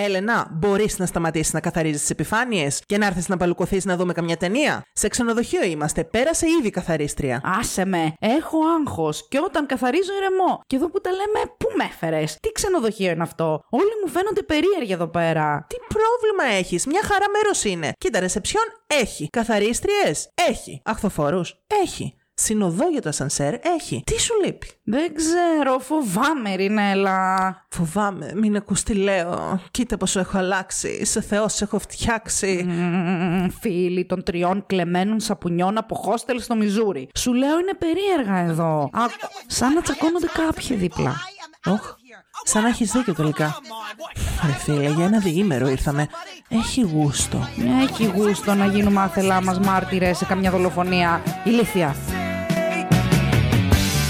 Έλενα, μπορείς να σταματήσεις να καθαρίζεις τις επιφάνειες και να έρθεις να παλουκωθείς να δούμε καμιά ταινία; Σε ξενοδοχείο είμαστε, πέρασε ήδη η καθαρίστρια. Άσε με, έχω άγχος και όταν καθαρίζω ηρεμό. Και εδώ που τα λέμε, πού με έφερες; Τι ξενοδοχείο είναι αυτό; Όλοι μου φαίνονται περίεργοι εδώ πέρα. Τι πρόβλημα έχεις, μια χαρά μέρος είναι. Κοίτα, ρεσεψιόν έχει. Καθαρίστριες; Έχει. Αχθοφόρους; Έχει. Συνοδό για το ασανσέρ έχει. Τι σου λείπει; Δεν ξέρω, φοβάμαι, Ρινέλα. Φοβάμαι, μην ακούς τι λέω. Κοίτα πόσο έχω αλλάξει. Σε Θεός σε έχω φτιάξει. Μμμ, Φίλοι των τριών κλεμμένων σαπουνιών από χόστελ στο Μιζούρι. Σου λέω είναι περίεργα εδώ. Α, σαν να τσακώνονται κάποιοι δίπλα. Όχ, σαν να έχεις δίκιο τελικά. Ρε φίλε, για ένα διήμερο ήρθαμε. Έχει γούστο. Έχει γούστο να γίνουμε άθελά μας μάρτυρες σε καμιά δολοφονία. Ηλίθεια.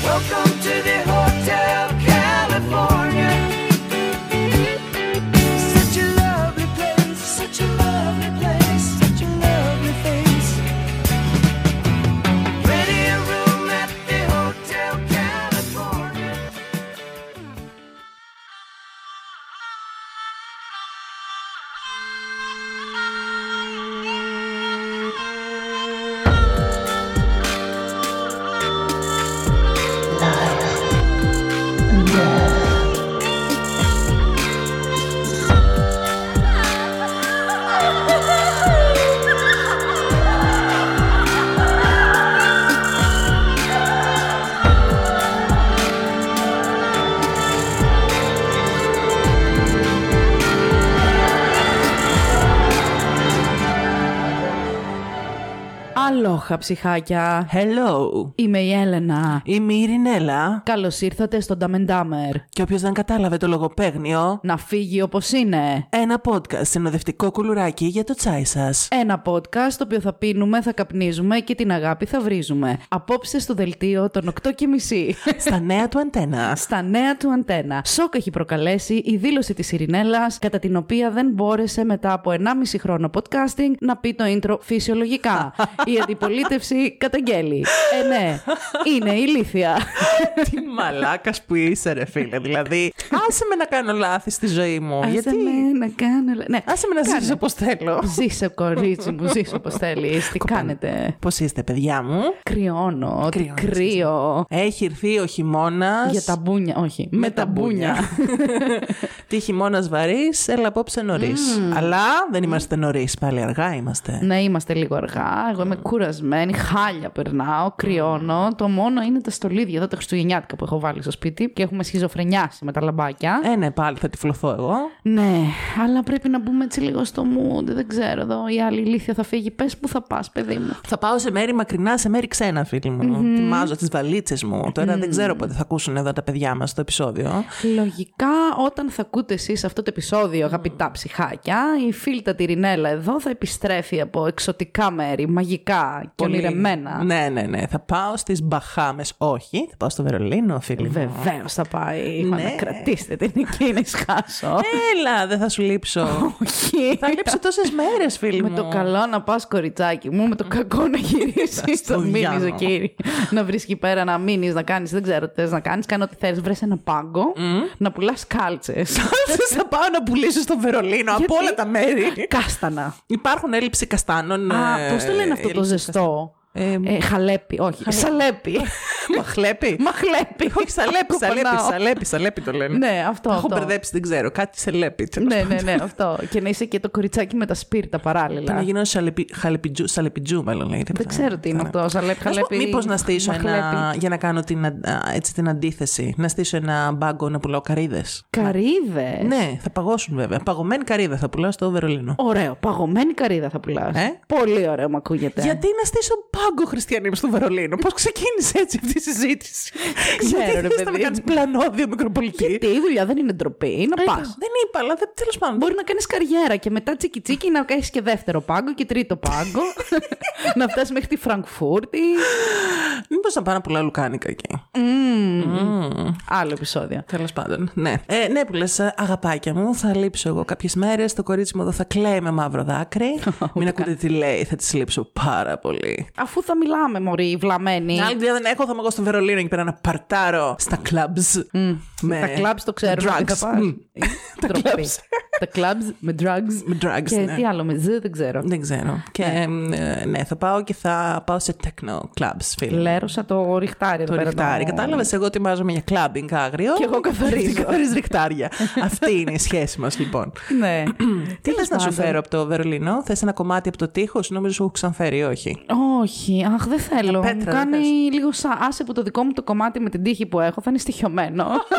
Welcome to the Hotel Αλόχα ψυχάκια. Hello. Είμαι η Έλενα. Είμαι η Ειρηνέλα. Καλώς ήρθατε στο Νταμεντάμερ. Και όποιος δεν κατάλαβε το λογοπαίγνιο, Να φύγει όπως είναι. ένα podcast συνοδευτικό κουλουράκι για το τσάι σας. Ένα podcast το οποίο θα πίνουμε, θα καπνίζουμε και την αγάπη θα βρίζουμε. Απόψε στο δελτίο των 8 και μισή. Στα νέα του αντένα. Στα νέα του αντένα. Σοκ έχει προκαλέσει η δήλωση της Ειρηνέλας, κατά την οποία δεν μπόρεσε μετά από 1,5 χρόνο podcasting να πει το intro φυσιολογικά. η αντιπολίτευση καταγγέλει. Ε, ναι, είναι ηλίθια. Τι μαλάκας που είσαι, ρε φίλε. Δηλαδή, άσε με να κάνω λάθη στη ζωή μου. Άσε γιατί; με να κάνω... Ναι, Άσε με να κάνε. ζήσω όπως θέλω. Ζήσε κορίτσι μου, ζήσε όπως θέλεις. Τι κάνετε; Πώς είστε, παιδιά μου; Κρυώνω, τι Κρυώνεις, κρύο. Έχει ήρθεί ο χειμώνας. Για τα μπούνια, όχι. Με τα μπούνια. Τι χειμώνας βαρύς, έλα απόψε νωρίς. Αλλά δεν είμαστε νωρίς, πάλι αργά είμαστε. Ναι, είμαστε λίγο αργά. Εγώ είμαι κουρασμένη, χάλια περνάω, κρυώνω. Το μόνο είναι τα στολίδια εδώ, τα χριστουγεννιάτικα που έχω βάλει στο σπίτι και έχουμε σχιζοφρενιάσει με τα λαμπάκια. Ε, ναι, πάλι θα τυφλωθώ εγώ. Ναι, αλλά πρέπει να μπούμε έτσι λίγο στο mood. Δεν ξέρω εδώ. Η άλλη ηλίθεια θα φύγει. Πες που θα πας, παιδί μου. Θα πάω σε μέρη μακρινά, σε μέρη ξένα, φίλοι μου. Ετοιμάζω τις βαλίτσες μου. Τώρα δεν ξέρω πότε θα ακούσουν εδώ τα παιδιά μας το επεισόδιο. Λογικά, όταν θα ακούτε εσείς αυτό το επεισόδιο, αγαπητά ψυχάκια, η φίλτα τη Ρινέλα εδώ θα επιστρέφει από εξωτικά μέρη, μαγικά και Πολύ- ονειρεμένα. Ναι, ναι, ναι. Θα πάω στις Μπαχάμες. Όχι, θα πάω στο Βερολίνο, φίλοι μου. Βεβαίως θα πάει. Μα Ναι. να κρατήσετε την εκεί να ισχάσω. Έλα, δεν θα σου λείψω. Όχι. θα λείψω τόσες μέρες, φίλοι Με μου. το καλό να πας, κοριτσάκι μου, με το κακό να γυρίσεις. Στο να μείνει διάλογο. εκεί. να βρεις εκεί πέρα, να μείνεις, να κάνεις. Δεν ξέρω τι θες να κάνεις. Κάνε ό,τι θέλει. Βρες ένα πάγκο να πουλάς κάλτσες. θα πάω να πουλήσω στο Βερολίνο από Γιατί; όλα τα μέρη. Κάστανα. Υπάρχουν έλλειψη καστάνων. Α, ε, πώς το λένε αυτό το έλλειψης ζεστό. Ε, Ε, χαλέπι, όχι. Σαλέπι. καστάνων. Μαχλέπι. Μαχλέπι. Όχι, σαλέπι, σαλέπι, Κοπανάω. σαλέπι, σαλέπι το λένε. Ναι, αυτό. Έχω αυτό. μπερδέψει, δεν ξέρω. Κάτι σε λέπι. τέλος Ναι, πάντων. ναι, ναι, αυτό. Και να είσαι και το κοριτσάκι με τα σπίρτα παράλληλα. Και να γίνω σαλεπι, χαλεπιτζού, σαλεπιτζού, μάλλον λέγεται. Δεν ξέρω τι είναι αυτό. Σαλέπι, χαλέπι. Μήπως να στήσω ένα. μαχλέπι. για να κάνω την, α, έτσι, την αντίθεση. Να στήσω ένα μπάγκο να πουλάω καρύδες. Καρύδες; Ναι, θα παγώσουν βέβαια. Παγωμένη καρύδα θα πουλάω στο Βερολίνο. Ωραίο. Παγωμένη καρύδα θα πουλάς. Ε; Πολύ ωραίο μου ακούγεται. Γιατί να στήσω πάγκο χριστιανή μου στο Βερολίνο, Πώς ξεκίνησε έτσι αυτή η συζήτηση; ξέρω, Γιατί ρε θες να με παιδί. κάνεις πλανόδιο μικροπολιτή; Γιατί η δουλειά δεν είναι ντροπή. Να πας. Δεν είπα, αλλά τέλος πάντων. Μπορεί να κάνεις καριέρα και μετά τσίκι τσίκι να κάνει και δεύτερο πάγκο και τρίτο πάγκο. να φτάσεις μέχρι τη Φραγκφούρτη. Μήπως να πάω να πουλάω λουκάνικα εκεί. Άλλο επεισόδιο. Τέλος πάντων. Ναι. Ε, ναι, που λες, αγαπάκια μου, θα λείψω εγώ κάποιες μέρες. Το κορίτσι μου εδώ θα κλαίει με μαύρο δάκρυ. Μην ακούτε τι λέει, θα τη λείψω πάρα πολύ. Αφού θα μιλάμε, Μωρή, βλαμμένη. Την άλλη δουλειά δεν έχω, θα είμαι εγώ στο Βερολίνο εκεί πέρα να παρτάρω στα clubs. Με Τα κλαμπ το ξέρουμε. drugs. τι θα πας. Μμ. Ε, Τα ντροπή. clubs. Τα clubs με drugs. Με drugs, Και ναι. τι άλλο με ζ, δεν ξέρω. Δεν ξέρω. Και ε, ναι, θα πάω και θα πάω σε techno clubs, φίλε. Λέρωσα το ριχτάρι εδώ Το πέρα. ριχτάρι. Κατάλαβες, εγώ ετοιμάζομαι για κλαμπινγκ άγριο. Και εγώ καθαρίζω. Καθαρίζει ριχτάρια. Αυτή είναι η σχέση μας, λοιπόν. Ναι. Τι θες Τέλος να σου πάντων. φέρω από το Βερολίνο, θες ένα κομμάτι από το τείχος, νομίζω σου έχω ξαναφέρει, όχι. Όχι, αχ, δεν θέλω. Για πέτρα, μου δεν κάνει θες. λίγο σαν άσε που το δικό μου το κομμάτι με την τύχη που έχω θα είναι στοιχειωμένο.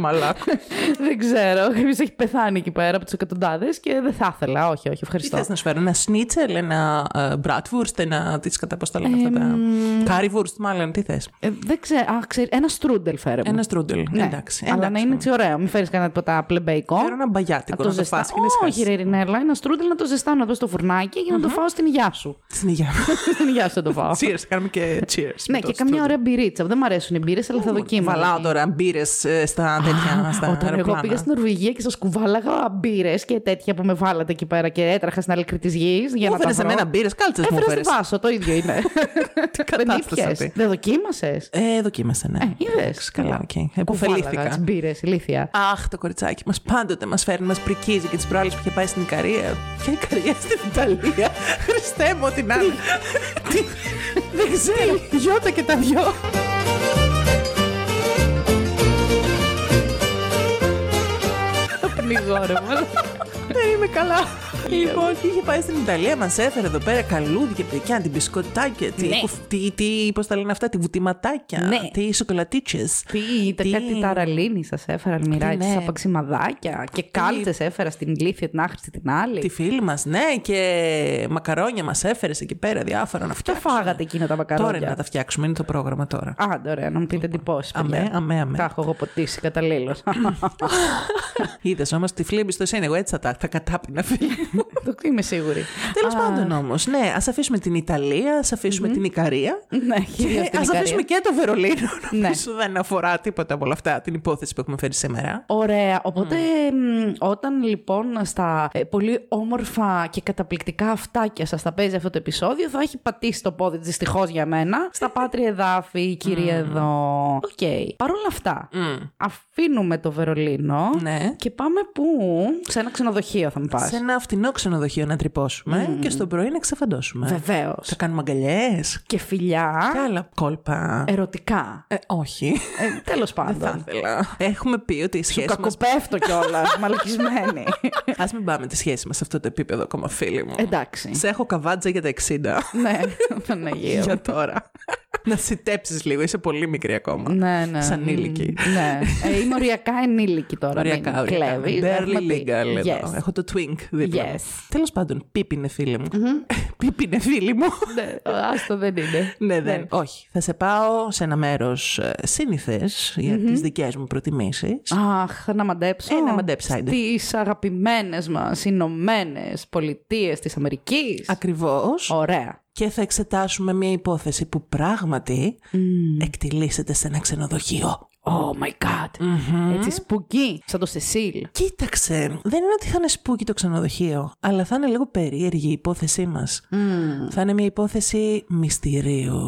Μαλάκο. δεν ξέρω. Κάποιος έχει πεθάνει εκεί πέρα από τους εκατοντάδες και δεν θα ήθελα. Όχι, όχι, Τι ευχαριστώ. θες να σου φέρω, ένα σνίτσελ, ένα μπρατβουρστ, ένα. Τις κατά πώ τα λένε αυτά τα. Κάριβουρστ, μάλλον, τι θες; Ε, δεν ξέρω. Αχ, ξέρει, ένα στρούντελ φέρε μου. Ένα στρούντελ. Ναι, Εντάξει. Αλλά να εντάξει. είναι έτσι ωραίο. Μην φέρεις κανένα τίποτα πλεμπέικο. Φέρω ένα μπαγιάτικο Από να το το ζεστά. φας και να Όχι, σχάσεις. ρε Ρινέλα, ένα στρούντελ να το ζεστάνω εδώ στο φουρνάκι για να το φάω στην υγειά σου. Στην υγεία. στην υγειά σου θα το φάω. Cheers, κάνουμε και cheers. ναι, με το και καμιά strudel. ωραία μπυρίτσα. Δεν μου αρέσουν οι μπύρες, αλλά θα δοκίμασα. Βαλάω τώρα μπύρες στα τέτοια. Στα Όταν εγώ αεροπλάνα. πήγα στην Νορβηγία και σας κουβάλαγα μπύρες και τέτοια που με βάλατε εκεί πέρα και έτρεχα στην άλλη άκρη της γης για Μου να τα έφερες βρω. εμένα μπύρες, κάλτσες μου Έφερα έφερες. στη Βάσο, το ίδιο είναι. Δεν κατάσταση ήπιες. αυτή. Δεν δοκίμασες. Ε, δοκίμασε, ναι. Ε, είδες. Καλά, οκ. Εποφελήθηκα. Μπύρες, ηλίθεια. Αχ, το κοριτσάκι μας πάντοτε μας φέρνει, μας πρικίζει και τις προάλλες που είχε πάει στην Ικαρία. Ποια Ικαρία στην Ιταλία. Χριστέ μου, ό,τι να είναι. Τι, Δεν ξέρω. Γιώτα και τα δυο. Πνιγώ, ρε μάλλον. Δεν είμαι καλά. Λοιπόν, είχε πάει στην Ιταλία, μας έφερε εδώ πέρα καλούδια, παιδιά, την μπισκοτάκια, τι, Ναι. κουφ- τι, τι, πώς τα λένε αυτά, τη βουτηματάκια, Ναι. τι σοκολατίτσες. Τι, τα Τι- κάτι ταραλίνη σας έφερα, αλμυράκι, ναι. ναι. απαξιμαδάκια. Και κάλτσε έφερα στην ηλίθεια την άχρηστη την άλλη. Τη φίλη μας, ναι, και μακαρόνια μας έφερες εκεί πέρα διάφορα να Τα φτιάξουμε. φάγατε εκείνα τα μακαρόνια; Τώρα είναι να τα φτιάξουμε, είναι το πρόγραμμα τώρα. Άντε, ωραία, να μου πείτε εντυπώσει. Αμέ, αμέ, αμέ. Τα έχω εγώ ποτίσει καταλήλως. Είδες όμως τυφλή εμπιστοσύνη. Εγώ έτσι θα τα θα κατάπινα, φίλη μου. Το είμαι σίγουρη. Τέλος πάντων όμως, ναι, ας αφήσουμε την Ιταλία, ας αφήσουμε την Ικαρία. Ναι, κυρίως Και την ας Ικαρία. αφήσουμε και το Βερολίνο. Ναι. Νομίζω δεν αφορά τίποτα από όλα αυτά την υπόθεση που έχουμε φέρει σήμερα. Ωραία. Οπότε, μ, όταν λοιπόν στα ε, πολύ όμορφα και καταπληκτικά αυτάκια σας θα παίζει αυτό το επεισόδιο, θα έχει πατήσει το πόδι της δυστυχώς για μένα. Στα πάτρια εδάφη, η κυρία εδώ. Οκ. Παρ' όλα αυτά, αφήνουμε το Βερολίνο Ναι. και πάμε πού; Σε ένα ξενοδοχείο θα μου πας. Σε ένα φτηνό ξενοδοχείο να τρυπώσουμε και στο πρωί να ξεφαντώσουμε. Βεβαίως. Θα κάνουμε αγκαλιές. Και φιλιά. Και άλλα κόλπα. Ερωτικά. Ε, όχι. Ε, Τέλος Θα πάντων. ήθελα. Έχουμε πει ότι η σχέση μα. Κακοπέφτω κιόλας. Μαλακισμένη. Α μην πάμε τη σχέση μας σε αυτό το επίπεδο ακόμα, φίλοι μου. Εντάξει. Σε έχω καβάτζα για τα 60. ναι, Παναγία. μου. για τώρα. να συντέψεις λίγο, είσαι πολύ μικρή ακόμα. Ναι, ναι. Σαν ενήλικη. Ναι. Ε, είμαι οριακά ενήλικη τώρα. Οριακά, μην οριακά. κλέβεις. Barely Έχουμε πει. legal εδώ. Yes. Έχω το twink δίπλα. Yes. Τέλος πάντων, πίπινε φίλη μου. Πίπινε φίλη μου. Ναι, άστο δεν είναι. ναι, δεν. Όχι. Θα σε πάω σε ένα μέρος σύνηθες για τις δικές μου προτιμήσεις. Αχ, να μαντέψω. Ε, να μαντέψεις, άιντε. Στις αγαπημένες μας Ηνωμένες Πολιτείες της Αμερικής. Ακριβώς. Ωραία. Και θα εξετάσουμε μια υπόθεση που πράγματι εκτιλήσεται σε ένα ξενοδοχείο. Oh my god. Έτσι σπουκί, σαν το Σεσίλ. Κοίταξε, δεν είναι ότι θα είναι σπούκι το ξενοδοχείο, αλλά θα είναι λίγο περίεργη η υπόθεσή μας. Θα είναι μια υπόθεση μυστηρίου.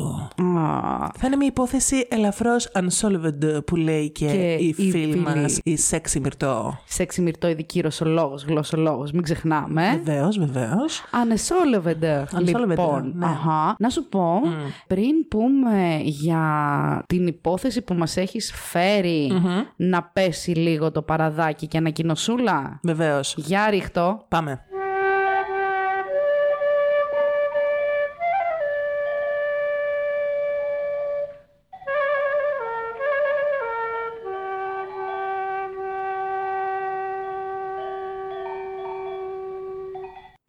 Α, Θα είναι μια υπόθεση ελαφρώς unsolved που λέει και, Και η, η φίλη φίλη. μας, η σεξι μυρτό. Σεξι μυρτό ειδική ρωσολόγος, γλωσσολόγος, μην ξεχνάμε. Βεβαίως, βεβαίως. Unsolved, Unsolved, λοιπόν. ναι. Αχα. Να σου πω, πριν πούμε για την υπόθεση που μας έχεις φερει να πέσει λίγο το παραδάκι και ανακοινωσούλα. Βεβαίως. Για ρίχτω. Πάμε.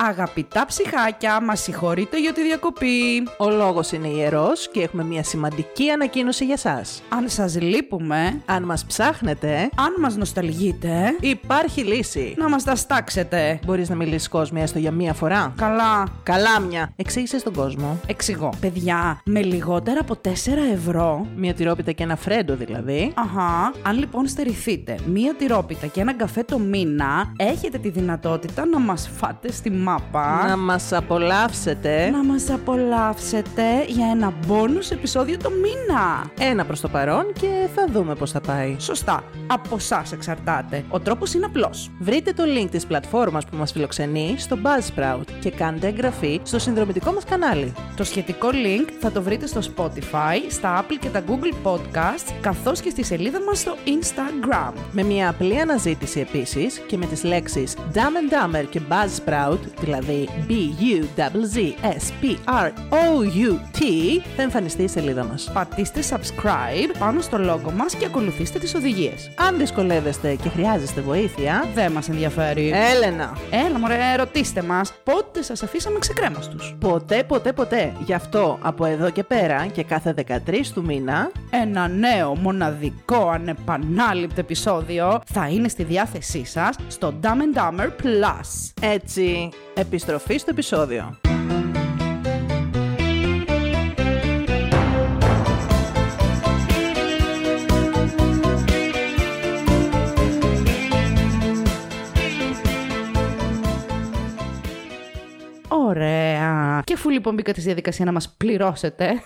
Αγαπητά ψυχάκια, μας συγχωρείτε για τη διακοπή. Ο λόγος είναι ιερός και έχουμε μια σημαντική ανακοίνωση για σας. Αν σας λείπουμε, Αν μας ψάχνετε, αν μας νοσταλγείτε, υπάρχει λύση. να μας τα στάξετε. Μπορείς να μιλήσεις κόσμο έστω για μία φορά. Καλά. Καλά μια. Εξήγησες στον κόσμο. Εξηγώ. Παιδιά, με λιγότερα από 4 ευρώ Μία τυρόπιτα και ένα φρέντο δηλαδή. Αχα. Αν λοιπόν στερηθείτε μία τυρόπιτα και ένα καφέ το μήνα, έχετε τη δυνατότητα να μας φάτε στη μάπα. Μάπα. Να μας απολαύσετε. να μας απολαύσετε για ένα bonus επεισόδιο το μήνα. Ένα προς το παρόν και θα δούμε πώς θα πάει. Σωστά. Από εσάς εξαρτάται. Ο τρόπος είναι απλός. Βρείτε το link της πλατφόρμας που μας φιλοξενεί στο Buzzsprout και κάντε εγγραφή στο συνδρομητικό μας κανάλι. Το σχετικό link θα το βρείτε στο Spotify, στα Apple και τα Google Podcasts, καθώς και στη σελίδα μας στο Instagram. Με μια απλή αναζήτηση επίσης και με τις λέξεις Dumb and Dumber και Buzzsprout, δηλαδή B-U-Z-Z-S-P-R-O-U-T, θα εμφανιστεί η σελίδα μας. Πατήστε subscribe πάνω στο logo μας και ακολουθήστε τις οδηγίες. Αν δυσκολεύεστε και χρειάζεστε βοήθεια, Δεν μας ενδιαφέρει. Έλενα, Έλα μωρέ, ρωτήστε μας πότε σας αφήσαμε ξεκρέμαστους. ποτέ ποτέ ποτέ. Γι' αυτό από εδώ και πέρα και κάθε 13 του μήνα Ένα νέο, μοναδικό, ανεπανάληπτο επεισόδιο θα είναι στη διάθεσή σας στο Dumb and Dumber Plus. Έτσι, επιστροφή στο επεισόδιο. Ωραία. Και αφού λοιπόν μπήκατε στη διαδικασία να μας πληρώσετε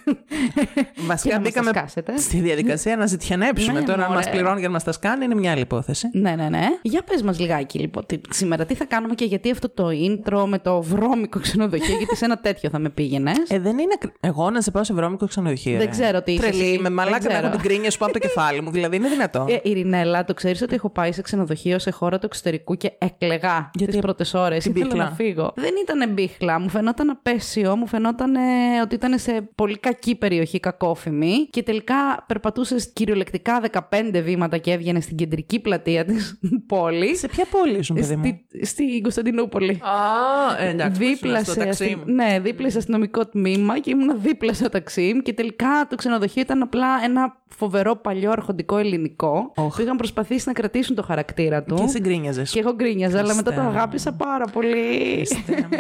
Βασικά και να μας μπήκαμε τα σκάσετε. στη διαδικασία να ζητιανέψουμε. Ναι, Τώρα, αν μωρέ. μα πληρώνει για να μας τα σκάνει, είναι μια άλλη υπόθεση. Ναι, ναι, ναι. Για πες μας λιγάκι λοιπόν τι, σήμερα τι θα κάνουμε και γιατί αυτό το intro με το βρώμικο ξενοδοχείο γιατί σε ένα τέτοιο θα με πήγαινες; Ε, δεν είναι. ακρι- Εγώ να σε πάω σε βρώμικο ξενοδοχείο. Δεν ρε. ξέρω τι είσαι Τρελή, εσύ. με Δεν μαλάκα να ξέρω. έχω την κρίνια σου πάνω από το κεφάλι μου. Δηλαδή είναι δυνατόν. Ε, Ειρηνέλα, το ξέρεις ότι έχω πάει σε ξενοδοχείο σε χώρα του εξωτερικού και έκλεγα Γιατί τις πρώτες ώρες. την Ήθελα μπίχλα. να φύγω. Δεν ήταν μπίχλα. Μου φαινόταν απέσιο. Μου φαινόταν ε, ότι ήταν σε πολύ κακή περιοχή, κακόφημη. Και τελικά περπατούσε κυριολεκτικά 15 βήματα και έβγαινε στην κεντρική πλατεία της πόλης. σε ποια πόλη ήσουν, παιδί μου; Στη, στην Κωνσταντινούπολη. Α, ε, εντάξει. Δίπλα στο σε, ταξί αστι... μου. ναι, δίπλα σε αστυνομικό τμήμα και ήμουν δίπλα στο ταξί μου και τελικά το ξενοδοχείο ήταν απλά ένα φοβερό παλιό αρχοντικό ελληνικό Οχ. που είχαν προσπαθήσει να κρατήσουν το χαρακτήρα του. Και συγκρίνιαζες. Και εγώ γκρίνιαζα, αλλά μετά το Χριστέ μου. αγάπησα πάρα πολύ.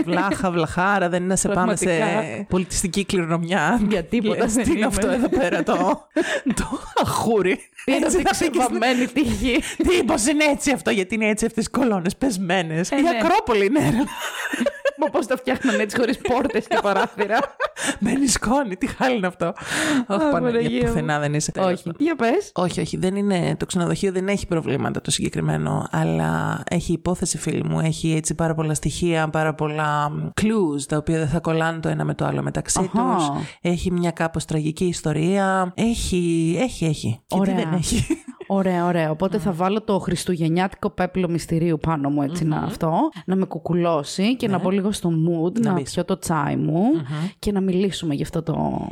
Βλάχα, βλαχάρα, δεν είναι να σε πάμε σε Πραγματικά. πολιτιστική κληρονομιά. Για τίποτα Λες, δεν Τι είναι είμαι. αυτό εδώ πέρα το, το αχούρι. Πήρα Έτσι την θα πήγες στην- ξεβαμμένη τύχη. Τι, πώς είναι έτσι αυτό, γιατί είναι έτσι αυτές οι κολόνες πεσμένες; Ε, Η ναι. Ακρόπολη είναι. ρε. Μα πώς τα φτιάχναν έτσι χωρίς πόρτες και παράθυρα. Μένει σκόνη, τι χάλι είναι αυτό. Όχι, Α, Παναγία, Παναγία μου. πουθενά δεν είσαι τέλος Όχι. πάντων. Για πες. Όχι, όχι, δεν είναι, το ξενοδοχείο δεν έχει προβλήματα το συγκεκριμένο, αλλά έχει υπόθεση φίλη μου, έχει έτσι πάρα πολλά στοιχεία, πάρα πολλά μ, clues, τα οποία δεν θα κολλάνε το ένα με το άλλο μεταξύ Αχα. τους. Έχει μια κάπως τραγική ιστορία, έχει, έχει, έχει. Και τι Ωραία. δεν έχει. Ωραία, ωραία. Οπότε θα βάλω το χριστουγεννιάτικο πέπλο μυστηρίου πάνω μου έτσι να αυτό, να με κουκουλώσει και να μπω λίγο στο mood, να, μπεις. πιω το τσάι μου και να μιλήσουμε για αυτό το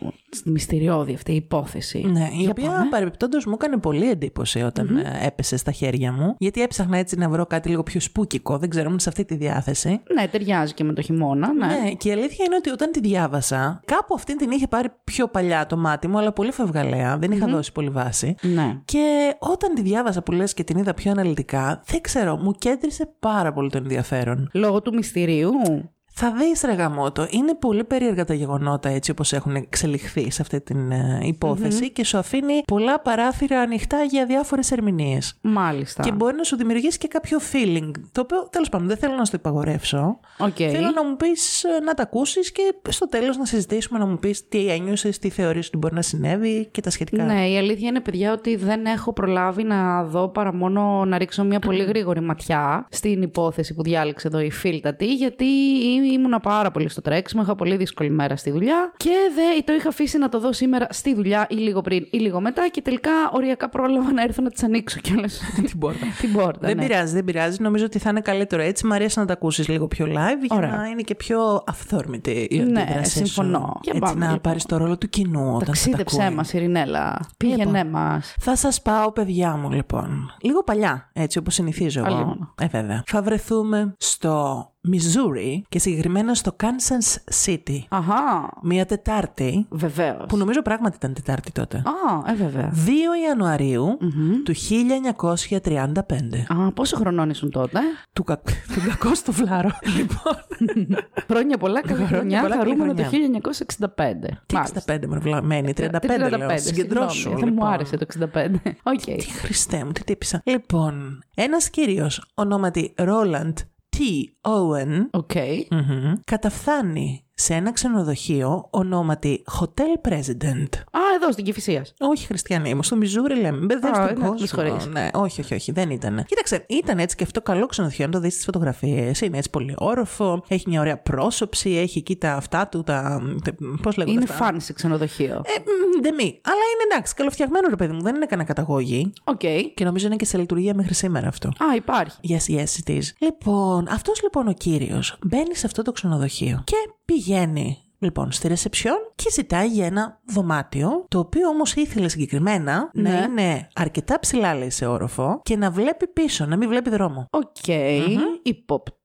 μυστηριώδη αυτή η υπόθεση. Ναι, η Για οποία πάμε. παρεμπιπτόντως μου έκανε πολύ εντύπωση όταν ε, έπεσε στα χέρια μου. Γιατί έψαχνα έτσι να βρω κάτι λίγο πιο σπούκικο. Δεν ξέρω, ήμουν σε αυτή τη διάθεση. Ναι, ταιριάζει και με το χειμώνα, ναι. Ναι, και η αλήθεια είναι ότι όταν τη διάβασα, κάπου αυτή την είχε πάρει πιο παλιά το μάτι μου, αλλά πολύ φευγαλέα. Δεν είχα δώσει πολύ βάση. Ναι. Και όταν τη διάβασα που λες και την είδα πιο αναλυτικά, δεν ξέρω, μου κέντρισε πάρα πολύ το ενδιαφέρον. Λόγω του μυστηρίου. Θα δεις ρε γαμώτο, είναι πολύ περίεργα τα γεγονότα έτσι όπως έχουν εξελιχθεί σε αυτή την ε, υπόθεση και σου αφήνει πολλά παράθυρα ανοιχτά για διάφορες ερμηνείες. Μάλιστα. Και μπορεί να σου δημιουργήσει και κάποιο feeling. Το οποίο τέλος πάντων δεν θέλω να στο υπαγορεύσω. Οκ. Θέλω να μου πεις να τα ακούσεις και στο τέλος να συζητήσουμε να μου πεις τι ένιωσες, τι θεωρείς ότι μπορεί να συνέβη και τα σχετικά. Ναι, η αλήθεια είναι, παιδιά, ότι δεν έχω προλάβει να δω παρά μόνο να ρίξω μια πολύ γρήγορη ματιά στην υπόθεση που διάλεξε εδώ η φίλτατη, γιατί ήμουνα πάρα πολύ στο τρέξιμο, είχα πολύ δύσκολη μέρα στη δουλειά και δε, το είχα αφήσει να το δω σήμερα στη δουλειά ή λίγο πριν ή λίγο μετά και τελικά οριακά πρόλαβα να έρθω να τις ανοίξω κιόλας. Την πόρτα. Την πόρτα. Δεν ναι. πειράζει, δεν πειράζει. Νομίζω ότι θα είναι καλύτερο έτσι. Μ' αρέσει να τα ακούσεις λίγο πιο live για Ωραία. να είναι και πιο αυθόρμητη η Ναι, αντίδρασή σου. συμφωνώ. Για Έτσι πάμε, να λοιπόν. πάρεις το ρόλο του κοινού όταν θα τα Ταξίδεψέ ακούει. μας, Ειρηνέλα. Πήγαινε μας. Θα σας πάω, παιδιά μου, λοιπόν. Λίγο παλιά, έτσι όπως συνηθίζω Πάλι εγώ. μόνο. Ε, βέβαια. Θα βρεθούμε στο Missouri και συγκεκριμένα στο Kansas City. Αχά. Μία Τετάρτη, Βεβαίως. που νομίζω πράγματι ήταν Τετάρτη τότε. Α, ε, βέβαια. 2 ιανουαριου του 1935. Α, πόσο χρονών ήσουν τότε; Του, κα... το κακό σου το φλάρο. λοιπόν. Χρόνια πολλά, καλή Χρόνια χρονιά. πολλά, καλή Χαρούμενο το χρονιά. 1965. Τι 65 με βλαμμένη, 35, 35 λέω. Συγκεντρώσου. συγγνώμη, Δεν μου άρεσε το 65. Οκ. Τι Χριστέ μου, τι τύπισσα. Λοιπόν, ένας κύριος ονόματι Roland T. T. Owen Οκ. μμμ, καταφθάνει σε ένα ξενοδοχείο ονόματι Hotel President. Α, εδώ στην Κηφισιά. Όχι χριστιανή μου, στο Μιζούρι λέμε. Μπερδεύει Α, τον ναι, με κόσμο. συγχωρείς. Ναι, όχι, όχι, όχι, δεν ήταν. Κοίταξε, ήταν έτσι και αυτό καλό ξενοδοχείο. Αν το δεις στις φωτογραφίες, είναι έτσι πολυόροφο. Έχει μια ωραία πρόσωψη, έχει εκεί τα αυτά του, τα. Πώς λέγονται Είναι αυτά; fancy ξενοδοχείο. Ε, μ, ντεμί. Αλλά είναι εντάξει, καλοφτιαγμένο ρε παιδί μου, δεν είναι κανένα καταγώγι. Οκ. Και νομίζω είναι και σε λειτουργία μέχρι σήμερα αυτό. Α, υπάρχει. Yes, yes, it is. Λοιπόν, αυτός λοιπόν ο κύριος μπαίνει σε αυτό το ξενοδοχείο και πηγαίνει λοιπόν στη ρεσεψιόν και ζητάει για ένα δωμάτιο, το οποίο όμως ήθελε συγκεκριμένα να Ναι. είναι αρκετά ψηλά, λέει, σε όροφο και να βλέπει πίσω, να μην βλέπει δρόμο. Οκ.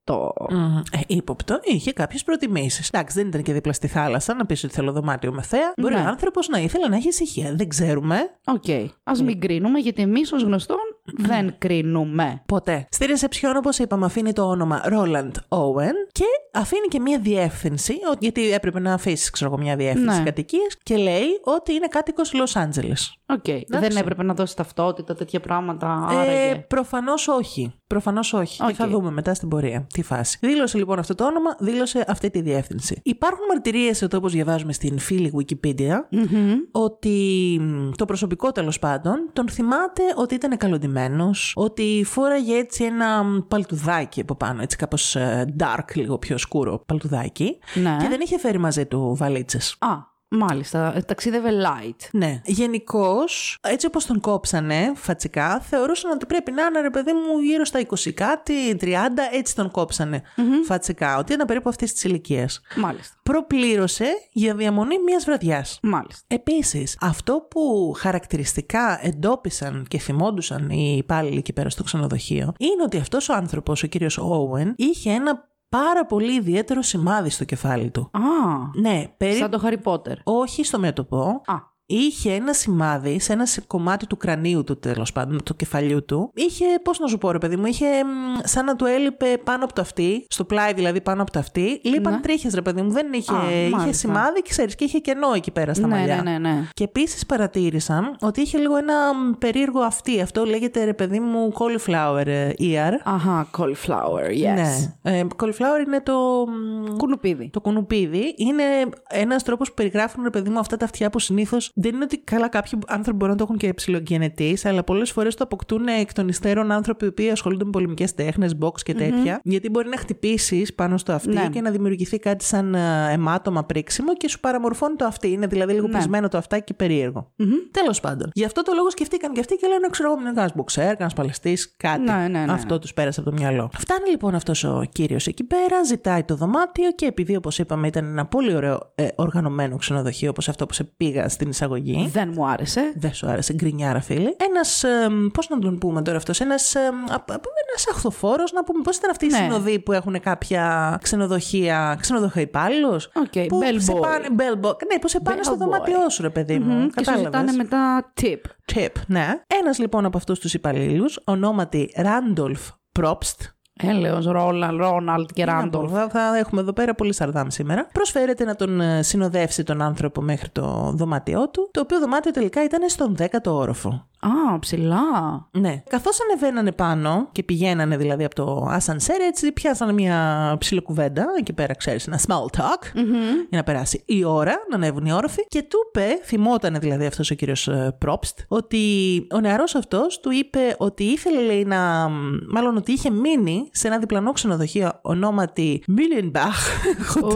Ύποπτο. Μμμ. Ε, ύποπτο, είχε κάποιες προτιμήσεις. Εντάξει, δεν ήταν και δίπλα στη θάλασσα να πεις ότι θέλω δωμάτιο με θέα. Μπορεί Ναι. ο άνθρωπος να ήθελε να έχει ησυχία. Δεν ξέρουμε. Οκ. Ας μην κρίνουμε, γιατί εμείς ως γνωστόν δεν κρίνουμε. Ποτέ. Στη ρεσεψιόν, όπως είπαμε, αφήνει το όνομα Roland Owen και αφήνει και μία διεύθυνση, ο- γιατί έπρεπε να αφήσει, ξέρω εγώ, μία διεύθυνση Ναι. κατοικίας και λέει ότι είναι κάτοικος Λος Άντζελες. Οκ. Δεν έπρεπε να δώσει ταυτότητα, τέτοια πράγματα. Ε, Άραγε. Προφανώς όχι. Προφανώς όχι. Οκ. Και θα δούμε μετά στην πορεία τι φάση. Δήλωσε λοιπόν αυτό το όνομα, δήλωσε αυτή τη διεύθυνση. Υπάρχουν μαρτυρίες εδώ, όπως διαβάζουμε στην φίλη Wikipedia, ότι μ, το προσωπικό τέλος πάντων τον θυμάται ότι ήταν καλοντυμένο, ότι φόραγε έτσι ένα μ, παλτουδάκι από πάνω, έτσι κάπως dark, λίγο πιο σκούρο παλτουδάκι. Ναι. Και δεν είχε φέρει μαζί του βαλίτσες. Α, μάλιστα. Ταξίδευε light. Ναι. Γενικώς, έτσι όπως τον κόψανε φατσικά, θεωρούσαν ότι πρέπει να είναι ρε παιδί μου γύρω στα 20 κάτι, 30, έτσι τον κοψανε φατσικά. Ότι ήταν περίπου αυτή τη ηλικία. Μάλιστα. Προπλήρωσε για διαμονή μιας βραδιάς. Μάλιστα. Επίσης, αυτό που χαρακτηριστικά εντόπισαν και θυμόντουσαν οι υπάλληλοι εκεί πέρα στο ξενοδοχείο είναι ότι αυτός ο άνθρωπος, ο κύριος Owen, είχε ένα πάρα πολύ ιδιαίτερο σημάδι στο κεφάλι του. Α, Ναι, περί... σαν το Harry Potter. όχι στο μέτωπο. Α, Είχε ένα σημάδι σε ένα κομμάτι του κρανίου του, τέλος πάντων, του κεφαλιού του. Είχε, πώς να σου πω, ρε παιδί μου, είχε μ, σαν να του έλειπε πάνω από το αυτί, στο πλάι δηλαδή πάνω από το αυτί. Λείπαν Ναι. τρίχες, ρε παιδί μου. Δεν είχε, Α, είχε μάλιστα. σημάδι, ξέρεις, και είχε κενό εκεί πέρα στα ναι, μαλλιά. ναι, ναι, ναι. Και επίσης παρατήρησαν ότι είχε λίγο ένα μ, περίεργο αυτί. Αυτό λέγεται, ρε παιδί μου, cauliflower ε, ear. Αχα, cauliflower, yes. Ναι. Ε, cauliflower είναι το. μ, Κουνουπίδι. το κουνουπίδι είναι ένας τρόπος που περιγράφουν, ρε παιδί μου, αυτά τα αυτιά που συνήθως δεν είναι ότι καλά κάποιοι άνθρωποι μπορούν να το έχουν και ψιλογενετή, αλλά πολλές φορές το αποκτούν εκ των υστέρων άνθρωποι οι οποίοι ασχολούνται με πολεμικές τέχνες, box και τέτοια. Γιατί μπορεί να χτυπήσεις πάνω στο αυτί Ναι. και να δημιουργηθεί κάτι σαν ε, αιμάτωμα πρίξιμο και σου παραμορφώνει το αυτί. Είναι δηλαδή λίγο Ναι. πλυσμένο το αυτάκι και περίεργο. Τέλος πάντων. Γι' αυτό το λόγο σκεφτήκαν και αυτοί και λένε, ξέρω εγώ, είναι κανένα μποξέρ, κανένα παλαιστής, κάτι. Ναι, ναι, ναι. Αυτό τους πέρασε από το μυαλό. Φτάνει λοιπόν αυτός ο κύριος εκεί πέρα, ζητάει το δωμάτιο και επειδή, όπως είπαμε, ήταν ένα πολύ ωραίο ε, οργανωμένο ξενοδοχείο, όπως αυτό που σε πήγα στην εισαγωγή. Δεν μου άρεσε. Δεν σου άρεσε, γκρινιάρα φίλε. Ένας. Πώς να τον πούμε τώρα αυτός, ένας. Ένας αχθοφόρος, να πούμε. Πώς ήταν αυτοί οι Ναι. συνοδοί που έχουν κάποια ξενοδοχεία, ξενοδοχοϋπάλληλοι. Οκ, που bell σε boy. πάνε, bell boy. Ναι, που σε πάνε στο Bell boy. δωμάτιό σου, ρε παιδί μου. Μμμ, Και σου Κατάλαβες. ζητάνε μετά tip. Tip, ναι. Ένας λοιπόν από αυτούς τους υπαλλήλους, ονόματι Ράντολφ Πρόπστ. Έλεος, Ρόλαν, Ρόναλτ και Ράντολφ. Θα, θα έχουμε εδώ πέρα πολύ σαρδάμ σήμερα. Προσφέρεται να τον ε, συνοδεύσει τον άνθρωπο μέχρι το δωμάτιό του, το οποίο δωμάτιο τελικά ήταν στον 10ο όροφο. Α, ψηλά. Ναι. Καθώς ανεβαίνανε πάνω και πηγαίνανε δηλαδή από το ασανσέρ, έτσι πιάσανε μια ψιλοκουβέντα εκεί πέρα, ξέρεις, ένα small talk, για να περάσει η ώρα, να ανέβουν οι όροφοι. Και του είπε, θυμότανε δηλαδή αυτός ο κύριος Probst, ότι ο νεαρός αυτός του είπε ότι ήθελε, λέει, να. Μάλλον ότι είχε μείνει σε ένα διπλανό ξενοδοχείο ονόματι Μίλιενμπαχ. Ω,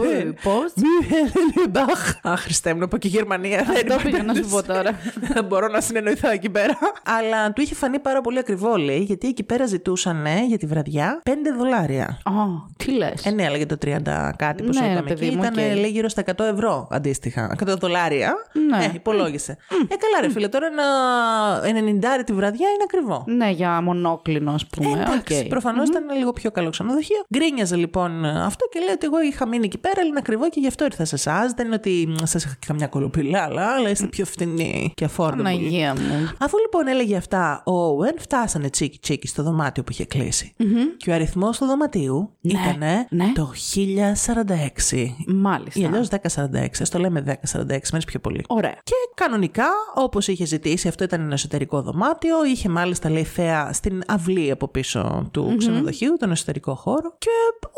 πώς; Μίλιενμπαχ. Αχ, Χριστέ μου, από και Γερμανία. δεν Αυτό πήγα να σου υπάρχει πω τώρα. δεν μπορώ να συνεννοηθώ εκεί πέρα. Αλλά του είχε φανεί πάρα πολύ ακριβό, λέει, γιατί εκεί πέρα ζητούσαν ε, για τη βραδιά 5 δολάρια. Α, τι λες; Ε, ναι, έλεγε το 30 κάτι που σου Ναι, είπαμε παιδί εκεί. μου, Ήταν, οκ. λέει, γύρω στα 100 ευρώ αντίστοιχα. 100 δολάρια. Ναι. Ε, υπολόγισε. ε, καλά, ρε φίλε, τώρα ένα 90 τη βραδιά είναι ακριβό. Ναι, για μονόκλινο, ας πούμε. Εντάξει, Οκ. προφανώς ήταν λίγο πιο καλό ξενοδοχείο. Γκρίνιαζε λοιπόν αυτός και λέει ότι εγώ είχα μείνει εκεί πέρα, αλλά είναι ακριβό και γι' αυτό ήρθα σε εσάς. Δεν είναι ότι σας είχα και καμιά κωλοπιλάλα, αλλά είστε πιο φτηνοί και affordable. Παναγία μου. Αφού λοιπόν έλεγε αυτά, ο Owen φτάσανε τσίκι τσίκι στο δωμάτιο που είχε κλείσει. Και ο αριθμός του δωματίου Ναι, ήταν ναι. το 1046. Μάλιστα. Ή αλλιώς 1046. Α το λέμε 1046, μένει πιο πολύ. Ωραία. Και κανονικά, όπως είχε ζητήσει, αυτό ήταν ένα εσωτερικό δωμάτιο. Είχε μάλιστα λέει θέα στην αυλή από πίσω του ξενοδοχείου ξενοδοχείου, τον εσωτερικό χώρο. Και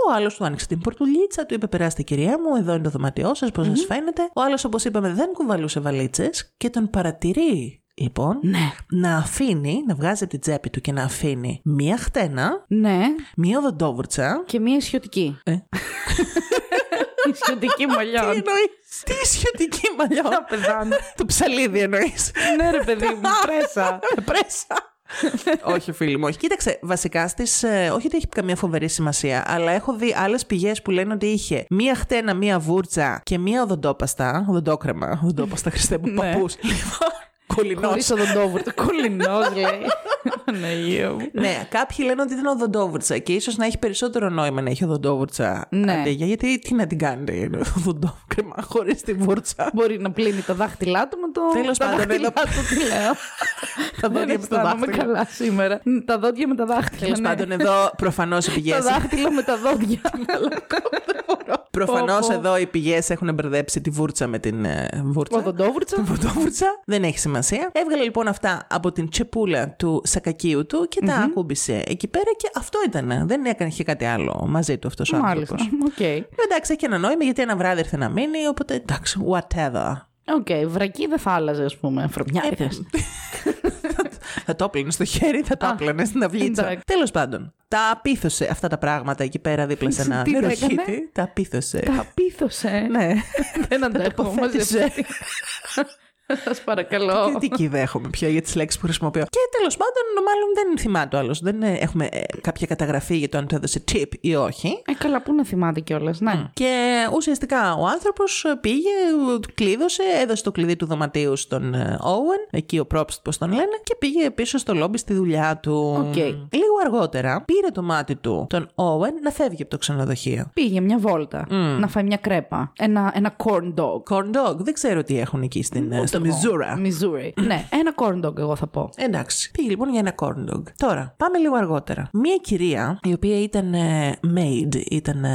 ο άλλος του άνοιξε την πορτουλίτσα, του είπε: Περάστε, κυρία μου, εδώ είναι το δωμάτιό σας, πώς σας φαίνεται. Ο άλλος, όπως είπαμε, δεν κουβαλούσε βαλίτσες και τον παρατηρεί. Λοιπόν, Ναι. να αφήνει, να βγάζει από την τσέπη του και να αφήνει μία χτένα, Ναι. μία οδοντόβουρτσα. Και μία ισιωτική. Ε. ισιωτική Τι μαλλιών. εννοείς, τι ισιωτική μαλλιό. Να πεθάνω. το ψαλίδι εννοείς; ναι, ρε παιδί μου, πρέσα. Πρέσα. Όχι, φίλοι μου, όχι. Κοίταξε, βασικά στις. όχι ότι έχει καμία φοβερή σημασία, αλλά έχω δει άλλες πηγές που λένε ότι είχε μία χτένα, μία βούρτσα και μία οδοντόπαστα. Οδοντόκρεμα. Οδοντόπαστα, Χριστέ μου, Ναι. παππούς. Λοιπόν, κολληνό. Χωρίς οδοντόβουρτο. Κολληνό, λέει. Παναγία μου. Ναι, κάποιοι λένε ότι ήταν οδοντόβουρτσα και ίσως να έχει περισσότερο νόημα να έχει οδοντόβουρτσα. Ναι. αντί για- γιατί τι να την κάνετε, οδοντόκρεμα χωρίς τη βούρτσα. Μπορεί να πλύνει τα δάχτυλά του με το. Τέλος τα πάντων, δάχτυλά εδώ- του, τι λέω. Τα Δεν δόντια με τα αισθάνομαι δάχτυλα. καλά σήμερα. Τα δόντια με τα δάχτυλα. Τέλος ναι. πάντων, εδώ προφανώς οι πηγές. Τα δάχτυλα με τα δόντια. Προφανώς Πω, πω. εδώ οι πηγές έχουν μπερδέψει τη βούρτσα με την ε, βούρτσα. Οδοντόβουρτσα. Την πρωτόβουρτσα. Δεν έχει σημασία. Έβγαλε λοιπόν αυτά από την τσεπούλα του σακακίου του και τα ακούμπησε εκεί πέρα και αυτό ήταν. Δεν έκανε είχε κάτι άλλο μαζί του αυτός ο Μάλιστα. άνθρωπος. Οκ. Εντάξει, έχει ένα νόημα γιατί ένα βράδυ ήρθε να μείνει, οπότε εντάξει, whatever. Οκ. Βρακί δεν θα άλλαζε, ας πούμε. Βρομιάρικε. θα το έπλενε στο χέρι, θα το Α, έπλενε στην αυλίτσα. εντάξει. Τέλος πάντων, τα απίθωσε αυτά τα πράγματα εκεί πέρα δίπλα σε ένα Τι τα νεροχύτη. έκανε; Τα απίθωσε. Τα πείθωσε. Ναι. Δεν αντέχω. τοποθέτησε. μαζευτεί. Σας παρακαλώ. Κριτική δέχομαι πια για τις λέξεις που χρησιμοποιώ. Και τέλος πάντων, μάλλον δεν θυμάται ο άλλος. Δεν ε, έχουμε ε, κάποια καταγραφή για το αν του έδωσε tip ή όχι. Ε, καλά, πού να θυμάται κιόλας. Ναι. Και ουσιαστικά ο άνθρωπος πήγε, κλείδωσε, έδωσε το κλειδί του δωματίου στον ε, Owen, εκεί ο Probst, πώς τον λένε, και πήγε πίσω στο λόμπι στη δουλειά του. Οκ. Λίγο αργότερα πήρε το μάτι του τον Owen να φεύγει από το ξενοδοχείο. Πήγε μια βόλτα να φάει μια κρέπα. Ένα, ένα corn dog. Corn dog, δεν ξέρω τι έχουν εκεί στην, ε, στο Missouri. Missouri. ναι, ένα corn dog, εγώ θα πω. Εντάξει. Πήγε λοιπόν για ένα corn dog. Τώρα, πάμε λίγο αργότερα. Μία κυρία, η οποία ήταν ε, maid, ήταν.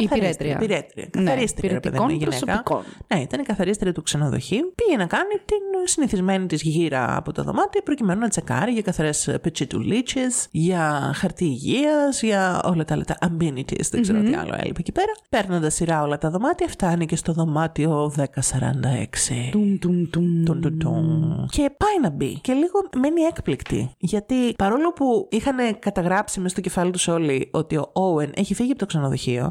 Ε, καθαρίστρια. Υπηρέτρια. Υπηρέτρια. Καθαρίστρια, ρε παιδί μου, η υπηρετικών γυναίκα. προσωπικών. Ναι, ήταν η καθαρίστρια του ξενοδοχείου. Πήγε να κάνει την συνηθισμένη της γύρα από το δωμάτιο, προκειμένου να τσεκάρει για καθαρές πετσιτουλίτσες, για χαρτί υγείας, για όλα τα άλλα τα amenities. Δεν ξερω τι άλλο έλειπε εκεί πέρα. Παίρνοντας σειρά όλα τα δωμάτια, φτάνει και στο δωμάτιο 1046. Τουμ, τουμ, τουμ. Τουν, τουν, τουν. Και πάει να μπει. Και λίγο μένει έκπληκτη. Γιατί παρόλο που είχαν καταγράψει μέσα στο κεφάλι τους όλοι ότι ο Owen έχει φύγει από το ξενοδοχείο.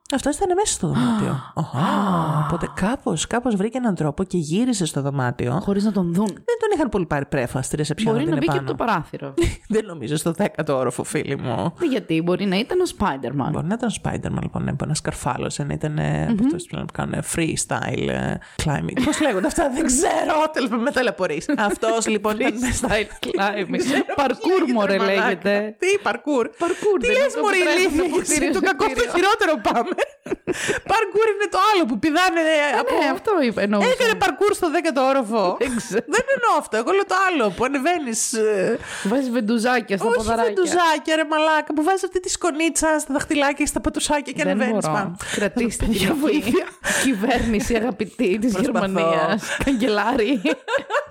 Αυτό ήταν μέσα στο δωμάτιο. Αχα. Οπότε κάπως κάπως βρήκε έναν τρόπο και γύρισε στο δωμάτιο. Χωρίς να τον δουν. Δεν τον είχαν πολύ πάρει πρέφα στη ρεσεψιόν Μπορεί ότι να είναι μπει και από πάνω. το παράθυρο. Δεν νομίζω στο δέκατο όροφο, φίλοι μου. Γιατί μπορεί να ήταν ο Spider-Man. Μπορεί να ήταν Spider-Man, λοιπόν, να να σκαρφάλωσε, να ήταν ε, από αυτούς που λένε που κάνουν freestyle ε, climbing. Πώς λέγονται αυτά, δεν ξέρω. Τέλος πάντων, με ταλαιπωρείς. Αυτός λοιπόν ήταν μέσα Style climbing. Παρκούρ, μωρέ, λέγεται. Τι παρκούρ. Παρκούρ, Τι δεν λες, είναι το Μωρή που τρέχουν ηλίθια, από εσύ, κτίριο το σε κακό στο κτίριο. χειρότερο πάμε. Παρκούρ είναι το άλλο που πηδάνε από. Ναι, αυτό είπε. εννοούσα. Έκανε παρκούρ στο δέκατο όροφο. Δεν ξέρω. Δεν εννοώ αυτό. Εγώ λέω το άλλο που ανεβαίνεις. Βάζεις βεντουζάκια στα Όχι ποδαράκια. βεντουζάκια, ρε μαλάκα, που βάζεις αυτή τη σκονίτσα στα δαχτυλάκια, στα πατουσάκια και Δεν ανεβαίνεις μπορώ. πάνω. Κρατήστε Για την βοήθεια. βοήθεια. Κυβέρνηση αγαπητή της Προσπαθώ. Γερμανίας. Καγκελάρη.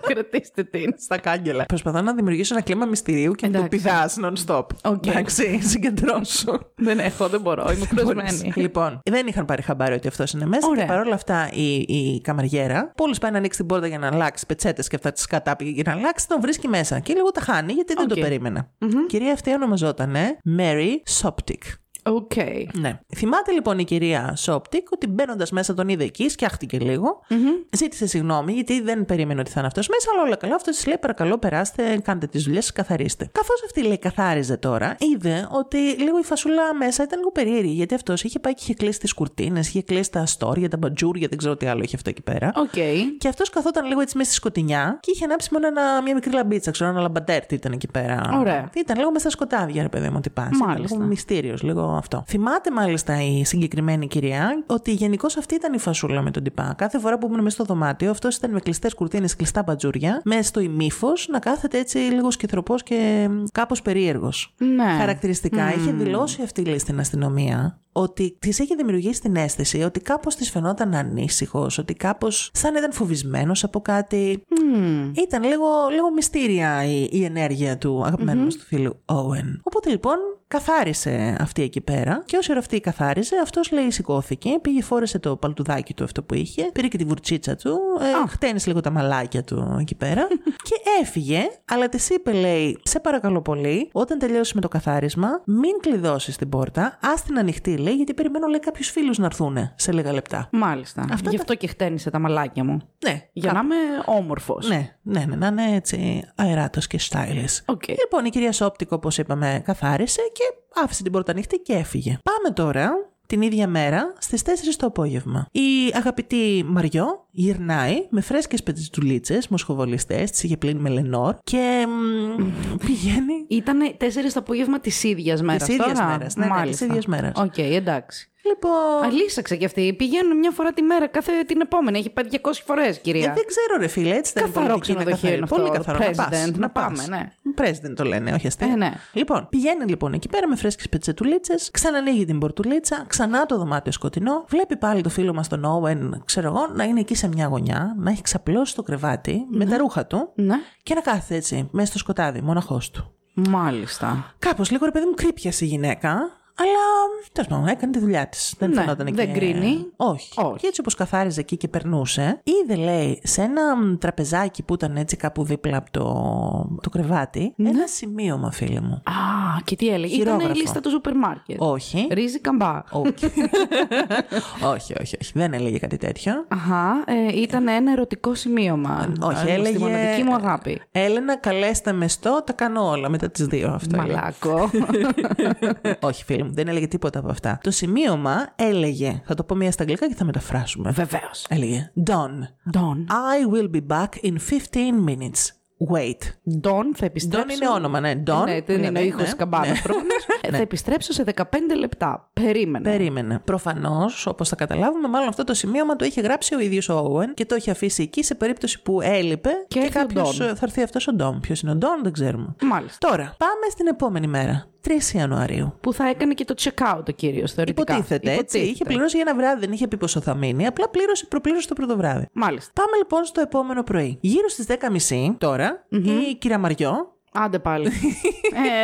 Κρατήστε την. Στα κάγκελα. Προσπαθώ να δημιουργήσω ένα κλίμα μυστηρίου και να το Εντάξει. πηδάς non-stop. Οκ. Εντάξει, συγκεντρώσου. Δεν έχω, δεν μπορώ. Είμαι πεσμένη. Λοιπόν, δεν είχαν πάρει χαμπάρι ότι αυτός είναι μέσα Ωραία. και παρόλα αυτά η, η καμαριέρα, μόλις πάει να ανοίξει την πόρτα για να αλλάξει πετσέτες και αυτά τέτοια πήγε για να αλλάξει, τον βρίσκει μέσα. Και λίγο τα χάνει γιατί δεν το ΟΚ. περίμενε. Η κυρία αυτή ονομαζόταν Mary Soptic. ΟΚ. Ναι. Θυμάται λοιπόν η κυρία Soptic ότι μπαίνοντας μέσα τον είδε εκεί, σκιάχτηκε λίγο. Ζήτησε συγγνώμη γιατί δεν περίμενε ότι θα είναι αυτός μέσα, αλλά όλα καλά. Αυτός της λέει: Παρακαλώ, περάστε, κάντε τις δουλειές, καθαρίστε. Καθώς αυτή λέει καθάριζε τώρα, είδε ότι λίγο η φασούλα μέσα ήταν λίγο περίεργη γιατί αυτός είχε πάει και είχε κλείσει τις κουρτίνες, είχε κλείσει τα τα στόρια, τα μπατζούρια, δεν ξέρω τι άλλο είχε αυτό εκεί πέρα. ΟΚ. Και αυτός καθόταν λίγο έτσι μέσα στη σκοτεινιά και είχε ανάψει μόνο ένα, μια μικρή λαμπίτσα, ξέρω, ένα λαμπαντέρ τι ήταν εκεί πέρα. Ωραία. Ήταν λίγο μέσα στα σκοτάδια, ρε παιδί μου, ο τύπας. Μάλιστα. Λίγο μυστήριος, λίγο αυτό. Θυμάται μάλιστα η συγκεκριμένη κυρία ότι γενικώς αυτή ήταν η φασούλα με τον τυπά. Κάθε φορά που ήταν μέσα στο δωμάτιο, αυτός ήταν με κλειστές κουρτίνες, κλειστά μπατζούρια, μέσα στο ημίφο, να κάθεται έτσι λίγο σκυθροπός και κάπως περίεργος. Ναι. Χαρακτηριστικά είχε δηλώσει αυτή λέει στην αστυνομία ότι τη έχει δημιουργήσει την αίσθηση ότι κάπως της φαινόταν ανήσυχος, ότι κάπως σαν ήταν φοβισμένος από κάτι. Ήταν λίγο, λίγο μυστήρια η, η ενέργεια του αγαπημένου μας του φίλου Owen. Οπότε λοιπόν καθάρισε αυτή εκεί πέρα και όσο ώρα αυτή καθάριζε, αυτός λέει σηκώθηκε, πήγε, φόρεσε το παλτουδάκι του αυτό που είχε, πήρε και τη βουρτσίτσα του, ε, χτένισε λίγο τα μαλάκια του εκεί πέρα και έφυγε, αλλά της είπε, λέει, σε παρακαλώ πολύ, όταν τελειώσεις με το καθάρισμα, μην κλειδώσεις την πόρτα, άσ' την ανοιχτή, λέει, γιατί περιμένω, λέει, κάποιους φίλους να έρθουν σε λίγα λεπτά. Μάλιστα. Αυτά Γι' τα- αυτό και χτένισε τα μαλάκια μου. Ναι, Για να είμαι όμορφος. Ναι, ναι, ναι, να είναι έτσι αεράτος και stylish. ΟΚ. Λοιπόν, η κυρία Soptic, όπως είπαμε, καθάρισε και άφησε την πόρτα ανοιχτή και έφυγε. Πάμε τώρα την ίδια μέρα στις 4 το απόγευμα. Η αγαπητή Μαριό γυρνάει με φρέσκες πετσετουλίτσες, μοσχοβολιστές, τις είχε πλύνει με Lenor και μ, πηγαίνει... Ήτανε 4 το απόγευμα της ίδιας μέρας. Της ίδιας μέρας, ναι, ναι, της ίδιας μέρας. ΟΚ, εντάξει. Λοιπόν, Αλλά τσάκω κι αυτή. Πηγαίνουν μια φορά τη μέρα, κάθε την επόμενη. Έχει πάει 200 φορές, κυρία. Ε, δεν ξέρω, ρε φίλε, έτσι ήταν η Καθαρό πολιτική, είναι ξενοδοχείο είναι καθαρή. αυτό, Πολύ καθαρό. Να πας, president, να πας. πάμε, ναι. President το λένε, όχι αστείο. Ε, ναι. Λοιπόν, πηγαίνει λοιπόν εκεί πέρα με φρέσκες πετσετουλίτσες, ξανανοίγει την πορτουλίτσα, ξανά το δωμάτιο σκοτεινό, βλέπει πάλι το φίλο μας τον Owen, ξέρω εγώ, να είναι εκεί σε μια γωνιά, να έχει ξαπλώσει το κρεβάτι με τα ρούχα του Ναι, και να κάθεται έτσι, μέσα στο σκοτάδι, μοναχό του. μάλιστα. Κάπως λίγο ρε παιδί μου κρύπιασε η γυναίκα. Αλλά τέλος πάντων έκανε τη δουλειά της. Δεν Ναι, φαινόταν δεν και... κρίνει. Όχι. Όχι. Και έτσι όπως καθάριζε εκεί και περνούσε, είδε λέει σε ένα μ, τραπεζάκι που ήταν έτσι κάπου δίπλα από το, το κρεβάτι Ναι. ένα σημείωμα, φίλε μου. Α, και τι έλεγε; Ήταν η Χειρόγραφο. λίστα του σούπερ μάρκετ. Όχι. Ρύζι καμπά. όχι. όχι, όχι, όχι. Δεν έλεγε κάτι τέτοιο. Αχα, ε, ήταν ένα ερωτικό σημείωμα. Όχι, Ε, έλεγε. Στη μοναδική μου αγάπη. Έλενα, καλέστε με στο, τα κάνω όλα μετά τις δύο. Αυτό έλεγε. Μαλάκο. Όχι, φίλε μου, δεν έλεγε τίποτα από αυτά. Το σημείωμα έλεγε. Θα το πω μία στα αγγλικά και θα μεταφράσουμε. Βεβαίως. Έλεγε Don. Ντόν. I will be back in 15 minutes. Wait. Ντόν θα επιστρέψω. Don είναι όνομα, ναι. Don. Ναι, δεν είναι ο ήχος ναι. καμπάνας Ναι. Θα επιστρέψω σε 15 λεπτά. Περίμενε. Περίμενε. Προφανώς, όπως θα καταλάβουμε, μάλλον αυτό το σημείωμα το είχε γράψει ο ίδιος ο Owen και το είχε αφήσει εκεί σε περίπτωση που έλειπε Και και, έρθει ο κάποιος. Don. Θα έρθει αυτός ο Ντόμ. Ποιος είναι ο Ντόμ, δεν ξέρουμε. Μάλιστα. Τώρα, πάμε στην επόμενη μέρα. 3 Ιανουαρίου. Που θα έκανε και το check-out ο κύριος θεωρητικά. Υποτίθεται, έτσι. Είχε πληρώσει για ένα βράδυ, δεν είχε πει πόσο θα μείνει. Απλά πλήρωσε, προπλήρωσε το πρώτο βράδυ. Μάλιστα. Πάμε λοιπόν στο επόμενο πρωί. Γύρω στις 10.30 τώρα, η κυρία Μαριό Άντε πάλι.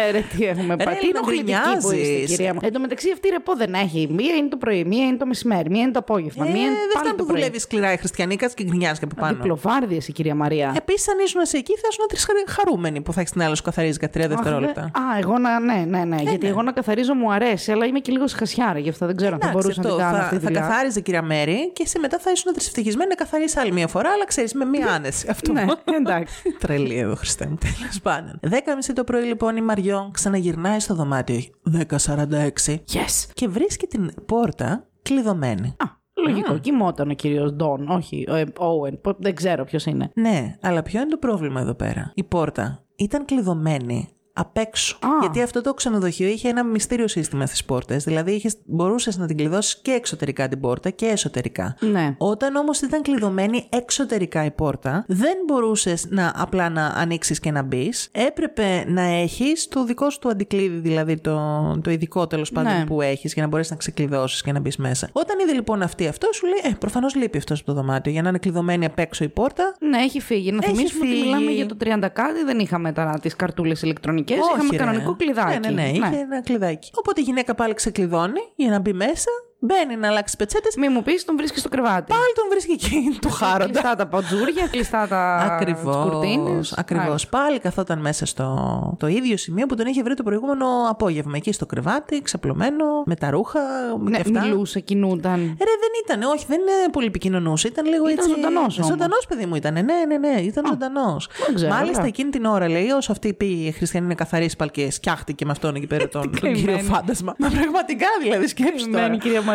ε, ρε, τι έχουμε Ρε, πάει. Τι Έλληνα, ενοχλητική που είστε, γκρινιάζεις. κυρία μου. Εν τω μεταξύ, αυτή ρεπό δεν έχει. Μία είναι το πρωί, μία είναι το μεσημέρι, μία είναι το απόγευμα. Ε, μία είναι δεν πάλι φτάνει το που πρωί. δουλεύει σκληρά η χριστιανή, κάτσε και γκρινιάζει και από πάνω. Διπλοβάρδια η κυρία Μαρία. Επίσης, αν ήσουν εσύ εκεί, θα ήσουν τρεις χαρούμενοι που θα έχεις την άλλη σου καθαρίζει κατά 3 Αχ, δευτερόλεπτα. δε- Α, εγώ να. Ναι, ναι, ναι. γιατί εγώ να καθαρίζω μου αρέσει, αλλά είμαι και λίγο σχασιάρα, γι' αυτό δεν ξέρω αν θα Εντάξει, μπορούσα να την αυτό κάνω θα, αυτή τη θα δουλειά. καθάριζε κυρία Μέρη και εσύ μετά θα ήσουν τρισευτυχισμένη να καθαρίσει άλλη μία φορά, αλλά ξέρεις με μία άνεση. Αυτό Ναι, εντάξει. Τρελή εδώ, Χριστέ μου. Τέλος πάντων. 10.30 το πρωί λοιπόν η Μαριό ξαναγυρνάει στο δωμάτιο 10.46 Yes. και βρίσκει την πόρτα κλειδωμένη. Α, λογικό. Κοιμόταν ο κύριος Ντόν, όχι ο ε, Owen. Πο- Δεν ξέρω ποιος είναι. Ναι, αλλά ποιο είναι το πρόβλημα εδώ πέρα; Η πόρτα ήταν κλειδωμένη απ' έξω. Α. Γιατί αυτό το ξενοδοχείο είχε ένα μυστήριο σύστημα στις πόρτες. Δηλαδή είχες, μπορούσες να την κλειδώσεις και εξωτερικά την πόρτα και εσωτερικά. Ναι. Όταν όμως ήταν κλειδωμένη εξωτερικά η πόρτα, δεν μπορούσες να απλά να ανοίξεις και να μπεις. Έπρεπε να έχεις το δικό σου το αντικλείδι, δηλαδή το, το ειδικό τέλος πάντων Ναι. που έχεις για να μπορέσεις να ξεκλειδώσεις και να μπεις μέσα. Όταν είδε λοιπόν αυτή αυτό, σου λέει: Ε, προφανώς λείπει αυτός από το δωμάτιο για να είναι κλειδωμένη απ' έξω η πόρτα. Ναι, έχει φύγει. Να Έχει θυμίσουμε ότι φύγει. μιλάμε για το 30 κάτι, δεν είχαμε τώρα τις καρτούλες ηλεκτρονικές. Είχαμε ρε. κανονικό κλειδάκι. Ναι, ναι, ναι, είχε ένα κλειδάκι. Οπότε η γυναίκα πάλι ξεκλειδώνει για να μπει μέσα, μπαίνει να αλλάξει πετσέτες. Μη μου πεις, τον βρίσκεις στο κρεβάτι. Πάλι τον βρίσκει εκεί το χάροντα. Κλειστά τα πατζούρια, κλειστά τα Ακριβώς. κουρτίνες. Ακριβώς. Πάλι καθόταν μέσα στο το ίδιο σημείο που τον είχε βρει το προηγούμενο απόγευμα. Εκεί στο κρεβάτι, ξαπλωμένο, με τα ρούχα. Ναι, και αυτά. μιλούσε, κινούνταν. Ρε, δεν ήταν, όχι, δεν είναι πολύ επικοινωνούσε. Ήταν λίγο Ήταν έτσι. ζωντανός όμως. Ζωντανός, παιδί μου ήταν. Ναι, ναι, ναι, ήταν ζωντανός. δεν ξέρω, Μάλιστα ωραία. εκείνη την ώρα, λέει, όσο αυτή πήγε η Χριστιανή να καθαρίσει πάλι και σκιάχτηκε με αυτόν εκεί πέρα τον, τον καημένη. κύριο Φάντασμα. Μα πραγματικά δηλαδή σκέψου τώρα.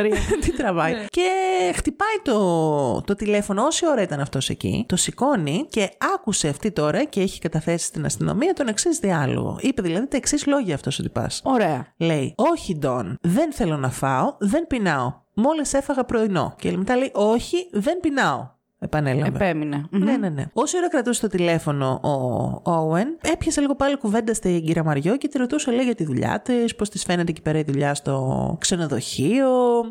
Μένει, κυρία Μαρία. Τι τραβάει. Και χτυπάει το, το τηλέφωνο όση ώρα ήταν αυτός εκεί. Το σηκώνει και άκουσε αυτή τώρα και έχει καταθέσει στην αστυνομία τον εξής διάλογο. Είπε δηλαδή τα εξής λόγια αυτός ο τυπάς. Ωραία. Λέει, Όχι, Ντόν, δεν θέλω να φάω, δεν πεινάω. Μόλις έφαγα πρωινό. Και μετά λέει, Όχι, δεν πεινάω. Επανέλαβε. Επέμεινε. Μμμ. Ναι, ναι, ναι. Όση ώρα κρατούσε το τηλέφωνο ο Όουεν, έπιασε λίγο πάλι κουβέντα στην κυρία Μαριό και τη ρωτούσε λέει για τη δουλειά της, πώς της φαίνεται εκεί πέρα η δουλειά στο ξενοδοχείο.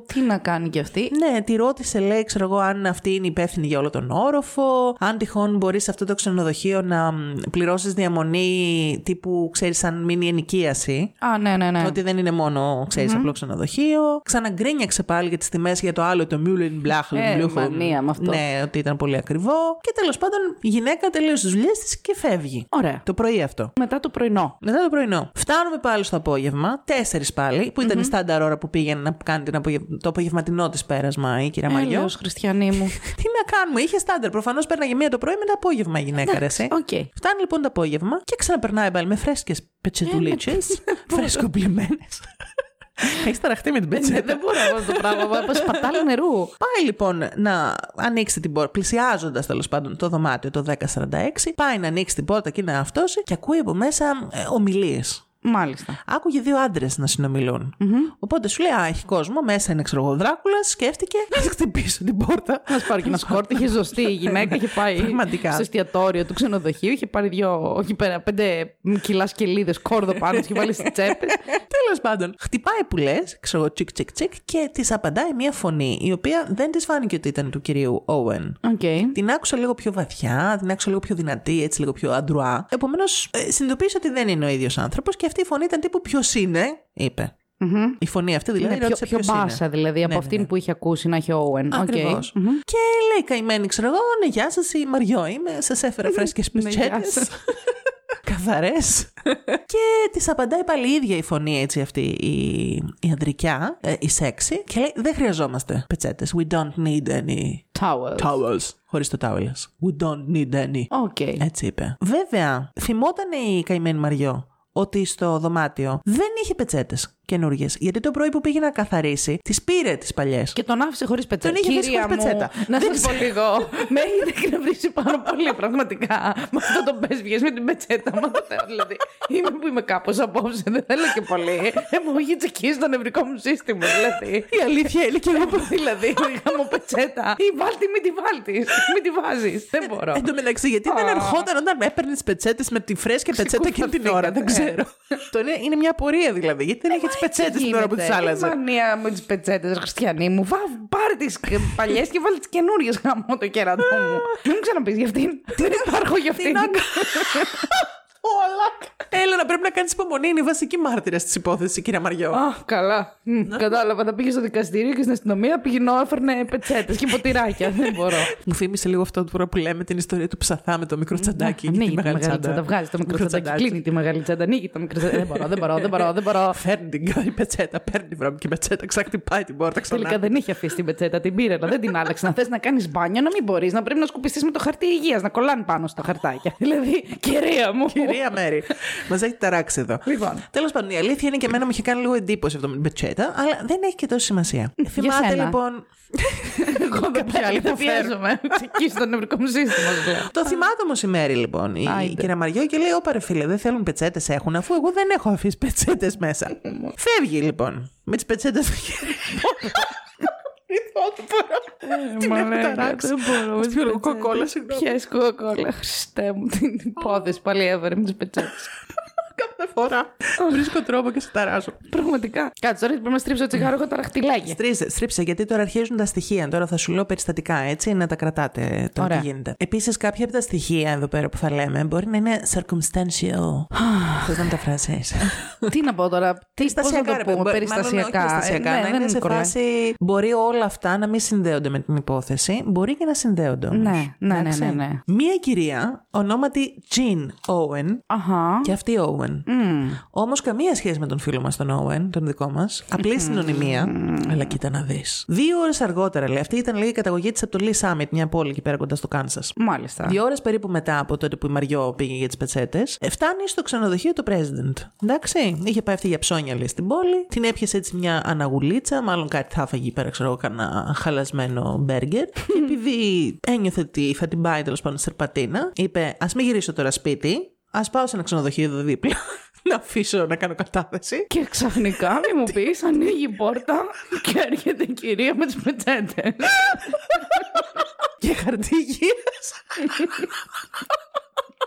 Τι να κάνει κι αυτή. Ναι, τη ρώτησε, λέει, ξέρω εγώ, αν αυτή είναι υπεύθυνη για όλο τον όροφο, αν τυχόν μπορείς σε αυτό το ξενοδοχείο να πληρώσεις διαμονή τύπου, ξέρεις, σαν μείνει ενοικίαση. Α, ναι, ναι, ναι. Ότι δεν είναι μόνο, ξέρεις, απλό ξενοδοχείο. Ξαναγκρίνιαξε πάλι για τις τιμές για το άλλο, το Μιούλιν Μπλάχλ. Ε, μανία με αυτό. Ναι, ότι ήταν πολύ ακριβό. Και τέλος πάντων η γυναίκα τελείωσε τις δουλειές της και φεύγει. Ωραία. Το πρωί αυτό. Μετά το πρωινό. Μετά το πρωινό. Φτάνουμε πάλι στο απόγευμα, τέσσερις πάλι, που ήταν η στάνταρ ώρα που πήγαινε να κάνει την απογευ... το απογευματινό της πέρασμα η κυρία Μαριό. Έλεος, Χριστιανή μου. Τι να κάνουμε, είχε στάνταρ. Προφανώς πέρναγε μία το πρωί με το απόγευμα η γυναίκα, ρε. εσύ. ΟΚ. Φτάνει λοιπόν το απόγευμα και ξαναπερνάει πάλι με φρέσκες πετσετουλίτσες. Φρεσκοπλυμένες. Έχεις ταραχτεί με την πετσέτα. Δεν μπορώ αυτό το πράγμα. Όπω πατάλη νερού. Πάει λοιπόν να ανοίξει την πόρτα, πλησιάζοντας τέλος πάντων το δωμάτιο το 1046. Πάει να ανοίξει την πόρτα και να αυτώσει και ακούει από μέσα ε, ομιλίες. Μάλιστα. Άκουγε δύο άντρες να συνομιλούν Οπότε σου λέει: Α, έχει κόσμο, μέσα είναι ξέρω εγώ, ο Δράκουλας. Σκέφτηκε να χτυπήσει την πόρτα. Να πάρει και ένα σκόρδο. Είχε ζωστεί η γυναίκα. Είχε πάει Πραγματικά. στο εστιατόριο του ξενοδοχείου. Είχε πάρει δύο, όχι πέρα, πέντε κιλά σκελίδες σκόρδο πάνω. Είχε βάλει στις τσέπες. Τέλος πάντων, χτυπάει που λες, ξέρω εγώ, τσικ τσικ τσικ, και της απαντάει μια φωνή η οποία δεν της φάνηκε ότι ήταν του κυρίου Owen. ΟΚ. Την άκουσε λίγο πιο βαθιά, την άκουσε λίγο πιο δυνατή, έτσι λίγο πιο αντρουά. Επομένως, ε, συνειδητοποίησε ότι δεν είναι ο ίδιος άνθρωπος και αυτή η φωνή ήταν τύπου Ποιος είναι, είπε. Η φωνή αυτή δηλαδή Είναι πιο, ρώτησε πιο ποιος είναι. μπάσα δηλαδή από Ναι, αυτήν ναι. που είχε ακούσει να έχει ο Owen. ΟΚ. Ακριβώς. Και λέει η καημένη, ξέρω εγώ, ναι, γεια σας, η Μαριό είμαι. Σας έφερα φρέσκες Ναι, γεια πετσέτες. σας. Καθαρές. και της απαντάει πάλι η ίδια η φωνή έτσι αυτή η, η ανδρικιά, ε, η σεξι. Και λέει: Δεν χρειαζόμαστε πετσέτες. We don't need any towels. towels. Χωρίς το towels. We don't need any. ΟΚ. Έτσι είπε. Βέβαια, θυμόταν η καημένη Μαριό ότι στο δωμάτιο δεν είχε πετσέτες καινούργιες. Γιατί το πρωί που πήγε να καθαρίσει, τις πήρε τις παλιές. Και τον άφησε χωρίς πετσέτα. Τον είχε αφήσει Κυρία χωρίς μου, πετσέτα. Να Δεν σας πω λίγο. με έχετε εκνευρίσει πάρα πολύ, πραγματικά. Με αυτό το πες βγες με την πετσέτα. Μα το θέλω, δηλαδή. Είμαι που είμαι κάπως απόψε, δεν θέλω και πολύ. Ε, μου έχει τσεκίσει το νευρικό μου σύστημα, δηλαδή. Η αλήθεια είναι και εγώ. δηλαδή, είχα μου πετσέτα. Ή βάλτη, μην τη βάλτης. Μην τη βάζεις. Δεν μπορώ. Εν τω μεταξύ, γιατί δεν Α. ερχόταν όταν έπαιρνες τις πετσέτες με τη φρέσκια πετσέτα εκείνη την ώρα. Δεν Ξεκουρθήκατε. ξέρω. Το είναι, είναι μια απορία δηλαδή. Γιατί δεν είχε τι πετσέτες την ώρα που τις άλλαζε. Η μανία με τις πετσέτες, Χριστιανή μου. Βά, πάρε τις παλιές και βάλε τις καινούριες γάμο το κέρατό μου. Μην μου ξαναπείς για αυτήν. Δεν υπάρχω για αυτήν. Να Έλα να πρέπει να κάνεις υπομονή. Είναι η βασική μάρτυρα τη υπόθεση, κυρία Μαριό. Α, καλά. Μμ, Κατάλαβα. Τα πήγες στο δικαστήριο και στην αστυνομία πήγαινε, έφερνε πετσέτες και ποτηράκια. Δεν μπορώ. Μου θύμισε λίγο αυτό τώρα που λέμε την ιστορία του ψαθά με το μικρό τσαντάκι. και Ανοίγει τη τη μεγάλη τσάντα. Βγάζει το μικρό τσαντάκι. τσαντάκι. Κλείνει τη μεγάλη τσάντα. Ανοίγει το μικρό τσάντα. Δεν μπορώ, δεν μπορώ, δεν μπορώ. Δεν μπορώ. Φέρνει την κάτω πετσέτα, παίρνει τη βρώμικη πετσέτα, ξακτυπάει την πόρτα ξανά. Τελικά δεν είχε αφήσει την πετσέτα, την πήρε, αλλά δεν την άλλαξε. Να θες να κάνεις μπάνιο, να μην μπορείς, να πρέπει να σκουπιστείς με το χαρτί υγείας, να κολλάνε πάνω στα χαρτάκια. Δηλαδή, κυρία μου. Κυρία Μέρη, μας έχει ταράξει εδώ. Λοιπόν. Τέλος πάντων, η αλήθεια είναι και εμένα μου είχε κάνει λίγο εντύπωση αυτό με την πετσέτα, αλλά δεν έχει και τόση σημασία. Θυμάται σένα. λοιπόν. Εγώ δεν Κάποια άλλη δεν που φέρνω. πιέζομαι. Ξεκίσει το νευρικό μου σύστημα, σου λέω. Το θυμάται όμως η Μέρη λοιπόν, η, Άιντε. η κυρία Μαριό, και λέει: Ωπα ρε φίλε, δεν θέλουν πετσέτες έχουν, αφού εγώ δεν έχω αφήσει πετσέτες μέσα. Φεύγει λοιπόν με τις πετσέτες στο χέρι. Την έχω ταράξει. Δεν μπορώ. Μας πιω λίγο κοκακόλα, συγγνώμη. Ποιες κοκακόλα, Χριστέ μου, την υπόθεση πάλι έβαλε με τις πετσέτες. Κάθε φορά βρίσκω τρόπο και σε ταράζω. Πραγματικά. Κάτσε τώρα, πρέπει να στρίψω το τσιγάρο, έχω τα ραχτυλάκια. Στρίψε, στρίψε, γιατί τώρα αρχίζουν τα στοιχεία. Τώρα θα σου λέω περιστατικά, έτσι, να τα κρατάτε τώρα Ωραία. τι γίνεται. Επίσης, κάποια από τα στοιχεία εδώ πέρα που θα λέμε μπορεί να είναι circumstantial. Θε να μεταφράσει. Τι να πω τώρα, τι πώς να Περιστασιακά, το ρε πούμε, παιδί, περιστασιακά. μάλλον όχι περιστασιακά, Ε, ναι, να δεν είναι σε κολλάει. φάση. Μπορεί όλα αυτά να μην συνδέονται με την υπόθεση. Μπορεί και να συνδέονται όμως. Ναι, ναι, ναι, Εντάξει. ναι, ναι. Μία κυρία ονόματι Jean Owen. Αχα. Και αυτή Owen. Μμ. Όμως καμία σχέση με τον φίλο μας τον Owen, τον δικό μας. Απλή συνωνυμία. Αλλά κοίτα να δεις. Δύο ώρες αργότερα, λέει, αυτή ήταν λίγη η καταγωγή της από το Lee Summit, μια πόλη εκεί πέρα κοντά στο Κάνσα. Μάλιστα. Δύο ώρες περίπου μετά από τότε που η Μαριό πήγε για τις πετσέτες, φτάνει στο ξενοδοχείο του President. Εντάξει, είχε πάει αυτή για ψώνια, λέει, στην πόλη. Την έπιασε έτσι μια αναγουλίτσα, μάλλον κάτι θα φαγεί πέρα, ξέρω εγώ, κανένα χαλασμένο μπέργκερ. Και επειδή ένιωθε ότι θα την πάει τέλος πάντων σε σερπατίνα, είπε: Α μην γυρίσω τώρα σπίτι, ας πάω σε ένα ξενοδοχείο εδώ δίπλα. να αφήσω να κάνω κατάθεση. Και ξαφνικά μη μου πεις, ανοίγει η πόρτα και έρχεται η κυρία με τις πετσέτες. Και είχε χαρτί υγείας.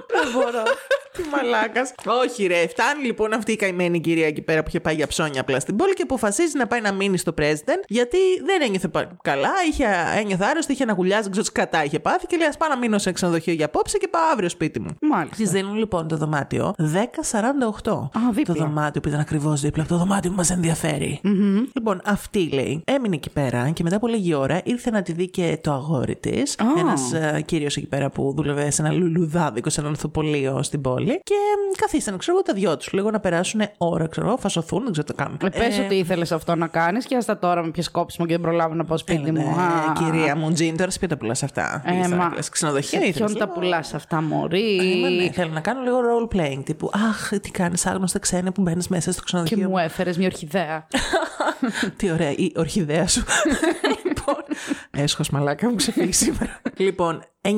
Δεν μπορώ. Τι μαλάκας. Όχι, ρε. Φτάνει λοιπόν αυτή η καημένη κυρία εκεί πέρα που είχε πάει για ψώνια απλά στην πόλη και αποφασίζει να πάει να μείνει στο president γιατί δεν ένιωθε πα- καλά, είχε, ένιωθε άρρωστη, είχε αναγουλιάσει, δεν ξέρω τι κατά είχε πάθει και λέει: Α πάω να μείνω σε ξενοδοχείο για απόψε και πάω αύριο σπίτι μου. Τη Μάλιστα. δίνουν λοιπόν το δωμάτιο 1048. Α, δίπλα. Το δωμάτιο που ήταν ακριβώς δίπλα από το δωμάτιο που μας ενδιαφερει Λοιπόν, αυτή λέει, έμεινε εκεί πέρα και μετά από λίγη ώρα ήρθε να τη δει και το αγόρι της. Α. Ένας κύριος εκεί πέρα που δούλευε σε ένα λουλουδάδικο, σε ένα ανθοπολείο στην πόλη. Και μ, καθίσανε, ξέρω εγώ, τα δυο τους λίγο να περάσουν ώρα, ξέρω εγώ, φασωθούν, δεν ξέρω τι κάνουν. Ε, πες ότι ήθελες αυτό να κάνεις και άστα τώρα με πιες κόψιμο και δεν προλάβω να πάω σπίτι μου. Α, Ε, κυρία μου, Τζιν, τώρα σπίτι τα πουλάς αυτά. Ε, Ήρθα να μα. κλαις ξενοδοχείο. Σε ήθελες ποιον τα λίγο. πουλάς αυτά, Μωρή; Ε, μα ναι, θέλω να κάνω λίγο role playing. Τύπου, Αχ, τι κάνεις, άγνωστα ξένε που μπαίνεις μέσα στο Και ξενοδοχείο. μου έφερες μια ορχιδέα. Τι ωραία, η ορχιδέα σου. λοιπόν. Έσχος μαλάκα μου ξεφύγει σήμερα. λοιπόν, 9.30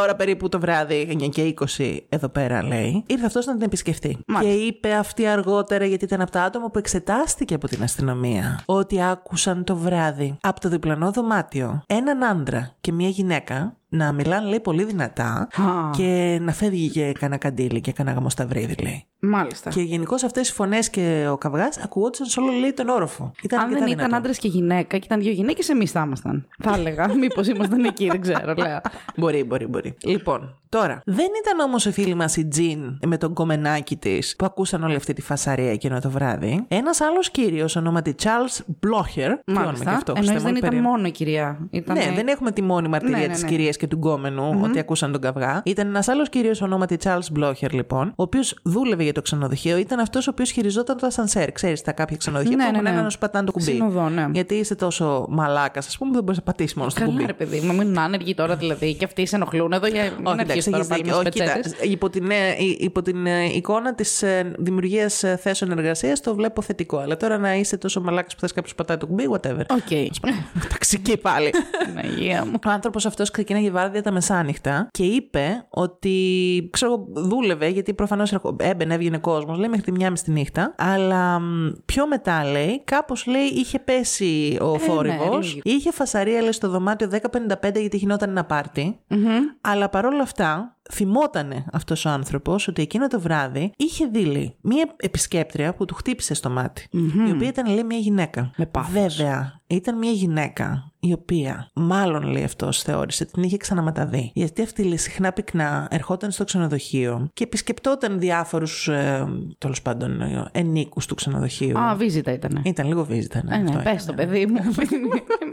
ώρα περίπου το βράδυ, 9 και 20 εδώ πέρα λέει, ήρθε αυτός να την επισκεφτεί. Μάλιστα. Και είπε αυτή αργότερα, γιατί ήταν από τα άτομα που εξετάστηκε από την αστυνομία, ότι άκουσαν το βράδυ από το διπλανό δωμάτιο έναν άντρα και μια γυναίκα να μιλάνε, λέει, πολύ δυνατά Α. και να φεύγει και κανένα καντήλι και κανένα γαμοσταυρίδι, λέει. Μάλιστα. Και γενικώς αυτές οι φωνές και ο καυγά ακουγόντουσαν σε όλο λέει τον όροφο. Ήταν Αν δεν αρκετά ήταν δυνατό. άντρες και γυναίκα και ήταν δύο γυναίκες, εμείς θα ήμασταν. Θα έλεγα. Μήπως ήμασταν εκεί, δεν ξέρω. Λέω. Μπορεί, μπορεί, μπορεί. Λοιπόν, τώρα. Δεν ήταν όμως η φίλη μας η Τζιν με τον κομμενάκι της που ακούσαν όλη αυτή τη φασαρία εκείνο το βράδυ. Ένας άλλος κύριος ονόματι Charles Blocher. τι όνομα και Μάλιστα. αυτό, Εννοείς Χριστέ μου, δεν ήταν περίμενε. μόνο η κυρία. Ήταν... Ναι, δεν έχουμε τη μόνη μαρτυρία Ναι, ναι, της ναι. κυρίας και του γκόμενου ότι ακούσαν τον καυγά. Ήταν ένας άλλος κύριος ονόματι Charles Blocher, λοιπόν, ο οποίος δούλευε για το ξενοδοχείο. Ήταν αυτός ο οποίος χειριζόταν το ασανσέρ. Ξέρεις, τα κάποια ξενοδοχεία Ναι, που ναι, έχουν ναι. ένα να σου πατάνε το κουμπί. Συνοδό, ναι. Γιατί είσαι τόσο μαλάκας, ας πούμε, που δεν μπορείς να πατήσεις μόνο στο κουμπί. Καλά, ρε παιδί μου, μείνουν άνεργοι τώρα δηλαδή. Και αυτοί σε ενοχλούν εδώ για. Μην Όχι, αρχίσει εντάξει, τώρα έχεις πάλι δίκιο. με Όχι, κοίτα, πετσέτες. υπό την, ε, υ- υπό την ε, εικόνα της δημιουργίας θέσεων εργασίας το βλέπω θετικό. Αλλά τώρα να είσαι τόσο μαλάκας που θες κάποιος πατάει το κουμπί, whatever. Οκ. Ταξική πάλι. Την Αγία μου. Ο άνθρωπος αυτός ξεκίναγε βάρδια τα μεσάνυχτα και είπε ότι. ξέρω, εγώ, δούλευε γιατί προφανώς έμπαινε, έβγαινε κόσμος, λέει μέχρι τη μια μισή τη νύχτα. Αλλά μ, πιο μετά λέει, κάπως λέει είχε πέσει ο θόρυβο. ναι, λίγο. είχε φασαρία λέει στο δωμάτιο 1055 γιατί γινόταν ένα πάρτι. Αλλά παρόλα αυτά, θυμότανε αυτός ο άνθρωπος ότι εκείνο το βράδυ είχε δει λέει, μία επισκέπτρια που του χτύπησε στο ματι Η οποία ήταν λέει μια γυναίκα. Με πάθος. Βέβαια, ήταν μια γυναίκα η οποία, μάλλον λέει αυτός, θεώρησε ότι την είχε ξαναματαδεί. Γιατί αυτή λέει, συχνά πυκνά ερχόταν στο ξενοδοχείο και επισκεπτόταν διάφορους, ε, τέλος πάντων, ε, ενίκους του ξενοδοχείου. Α, βίζητα ήταν. Ήταν λίγο βίζητα, ναι. Ε, αυτό ναι, πες ήταν, το ναι. παιδί μου.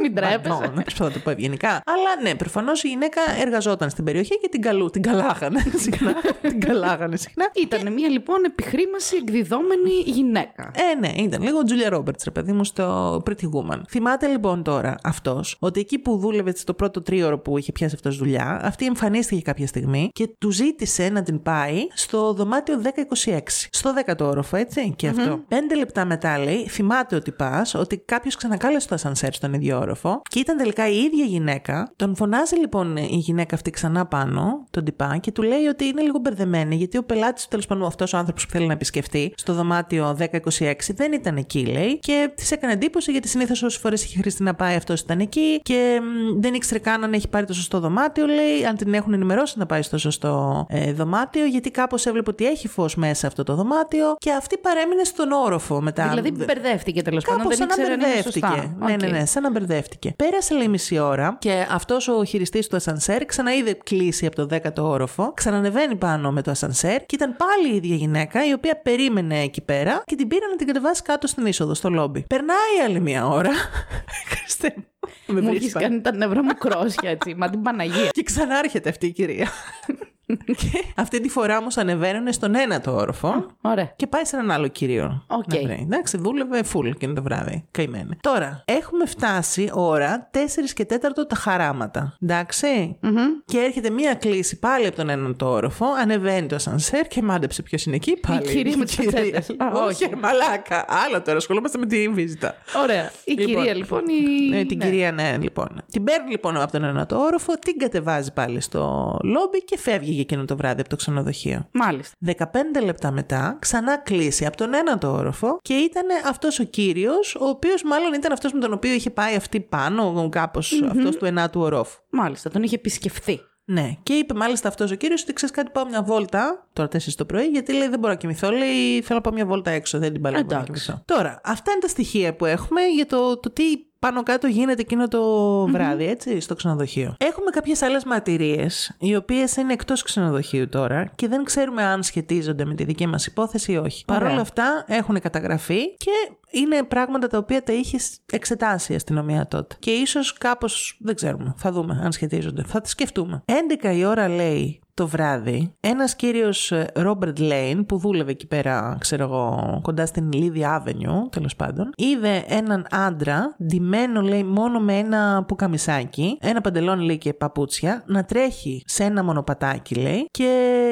Μην τρέπεσαι. Παντών, δεν θα το πω ευγενικά. Αλλά ναι, προφανώς η γυναίκα εργαζόταν στην περιοχή και την, καλού, την καλάγανε συχνά. την καλάγανε συχνά. Ήταν μια λοιπόν επιχρήμαση εκδιδόμενη γυναίκα. Ε, ναι, ήταν λίγο Τζούλια Ρόμπερτς, ρε παιδί μου, στο Pretty Woman. Θυμάται λοιπόν τώρα αυτό ότι εκεί που δούλευε στο πρώτο τρίωρο που είχε πιάσει αυτός δουλειά, αυτή εμφανίστηκε κάποια στιγμή και του ζήτησε να την πάει στο δωμάτιο 1026. Στο 10ο όροφο, έτσι. Και αυτό. Πέντε λεπτά μετά λέει, θυμάται ότι πας, ότι κάποιος ξανακάλεσε το ασανσέρ στον ίδιο όροφο και ήταν τελικά η ίδια γυναίκα. Τον φωνάζει λοιπόν η γυναίκα αυτή ξανά πάνω, τον τυπά, και του λέει ότι είναι λίγο μπερδεμένη, γιατί ο πελάτης, τέλος πάντων αυτός ο άνθρωπος που θέλει να επισκεφτεί, στο δωμάτιο 1026 δεν ήταν εκεί, λέει, και της έκανε εντύπωση γιατί συνήθως όσες φορές είχε χρειαστεί να πάει αυτός ήταν εκεί και μ, δεν ήξερε καν αν έχει πάρει το σωστό δωμάτιο, λέει, αν την έχουν ενημερώσει να πάει στο σωστό ε, δωμάτιο, γιατί κάπως έβλεπε ότι έχει φως μέσα αυτό το δωμάτιο και αυτή παρέμεινε στον όροφο μετά. Δηλαδή μπερδεύτηκε τέλος πάντων. Κάπως Δεν σαν να ήξερε αν είναι μπερδεύτηκε. σωστά. Ναι, ναι, ΟΚ. ναι, σαν να μπερδεύτηκε. Πέρασε λέει μισή ώρα και αυτός ο χειριστής του ασανσέρ ξαναείδε κλήση από το 10ο όροφο, ξανανεβαίνει πάνω με το ασανσέρ και ήταν πάλι η ίδια γυναίκα η οποία περίμενε εκεί πέρα και την πήρε να την κατεβάσει κάτω στην είσοδο, στο λόμπι. Περνάει άλλη μία ώρα. Χριστέ μου. Με Μου βρίσκει έχει πάλι. κάνει τα νεύρα μου κρόσια έτσι. Μα την Παναγία. Και ξανάρχεται αυτή η κυρία. και αυτή τη φορά όμως ανεβαίνουν στον ένατο όροφο. Ωραία. Και πάει σε έναν άλλο κύριο. ΟΚ. Να βρει. Εντάξει, δούλευε full εκείνο το βράδυ. Καημένη. Τώρα, έχουμε φτάσει ώρα 4 και 4 τα χαράματα. Εντάξει. Και έρχεται μία κλήση πάλι από τον ένατο όροφο, ανεβαίνει το ασανσέρ και μάντεψε ποιος είναι εκεί. Πάλι. κυρία με τις κυρία. πετσέτες. Α, Όχι, όχι. μαλάκα. Άλλο τώρα, ασχολούμαστε με την βίζιτα. Ωραία. Η Λοιπόν, κυρία λοιπόν. Η... Ναι, την ναι. κυρία, ναι, λοιπόν. Την παίρνει λοιπόν από τον ένα το όροφο, την κατεβάζει πάλι στο λόμπι και φεύγει για εκείνο εκείνο το βράδυ από το ξενοδοχείο. Μάλιστα. 15 λεπτά μετά, ξανά κλείσει από τον ένα το όροφο και ήταν αυτός ο κύριος, ο οποίος μάλλον ήταν αυτός με τον οποίο είχε πάει αυτή πάνω, κάπως αυτός του ενάτου ορόφου. Μάλιστα. Τον είχε επισκεφθεί. Ναι, και είπε μάλιστα αυτός ο κύριος ότι ξέρεις κάτι, πάω μια βόλτα. Τώρα 4 το πρωί, γιατί λέει δεν μπορώ να κοιμηθώ. Λέει θέλω να πάω μια βόλτα έξω, δεν την παλεύω να Εντάξει. κοιμηθώ. Τώρα, αυτά είναι τα στοιχεία που έχουμε για το, το τι πάνω κάτω γίνεται εκείνο το βράδυ, έτσι, στο ξενοδοχείο. Έχουμε κάποιες άλλες μαρτυρίες, οι οποίες είναι εκτός ξενοδοχείου τώρα και δεν ξέρουμε αν σχετίζονται με τη δική μας υπόθεση ή όχι. Ωραία. Παρ' όλα αυτά έχουν καταγραφεί και είναι πράγματα τα οποία τα είχε εξετάσει η αστυνομία τότε. Και ίσως κάπως, δεν ξέρουμε, θα δούμε αν σχετίζονται. Θα τη σκεφτούμε. 11 η ώρα λέει το βράδυ, ένας κύριος Ρόμπερτ Λέιν που δούλευε εκεί πέρα, ξέρω εγώ, κοντά στην Lydia Avenue, τέλος πάντων, είδε έναν άντρα, ντυμένο λέει μόνο με ένα πουκαμισάκι, ένα παντελόνι λέει και παπούτσια, να τρέχει σε ένα μονοπατάκι λέει και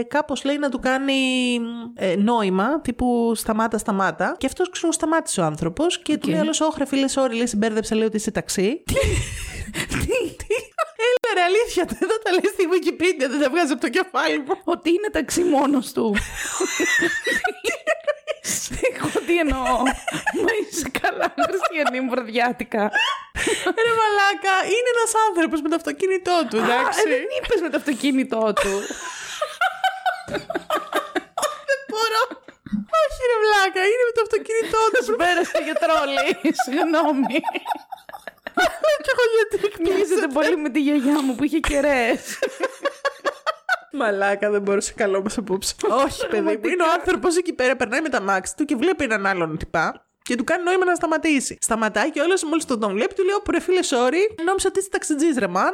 κάπως λέει να του κάνει ε, νόημα, τύπου σταμάτα, σταμάτα. Και αυτός ξέρω σταμάτησε ο άνθρωπος και του λέει άλλος, όχρε φίλε, sorry, λέει, συμπέρδεψε, λέει ότι είσαι ταξί. Έλα ρε, αλήθεια, εδώ τα λέει στη Wikipedia, δεν τα βγάζει από το κεφάλι μου. Ότι είναι ταξί μόνο του. Εγώ τι εννοώ. Μα είσαι καλά, Χριστιανή μου, βραδιάτικα. Ρε μαλάκα, είναι ένας άνθρωπος με το αυτοκίνητό του, Α, εντάξει. ε, δεν είπες με το αυτοκίνητό του. μπορώ. Όχι ρε μαλάκα, είναι με το αυτοκίνητό του. Πέρασε για τρόλι. Συγγνώμη. Και εγώ γιατί Μυρίζεται πολύ με τη γιαγιά μου που είχε κεραίες. Μαλάκα, δεν μπορούσε καλό μας απόψε. Όχι, παιδί μου. Είναι ο άνθρωπος εκεί πέρα, περνάει με τα μάξι του και βλέπει έναν άλλον τυπά. Και του κάνει νόημα να σταματήσει. Σταματάει και όλος μόλις τον τον βλέπει, του λέει: Ωπρε φίλε, sorry, νόμιζα ότι είσαι ταξιτζής, ρε μαν.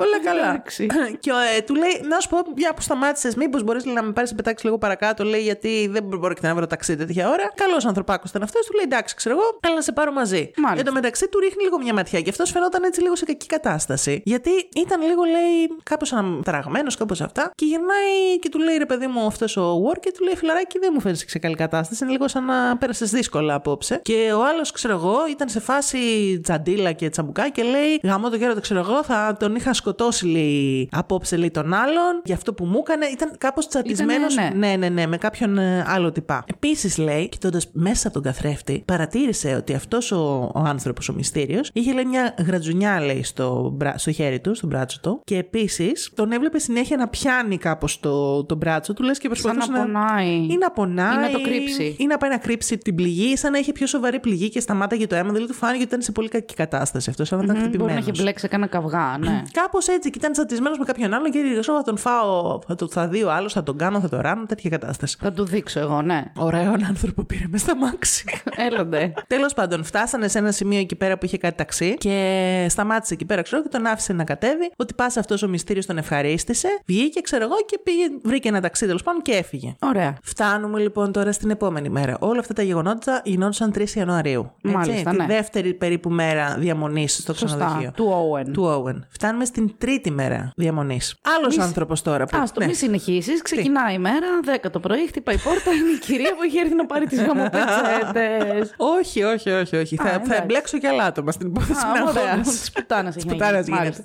Όλα καλά. εντάξει. και ε, του λέει: Να σου πω, για που σταμάτησες, μήπως μπορείς να με πάρεις να πετάξεις λίγο παρακάτω, λέει, γιατί δεν μπορεί να βρω ταξί τέτοια ώρα. Καλός ανθρωπάκος ήταν αυτός, του λέει: Εντάξει, ξέρω εγώ, έλα να σε πάρω μαζί. Μάλιστα. Εν τω μεταξύ του ρίχνει λίγο μια ματιά και αυτός φαινόταν έτσι λίγο σε κακή κατάσταση. Γιατί ήταν λίγο, λέει, κάπως αναταραγμένος, κάπως αυτά. Και γυρνάει και του λέει: Ρε παιδί μου, αυτός ο Work και του λέει: Φιλαράκι, δεν μου φαίνεται σε καλή κατάσταση. Είναι λίγο σαν να πέρασες δύσκολα απόψε. Και ο άλλος, ξέρω εγώ, ήταν σε φάση τζαντίλα και τσαμπουκά και λέει: Γαμώ το γέρο, το ξέρω εγώ, θα τον είχα σκοτώσει, λέει, απόψε, λέει, τον άλλον για αυτό που μου έκανε. Ήταν κάπως τσατισμένος. Ήτανε, ναι, ναι, ναι, με κάποιον ε, άλλο τυπά. Επίσης, λέει, κοιτώντας μέσα από τον καθρέφτη, παρατήρησε ότι αυτός ο, ο άνθρωπος, ο μυστήριος, είχε λέει μια γρατζουνιά, λέει, στο, μπρα- στο χέρι του, στο μπράτσο του. Και επίσης τον έβλεπε συνέχεια να πιάνει κάπως το, το μπράτσο του, λες και Σαν προσπαθούσε να πονάει. ή να πονάει. Ή να το κρύψει. Ή να πάει να κρύψει την πληγή, σαν να είχε πιο σοβαρή πληγή και σταμάταγε το αίμα. Δηλαδή του φάνηκε ότι ήταν σε πολύ κακή κατάσταση αυτό, σαν να ήταν Μμμ, Μπορεί να χτυπημένος. έχει μπλέξει κανένα καυγά, ναι. Κάπως έτσι και ήταν τσατισμένο με κάποιον άλλον και έλεγε: «Εγώ Θα τον φάω, θα, το, θα δει ο άλλος, θα τον κάνω, θα το ράνω, τέτοια κατάσταση. Θα του δείξω εγώ, ναι. Ωραίον άνθρωπο πήρε μες στα μάξι. Έλονται. Τέλος πάντων, φτάσανε σε ένα σημείο εκεί πέρα που είχε κάτι ταξί και σταμάτησε εκεί πέρα, ξέρω, και τον άφησε να κατέβει. Ότι πας αυτός ο μυστήριος τον ευχαρίστησε, βγήκε, ξέρω εγώ, και πήγε, βρήκε ένα ταξί τέλος πάντων και έφυγε. Ωραία. Φτάνουμε λοιπόν τώρα στην επόμενη μέρα. Όλα αυτά τα γεγονότα γινόντουσαν 3 Ιανουαρίου. Έτσι, Μάλιστα, τη ναι. δεύτερη περίπου μέρα διαμονής στο Σωστά. ξενοδοχείο. Του Owen. Του Owen. Φτάνουμε στην τρίτη μέρα διαμονής. Άλλος άνθρωπος τώρα. Που... Α το μη συνεχίσεις. Ξεκινάει η μέρα, 10 το πρωί, χτυπάει η πόρτα. Είναι η κυρία που έχει έρθει να πάρει τις γαμοπετσέτες. Όχι, όχι, όχι. όχι. θα, θα εντάξει. εμπλέξω κι άλλα άτομα στην υπόθεση. μην Ωραία. αγχώνεσαι. Τη πουτάνα έχει Της πουτάνας γίνει. γίνεται.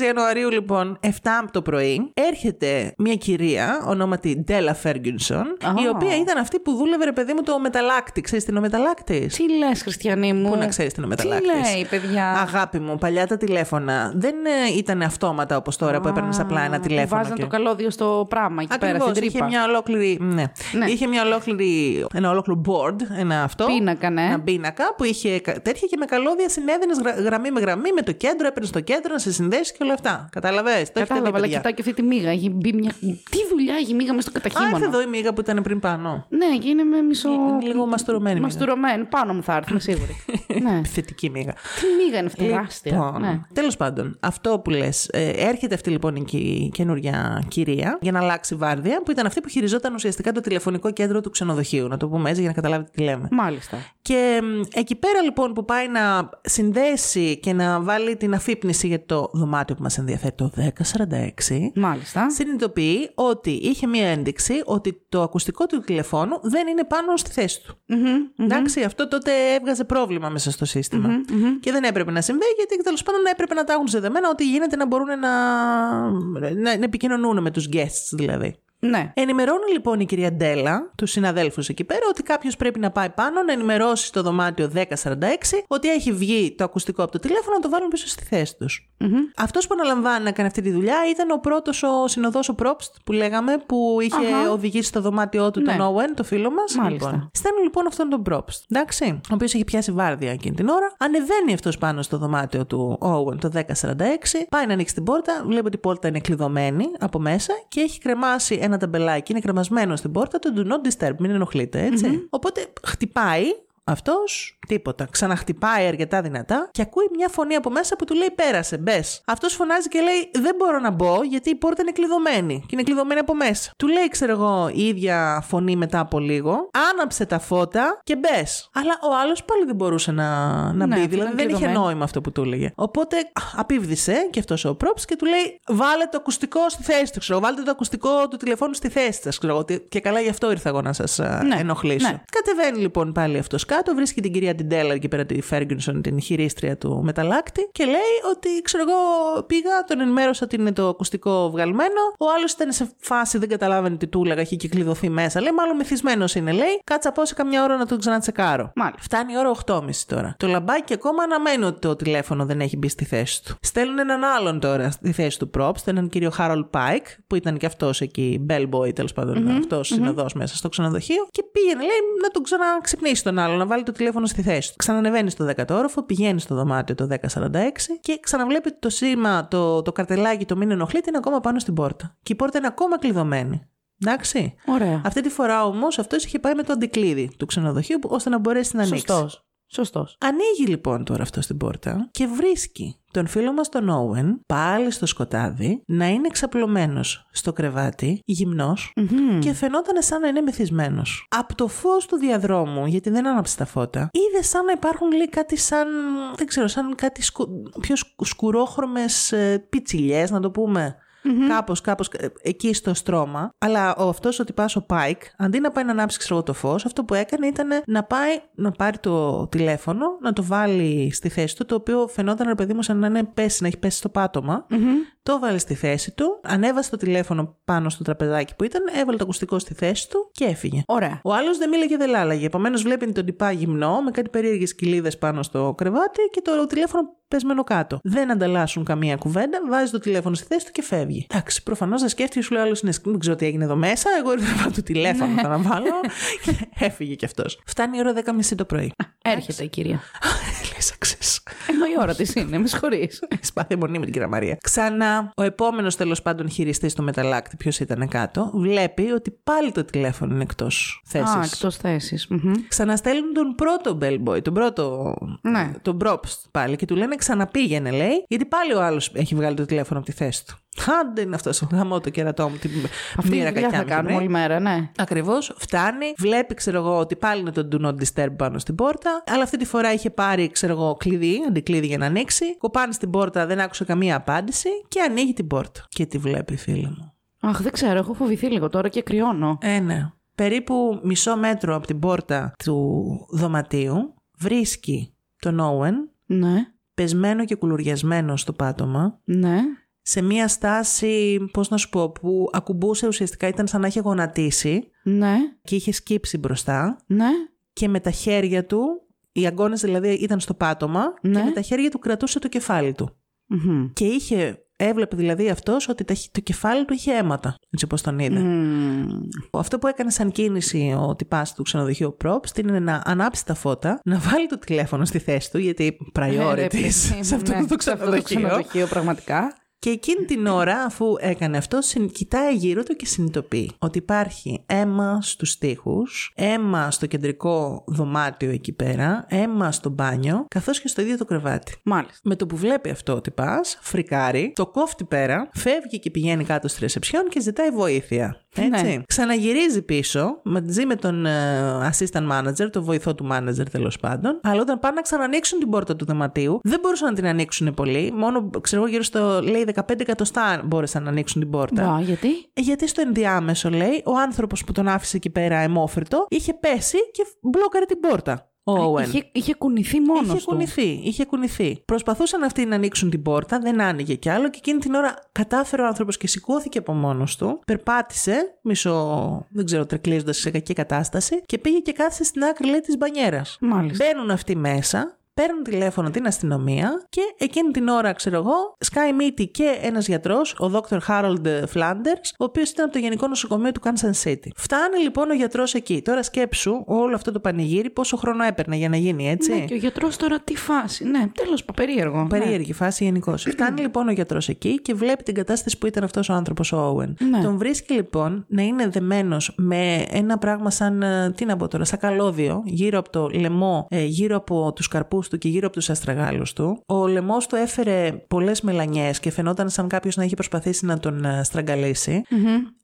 4 Ιανουαρίου λοιπόν, 7 το πρωί, έρχεται μια κυρία ονόματι Ντέλα Φέργκινσον, Α. η οποία ήταν αυτή που δούλευε, ρε παιδί μου, το μεταλλάκτη. Ξέρεις τι είναι ο μεταλλάκτης. Τι λες, Χριστιανή μου; Πού να ξέρεις τι είναι ο Τι μεταλλάκτης. λέει, παιδιά; Αγάπη μου, παλιά τα τηλέφωνα δεν ε, ήταν αυτόματα όπως τώρα που έπαιρνες απλά ένα Που τηλέφωνο. Βάζαν και- το καλώδιο στο πράμα εκεί πέρα, Ακριβώς, στην είχε τρύπα. μια ολόκληρη. Ναι. Ναι. Είχε μια ολόκληρη. Ένα ολόκληρο board, ένα αυτό. Πίνακα, ναι. Ένα πίνακα που είχε κα- τέτοια και με καλώδια συνέδενε γραμμή με γραμμή με το κέντρο, έπαιρνες στο κέντρο να σε συνδέσεις και όλα αυτά. Κατάλαβε. Το έχετε δει, Κατάλαβα, αλλά παιδιά. κοιτάω και αυτή τη μίγα. Έχει μπει μια. Τι δουλειά έχει η μίγα μες στο Α, ήρθε καταχύμωνο. εδώ η μίγα που ήταν πριν πάνω. Ναι, και είναι με μισό. Είναι λίγο μαστουρωμένη μίγα. Μαστουρωμένη. Πάνω μου θα έρθει, είμαι σίγουρη. ναι. Επιθετική μίγα. Τι μίγα είναι αυτή, τεράστια. Λοιπόν, Ναι. Τέλος πάντων, αυτό που λες, έρχεται αυτή λοιπόν η κι- καινούρια κυρία για να αλλάξει βάρδια, που ήταν αυτή που χειριζόταν ουσιαστικά το τηλεφωνικό κέντρο του ξενοδοχείου. Να το πούμε έτσι για να καταλάβετε τι λέμε. Μάλιστα. Και μ, εκεί πέρα λοιπόν που πάει να συνδέσει και να βάλει την αφύπνιση για το δωμάτιο που μας ενδιαφέρει το 1046, Μάλιστα. συνειδητοποιεί ότι είχε μία ένδειξη ότι το ακουστικό του τηλεφώνου δεν είναι πάνω στη θέση του. Μμμ, μμμ. Εντάξει, Εντάξει, αυτό τότε έβγαζε πρόβλημα μέσα στο συστημα Και δεν έπρεπε να συμβεί, γιατί τέλος πάντων έπρεπε να τα έχουν ζεδεμένα ότι γίνεται να μπορούν να, να, να επικοινωνούν με τους guests δηλαδή. Ναι. Ενημερώνει λοιπόν η κυρία Ντέλα τους συναδέλφους εκεί πέρα ότι κάποιος πρέπει να πάει πάνω να ενημερώσει στο δωμάτιο 1046 ότι έχει βγει το ακουστικό από το τηλέφωνο να το βάλουν πίσω στη θέση τους. Αυτός που αναλαμβάνει να κάνει αυτή τη δουλειά ήταν ο πρώτος ο συνοδός ο Πρόπστ που λέγαμε που είχε Αχα. οδηγήσει στο δωμάτιό του Ναι. τον Owen, το φίλο μας. Μάλιστα. Λοιπόν. Στέλνουν λοιπόν αυτόν τον Πρόπστ. Εντάξει. Ο οποίος έχει πιάσει βάρδια εκείνη την ώρα. Ανεβαίνει αυτός πάνω στο δωμάτιο του Owen το 1046. Πάει να ανοίξει την πόρτα. Βλέπει ότι η πόρτα είναι κλειδωμένη από μέσα και έχει κρεμάσει ένα ταμπελάκι. Είναι κρεμασμένο στην πόρτα το do not disturb. Μην ενοχλείτε, έτσι. Οπότε χτυπάει. Αυτός τίποτα. Ξαναχτυπάει αρκετά δυνατά και ακούει μια φωνή από μέσα που του λέει: Πέρασε, μπες. Αυτός φωνάζει και λέει: Δεν μπορώ να μπω γιατί η πόρτα είναι κλειδωμένη και είναι κλειδωμένη από μέσα. Του λέει, ξέρω εγώ, η ίδια φωνή μετά από λίγο: Άναψε τα φώτα και μπες. Αλλά ο άλλος πάλι δεν μπορούσε να, να Ναι, μπει. αφού Δηλαδή ήταν δεν είχε κλειδωμένη. νόημα αυτό που του έλεγε. Οπότε α, απίβδησε και αυτός ο Props και του λέει: Βάλε το ακουστικό στη θέση του. Ξέρω, βάλτε το ακουστικό του τηλεφώνου στη θέση σας. Ξέρω, ότι- και καλά γι' αυτό ήρθα εγώ να σας Ναι, ενοχλήσω. ναι. Κατεβαίνει λοιπόν πάλι αυτός κάτω, βρίσκει την κυρία Τιντέλα εκεί πέρα, τη Φέργκινσον, την χειρίστρια του μεταλλάκτη και λέει ότι ξέρω εγώ πήγα, τον ενημέρωσα ότι είναι το ακουστικό βγαλμένο. Ο άλλος ήταν σε φάση, δεν καταλάβαινε τι του έλεγα, είχε και κλειδωθεί μέσα. Λέει, μάλλον μεθυσμένο είναι, λέει. Κάτσα πω σε καμιά ώρα να τον ξανατσεκάρω. Μάλιστα. Φτάνει η ώρα 8.30 τώρα. Το λαμπάκι ακόμα αναμένει ότι το τηλέφωνο δεν έχει μπει στη θέση του. Στέλνουν έναν άλλον τώρα στη θέση του Props, έναν κύριο Χάρολ Πάικ, που ήταν και αυτός εκεί, bellboy τέλος πάντων, αυτός συνοδός μέσα στο ξενοδοχείο. Και πήγαινε, λέει, να τον ξαναξυπνήσει τον άλλο, να βάλει το τηλέφωνο στη θέση του. Ξανανεβαίνει στο 10ο όροφο, πηγαίνει στο δωμάτιο το 1046 και ξαναβλέπει ότι το σήμα, το, το καρτελάκι, το μην ενοχλείται είναι ακόμα πάνω στην πόρτα. Και η πόρτα είναι ακόμα κλειδωμένη. Εντάξει. Ωραία. Αυτή τη φορά όμως αυτός είχε πάει με το αντικλείδι του ξενοδοχείου που- ώστε να μπορέσει να ανοίξει. Σωστός. Σωστός. Ανοίγει λοιπόν τώρα αυτό στην πόρτα και βρίσκει τον φίλο μας τον Όουεν πάλι στο σκοτάδι να είναι εξαπλωμένος στο κρεβάτι, γυμνός και φαινόταν σαν να είναι μεθυσμένος. Από το φως του διαδρόμου, γιατί δεν άναψε τα φώτα, είδε σαν να υπάρχουν λέει κάτι σαν, δεν ξέρω, σαν κάτι σκου, πιο σκου- σκουρόχρωμες ε, πιτσιλιές να το πούμε. Κάπως, κάπως ε, εκεί στο στρώμα. Αλλά ο, αυτός ο τυπάς ο Πάικ, αντί να πάει να ανάψει ξέρω, εγώ, το φως, αυτό που έκανε ήταν να πάει να πάρει το τηλέφωνο, να το βάλει στη θέση του, το οποίο φαινόταν ρε παιδί μου σαν να είναι πέσει, να έχει πέσει στο πατωμα Το βάλε στη θέση του, ανέβασε το τηλέφωνο πάνω στο τραπεζάκι που ήταν, έβαλε το ακουστικό στη θέση του και έφυγε. Ωραία. Ο άλλος δεν μίλαγε, δεν λάλαγε. Επομένως, βλέπει τον τυπά γυμνό με κάτι περίεργες κοιλίδες πάνω στο κρεβάτι και το τηλέφωνο πεσμένο κάτω. Δεν ανταλλάσσουν καμία κουβέντα, βάζει το τηλέφωνο στη θέση του και φεύγει. Εντάξει, προφανώς δεν σκέφτηκε, σου λέει άλλος είναι. Δεν ξέρω τι έγινε εδώ μέσα. Εγώ ήρθα να βάλω το τηλέφωνο, θα να βάλω. και έφυγε κι αυτός. Φτάνει η ώρα 10.30 το πρωί. Έρχεται η κυρία. Λύσαξε. Ενώ η ώρα της είναι, με συγχωρείς. Σπάθη μονή με την κυρία Μαρία. Ξανά, ο επόμενος τέλος πάντων χειριστής του μεταλλάκτη, ποιος ήταν κάτω, βλέπει ότι πάλι το τηλέφωνο είναι εκτός θέσης. Α, εκτός θέσης. Ξαναστέλνουν τον πρώτο bellboy, τον πρώτο. Ναι. Τον Μπρόπστ πάλι και του λένε ξαναπήγαινε, λέει, γιατί πάλι ο άλλος έχει βγάλει το τηλέφωνο από τη θέση του. Άντε είναι αυτός ο γαμό το κερατό μου, την Αυτή τη μοίρα δουλειά κακιά θα μου κάνουμε την όλη μέρα, ναι. Ακριβώς, φτάνει, βλέπει, ξέρω εγώ, ότι πάλι είναι το do not disturb πάνω στην πόρτα. Αλλά αυτή τη φορά είχε πάρει, ξέρω εγώ, κλειδί, αντικλείδι για να ανοίξει. Κοπάνει στην πόρτα, δεν άκουσε καμία απάντηση και ανοίγει την πόρτα. Και τη βλέπει, φίλε μου. Αχ, δεν ξέρω, έχω φοβηθεί λίγο τώρα και κρυώνω. Ε, ναι. Περίπου μισό μέτρο από την πόρτα του δωματίου βρίσκει τον Όουεν, Ναι, πεσμένο και κουλουριασμένο στο πάτωμα, ναι. Σε μία στάση, πώς να σου πω, που ακουμπούσε ουσιαστικά ήταν σαν να είχε γονατίσει Ναι, και είχε σκύψει μπροστά ναι. και με τα χέρια του, οι αγκώνες δηλαδή ήταν στο πάτωμα Ναι. και με τα χέρια του κρατούσε το κεφάλι του. Μμμ. Και είχε, έβλεπε δηλαδή αυτός ότι τα- το κεφάλι του είχε αίματα, έτσι όπως τον είδε. Μμμ. Αυτό που έκανε σαν κίνηση ο τυπάς του ξενοδοχείου Props είναι να ανάψει τα φώτα, να βάλει το τηλέφωνο στη θέση του, γιατί Ε, ρε, priorities παιδί μου, σε αυτό ναι, το σε αυτό το ξενοδοχείο. ξενοδοχείο, πραγματικά. Και εκείνη την ώρα, αφού έκανε αυτό, συν- κοιτάει γύρω του και συνειδητοποιεί ότι υπάρχει αίμα στους τοίχους, αίμα στο κεντρικό δωμάτιο εκεί πέρα, αίμα στο μπάνιο, καθώς και στο ίδιο το κρεβάτι. Μάλιστα. Με το που βλέπει αυτό ο τυπάς, φρικάρει, το κόφτει πέρα, φεύγει και πηγαίνει κάτω στη ρεσεψιόν και ζητάει βοήθεια. Έτσι. Ναι. Ξαναγυρίζει πίσω μαζί με τον ε, assistant manager, τον βοηθό του manager τέλος πάντων. Αλλά όταν πάνε να ξανανοίξουν την πόρτα του δωματίου, δεν μπορούσαν να την ανοίξουν πολύ. Μόνο, ξέρω εγώ, γύρω στο λέει 15 εκατοστά μπόρεσαν να ανοίξουν την πόρτα. Μπα, γιατί; Ε, Γιατί στο ενδιάμεσο, λέει, ο άνθρωπος που τον άφησε εκεί πέρα αιμόφρητο είχε πέσει και μπλόκαρε την πόρτα. Ο Owen. Είχε, είχε κουνηθεί μόνος Είχε του. κουνηθεί, είχε κουνηθεί. Προσπαθούσαν αυτοί να ανοίξουν την πόρτα, δεν άνοιγε κι άλλο και εκείνη την ώρα κατάφερε ο άνθρωπος και σηκώθηκε από μόνος του. Περπάτησε, μισό, δεν ξέρω, τρεκλίζοντα σε κακή κατάσταση και πήγε και κάθισε στην άκρη λέει της μπανιέρας. Μάλιστα. Μπαίνουν αυτοί μέσα, παίρνουν τηλέφωνο την αστυνομία και εκείνη την ώρα, ξέρω εγώ, σκάει μύτη και ένας γιατρός, ο Dr. Harold Flanders, ο οποίος ήταν από το Γενικό Νοσοκομείο του Kansas City. Φτάνει λοιπόν ο γιατρός εκεί. Τώρα σκέψου όλο αυτό το πανηγύρι, πόσο χρόνο έπαιρνε για να γίνει έτσι. Ναι, και ο γιατρός τώρα τι φάση. Ναι, τέλος πάντων, περίεργο. Περίεργη φάση γενικώς. Φτάνει λοιπόν ο γιατρός εκεί και βλέπει την κατάσταση που ήταν αυτός ο άνθρωπος ο Owen. Ναι. Τον βρίσκει λοιπόν να είναι δεμένος με ένα πράγμα σαν. ε, Τι να πω τώρα, σαν καλώδιο, γύρω από το λαιμό, ε, γύρω από τους καρπούς του και γύρω από τους αστραγάλους του. Ο λαιμός του έφερε πολλές μελανιές και φαινόταν σαν κάποιος να είχε προσπαθήσει να τον ε, στραγγαλίσει.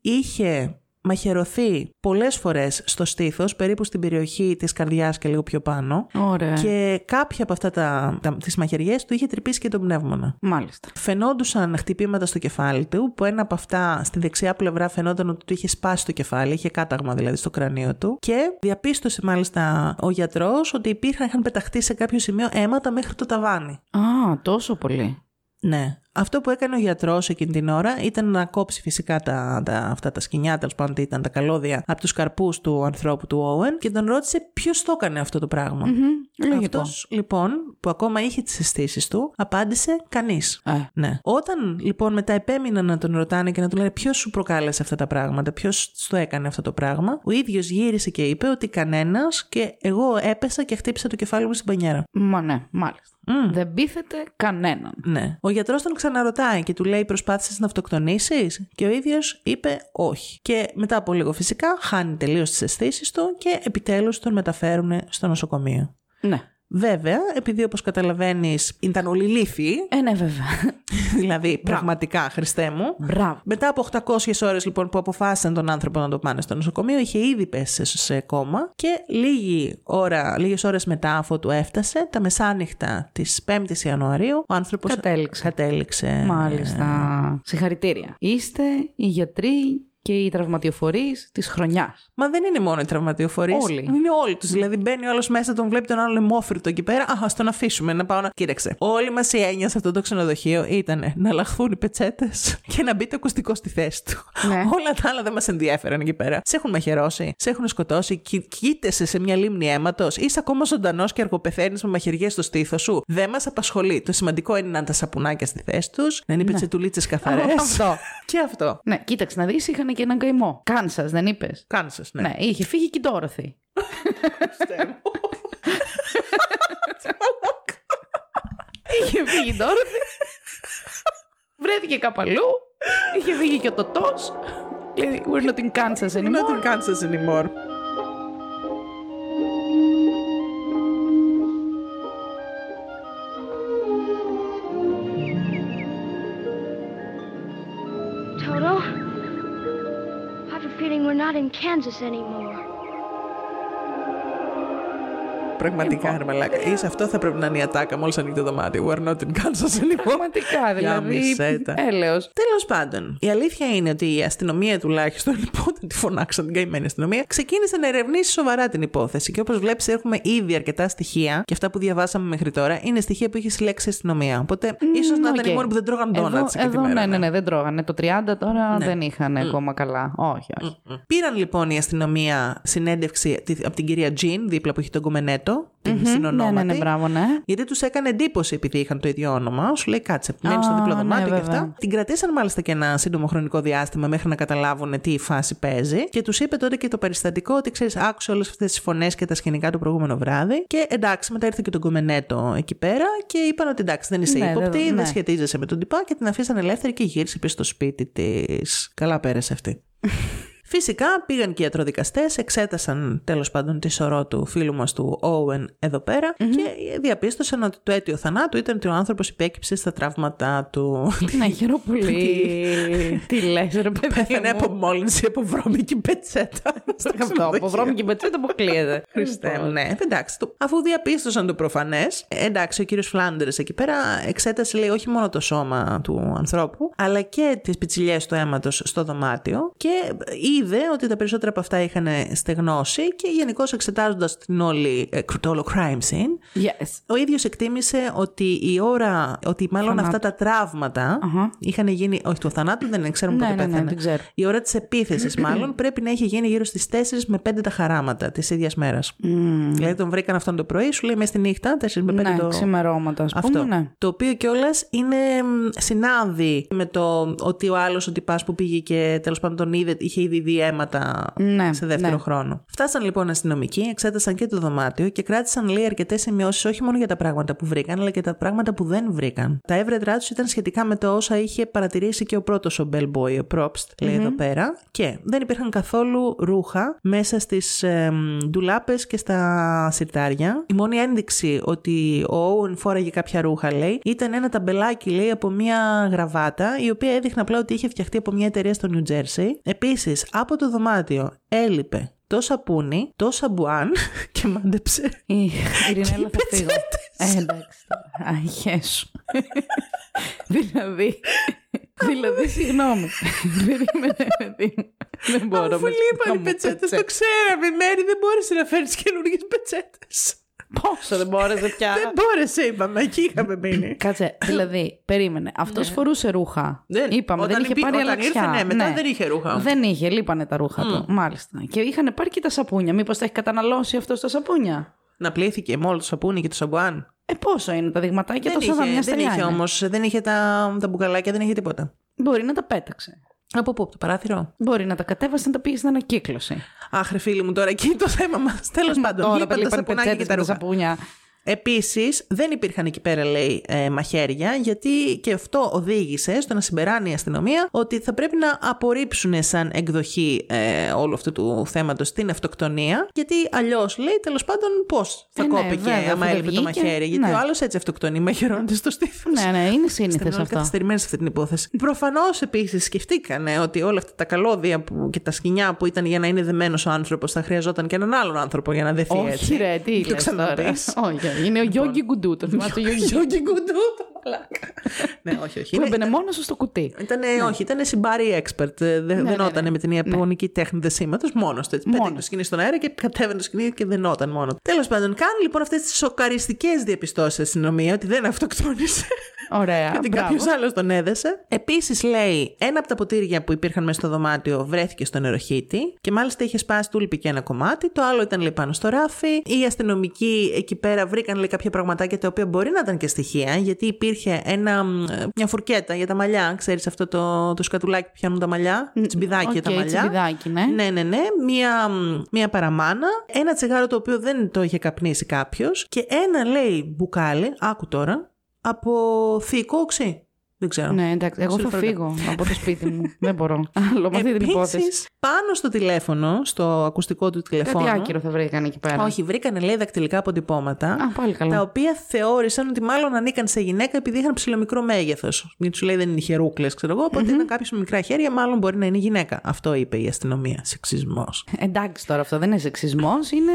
Είχε μαχαιρωθεί πολλές φορές στο στήθος, περίπου στην περιοχή της καρδιάς και λίγο πιο πάνω. Ωραία. Και κάποια από αυτά τα, τα, τις μαχαιριές του είχε τρυπήσει και τον πνεύμονα. Μάλιστα. Φαινόντουσαν χτυπήματα στο κεφάλι του, που ένα από αυτά στη δεξιά πλευρά φαινόταν ότι του είχε σπάσει το κεφάλι, είχε κάταγμα δηλαδή στο κρανίο του. Και διαπίστωσε μάλιστα ο γιατρός ότι υπήρχαν, είχαν πεταχτεί σε κάποιο σημείο αίματα μέχρι το ταβάνι. Α, τόσο πολύ. Ναι. Αυτό που έκανε ο γιατρός εκείνη την ώρα ήταν να κόψει φυσικά τα, τα, αυτά τα σκοινιά, τέλος πάντων τι ήταν τα καλώδια, από τους καρπούς του ανθρώπου του Όουεν και τον ρώτησε ποιος το έκανε αυτό το πράγμα. Λογικό. Αυτός λοιπόν, που ακόμα είχε τις αισθήσεις του, απάντησε κανείς. Ε. Ναι. Όταν λοιπόν μετά επέμειναν να τον ρωτάνε και να του λένε ποιος σου προκάλεσε αυτά τα πράγματα, ποιος το έκανε αυτό το πράγμα, ο ίδιος γύρισε και είπε ότι κανένας και εγώ έπεσα και χτύπησα το κεφάλι μου στην πανιέρα. Μα ναι, μάλιστα. Δεν πείθεται κανέναν. Ναι. Ο γιατρός τον ξαναρωτάει και του λέει: Προσπάθησες να αυτοκτονήσεις; Και ο ίδιος είπε όχι. Και μετά από λίγο φυσικά χάνει τελείως τις αισθήσεις του και επιτέλους τον μεταφέρουν στο νοσοκομείο. Ναι. Βέβαια, επειδή όπως καταλαβαίνεις ήταν όλοι λύθοι, Ε, ναι, βέβαια. δηλαδή πραγματικά Χριστέ μου, Μπράβο. μετά από 800 ώρες λοιπόν που αποφάσισαν τον άνθρωπο να το πάνε στο νοσοκομείο, είχε ήδη πέσει σε- σε κόμμα και λίγη ώρα, λίγες ώρες μετά αφού του έφτασε, τα μεσάνυχτα της 5ης Ιανουαρίου, ο άνθρωπος Κατέληξε. κατέληξε. Μάλιστα. Συγχαρητήρια. Είστε οι γιατροί και οι τραυματιοφορείς της χρονιάς. Μα δεν είναι μόνο οι τραυματιοφορείς. Όλοι. Είναι όλοι τους. Δηλαδή μπαίνει ο άλλος μέσα, τον βλέπει τον άλλο λαιμόφυρτο εκεί πέρα. Α, ας τον αφήσουμε να πάω να. Κοίταξε. Όλη μας η έννοια σε αυτό το ξενοδοχείο ήταν να λαχθούν οι πετσέτες και να μπει το ακουστικό στη θέση του. Ναι. Όλα τα άλλα δεν μας ενδιαφέραν εκεί πέρα. Σε έχουν μαχαιρώσει, σε έχουν σκοτώσει, κι- κοίτεσαι σε μια λίμνη αίματος, είσαι ακόμα ζωντανός και αργοπεθαίνεις με μαχαιριές στο στήθο σου. Δεν μας απασχολεί. Το σημαντικό είναι να είναι τα σαπουνάκια στη θέση τους, να είναι οι πετσετουλίτσες καθαρές. Αυτό. και αυτό. Ναι, κοίταξε να δεις, είχαν και έναν καημό. Κάνσα, δεν είπες; Κάνε σας, ναι. Ναι, είχε φύγει και η Ντόραθη. είχε φύγει η Ντόραθη. Βρέθηκε κάπου αλλού. Είχε φύγει και ο Τωτό. Λέει, we're not in Kansas Not anymore. in Kansas anymore. Not in Kansas anymore. Πραγματικά, ρε μαλάκα. Είσαι αυτό θα πρέπει να είναι η ατάκα μόλις ανοίγει το δωμάτιο. We're not in Kansas anymore. Πραγματικά, δηλαδή. μισέτα. Έλεος. Τέλος πάντων, η αλήθεια είναι ότι η αστυνομία τουλάχιστον, λοιπόν, τη φωνάξαν την καημένη αστυνομία, ξεκίνησε να ερευνήσει σοβαρά την υπόθεση. Και όπως βλέπεις, έχουμε ήδη αρκετά στοιχεία και αυτά που διαβάσαμε μέχρι τώρα είναι στοιχεία που έχει συλλέξει η αστυνομία. Οπότε, ίσως να ήταν οκ. οι μόνοι που δεν τρώγαν Εδώ, ντόνατς εκείνη τη εδώ μέρα. ναι, ναι, ναι, δεν τρώγανε. Το 30 τώρα δεν είχαν ακόμα καλά. Όχι, όχι. Πήραν λοιπόν η αστυνομία συνέντευξη τη- από την κυρία Τζιν, δίπλα που είχε τον Κομμενέτο, την Ναι, συνονόματη. ναι, ναι, μπράβο, ναι. Γιατί τους έκανε εντύπωση επειδή είχαν το ίδιο όνομα. Σου λέει κάτσε, μένει Α, στο διπλό ναι, δωμάτιο και βέβαια. αυτά. Την κρατήσαν μάλιστα και ένα σύντομο χρονικό διάστημα μέχρι να καταλάβουν τι η φάση παίζει. Και τους είπε τότε και το περιστατικό ότι ξέρεις, άκουσε όλες αυτές τις φωνές και τα σκηνικά το προηγούμενο βράδυ. Και εντάξει, μετά ήρθε και τον Κομμενέτο εκεί πέρα και είπαν ότι εντάξει, δεν είσαι Ναι, ύποπτη, δεν- δεν ναι. σχετίζεσαι με τον τυπά και την αφήσαν ελεύθερη και γύρισε πίσω στο σπίτι της. Καλά πέρασε αυτή. Φυσικά πήγαν και οι ιατροδικαστές, εξέτασαν τέλος πάντων τη σωρό του φίλου μας του Owen εδώ πέρα και διαπίστωσαν ότι το αίτιο θανάτου ήταν ότι ο άνθρωπος υπέκυψε στα τραύματά του. Ναι, χαίρομαι πολύ. Τι λες, ρε παιδί. Πέθανε μου. από μόλυνση από βρώμικη πετσέτα. στο Αυτό, από ξενοδοχείο. βρώμικη πετσέτα αποκλείεται. Χριστέ μου, ναι. Εντάξει, το- αφού διαπίστωσαν το προφανές, εντάξει, ο κύριος Φλάντερς εκεί πέρα εξέτασε, λέει, όχι μόνο το σώμα του ανθρώπου, αλλά και τις πιτσιλιές του αίματος στο δωμάτιο και είδε ότι τα περισσότερα από αυτά είχαν στεγνώσει και γενικώς εξετάζοντας την όλη, ε, το όλο crime scene, Yes. ο ίδιος εκτίμησε ότι η ώρα, ότι μάλλον Θανάτου. αυτά τα τραύματα Αχα. είχαν γίνει, όχι του θανάτου, δεν ξέρουμε Ναι, πότε ναι, ναι, πέθανε. δεν ξέρω. Η ώρα της επίθεσης μάλλον πρέπει να έχει γίνει γύρω στις 4 με 5 τα χαράματα της ίδιας μέρας. Δηλαδή τον βρήκαν αυτόν το πρωί, σου λέει μέσα στη νύχτα, 4 με 5 Ναι, το... ξημερώματα, ας Αυτό. πούμε. Ναι. Το οποίο κιόλας είναι μ, συνάδει με το ότι ο άλλος ο τυπάς που πήγε και τέλος πάντων τον είδε, είχε ήδη δει αίματα Ναι, σε δεύτερο ναι. χρόνο. Φτάσαν λοιπόν αστυνομικοί, εξέτασαν και το δωμάτιο και κράτησαν λέει αρκετές σημειώσεις όχι μόνο για τα πράγματα που βρήκαν, αλλά και τα πράγματα που δεν βρήκαν. Τα έβρετρά τους ήταν σχετικά με το όσα είχε παρατηρήσει και ο πρώτος ο Bellboy, ο Probst, λέει εδώ πέρα. Και δεν υπήρχαν καθόλου ρούχα μέσα στις ε, ντουλάπες και στα σιρτάρια. Η μόνη ένδειξη ότι ο Owen φόραγε κάποια ρούχα, λέει, ήταν ένα ταμπελάκι, λέει, από μια γραβάτα, η οποία έδειχνε απλά ότι είχε φτιαχτεί από μια εταιρεία στο New Jersey. Επίσης, από το δωμάτιο έλειπε το σαπούνι, το σαμπουάν και μάντεψε. Η Ειρηνέλα θα φύγω. Ε, εντάξει. τώρα. Αχέ σου. δηλαδή. Δηλαδή, συγγνώμη. Περίμενε, παιδί μου. Δεν μπορώ. Αφού με- λείπαν να οι μου πετσέτες, το πετσέ. ξέραμε. Μέρη δεν μπόρεσε να φέρεις καινούργιες πετσέτες. Πόσο δεν μπόρεσε πια. Δεν μπόρεσε, είπαμε. Εκεί είχαμε μείνει. Κάτσε, δηλαδή, περίμενε. Αυτός φορούσε ρούχα. Ναι. Δεν- Είπαμε, δεν όταν είχε υπή- πάρει όταν αλλαξιά. ήρθε, ναι, μετά δεν είχε ρούχα. Δεν είχε, λείπανε τα ρούχα του. Μάλιστα. Και είχαν πάρει και τα σαπούνια. Μήπως τα έχει καταναλώσει αυτός στα σαπούνια; Να πλήθηκε με όλο το σαπούνι και το σαμπουάν. Ε, πόσο είναι τα δειγματάκια, Δεν τόσα δαμιά είχε, δεν στεριά είχε είναι. όμως, δεν είχε τα, τα μπουκαλάκια, δεν είχε τίποτα. Μπορεί να τα πέταξε. Από πού, από το παράθυρο; Μπορεί να τα κατέβασε να τα πήγε στην ανακύκλωση. Αχ, ρε φίλοι μου, τώρα εκεί το θέμα μας. Τέλος πάντων, Τώρα λείπαν τα λείπαν σαπουνάκια και πετσέτες τα με τα ρούχα. σαπούνια. Επίσης, δεν υπήρχαν εκεί πέρα, λέει, ε, μαχαίρια, γιατί και αυτό οδήγησε στο να συμπεράνει η αστυνομία ότι θα πρέπει να απορρίψουν σαν εκδοχή ε, όλου αυτού του θέματος την αυτοκτονία. Γιατί αλλιώς, λέει, τέλος πάντων, πώς θα Ε, ναι, κόπηκε βέβαια, αφού άμα δεν έλειπε το βγήκε. μαχαίρι. Γιατί Ναι. ο άλλος έτσι αυτοκτονεί, μαχαιρώνεται στο στήθος. Ναι, ναι, είναι Είμαστε σύνηθες όλοι αυτό. καθυστερημένοι σε αυτή την υπόθεση. Προφανώς επίσης σκεφτήκανε ότι όλα αυτά τα καλώδια που, και τα σκοινιά που ήταν για να είναι δεμένος ο άνθρωπος θα χρειαζόταν και έναν άλλον άνθρωπο για να δεθεί Όχι, έτσι. ρε, τι Το λες τώρα. ξαναπείς. Όχι, είναι ο Γιώργη Γκουντού. Το θυμάσαι το Γιώργη; Γιώργη Γκουντού, το μαλάκα. ναι, όχι, όχι. Που Είναι- έμπαινε μόνος σου στο κουτί. Ήτανε, Όχι, ήταν συμπάρι expert. Ε, Δεν ναι, δενόταν ναι. με την ιαπωνική τέχνη δεσίματο. Μόνος του. Έτσι. Πέτυχε Μόνος. το σκηνή στον αέρα και κατέβαινε το σκηνή και δενόταν μόνος. Τέλος πάντων, κάνει λοιπόν αυτές τις σοκαριστικές διαπιστώσεις η αστυνομία ότι δεν αυτοκτόνησε. Ωραία. Γιατί μπράβο. κάποιο άλλος τον έδεσε. Επίσης, λέει, ένα από τα ποτήρια που υπήρχαν μέσα στο δωμάτιο βρέθηκε στο νεροχύτη και μάλιστα είχε σπάσει του και ένα κομμάτι. Το άλλο ήταν λέει πάνω στο ράφι. Οι αστυνομικοί εκεί πέρα βρήκαν λέει, κάποια πραγματάκια τα οποία μπορεί να ήταν και στοιχεία, γιατί υπήρχε ένα, μ, μια φουρκέτα για τα μαλλιά. Ξέρεις αυτό το, το σκατουλάκι που πιάνουν τα μαλλιά; Τσιμπιδάκι για τα Οκ, μαλλιά. τσιμπιδάκι, ναι. Ναι, ναι, ναι. Μία, μ, μία παραμάνα. Ένα τσιγάρο το οποίο δεν το είχε καπνίσει κάποιος. Και ένα λέει μπουκάλι, άκου τώρα, από θείο οξύ. Δεν ξέρω. Ναι, εντάξει, εγώ θα Συγχωρείτε. φύγω από το σπίτι μου. Δεν μπορώ. Άλλο με αυτή την υπόθεση. Επίσης, πάνω στο τηλέφωνο, στο ακουστικό του τηλεφώνου. Κάτι άκυρο θα βρήκαν εκεί πέρα. Όχι, βρήκανε λέει δακτυλικά αποτυπώματα. Α, πάλι καλά. Τα οποία θεώρησαν ότι μάλλον ανήκαν σε γυναίκα επειδή είχαν ψηλομικρό μέγεθος. Γιατί σου λέει δεν είναι χερούκλες, ξέρω εγώ. Οπότε ήταν κάποιο με μικρά χέρια, μάλλον μπορεί να είναι γυναίκα. Αυτό είπε η αστυνομία. Σεξισμός. Εντάξει τώρα, αυτό δεν είναι σεξισμός, είναι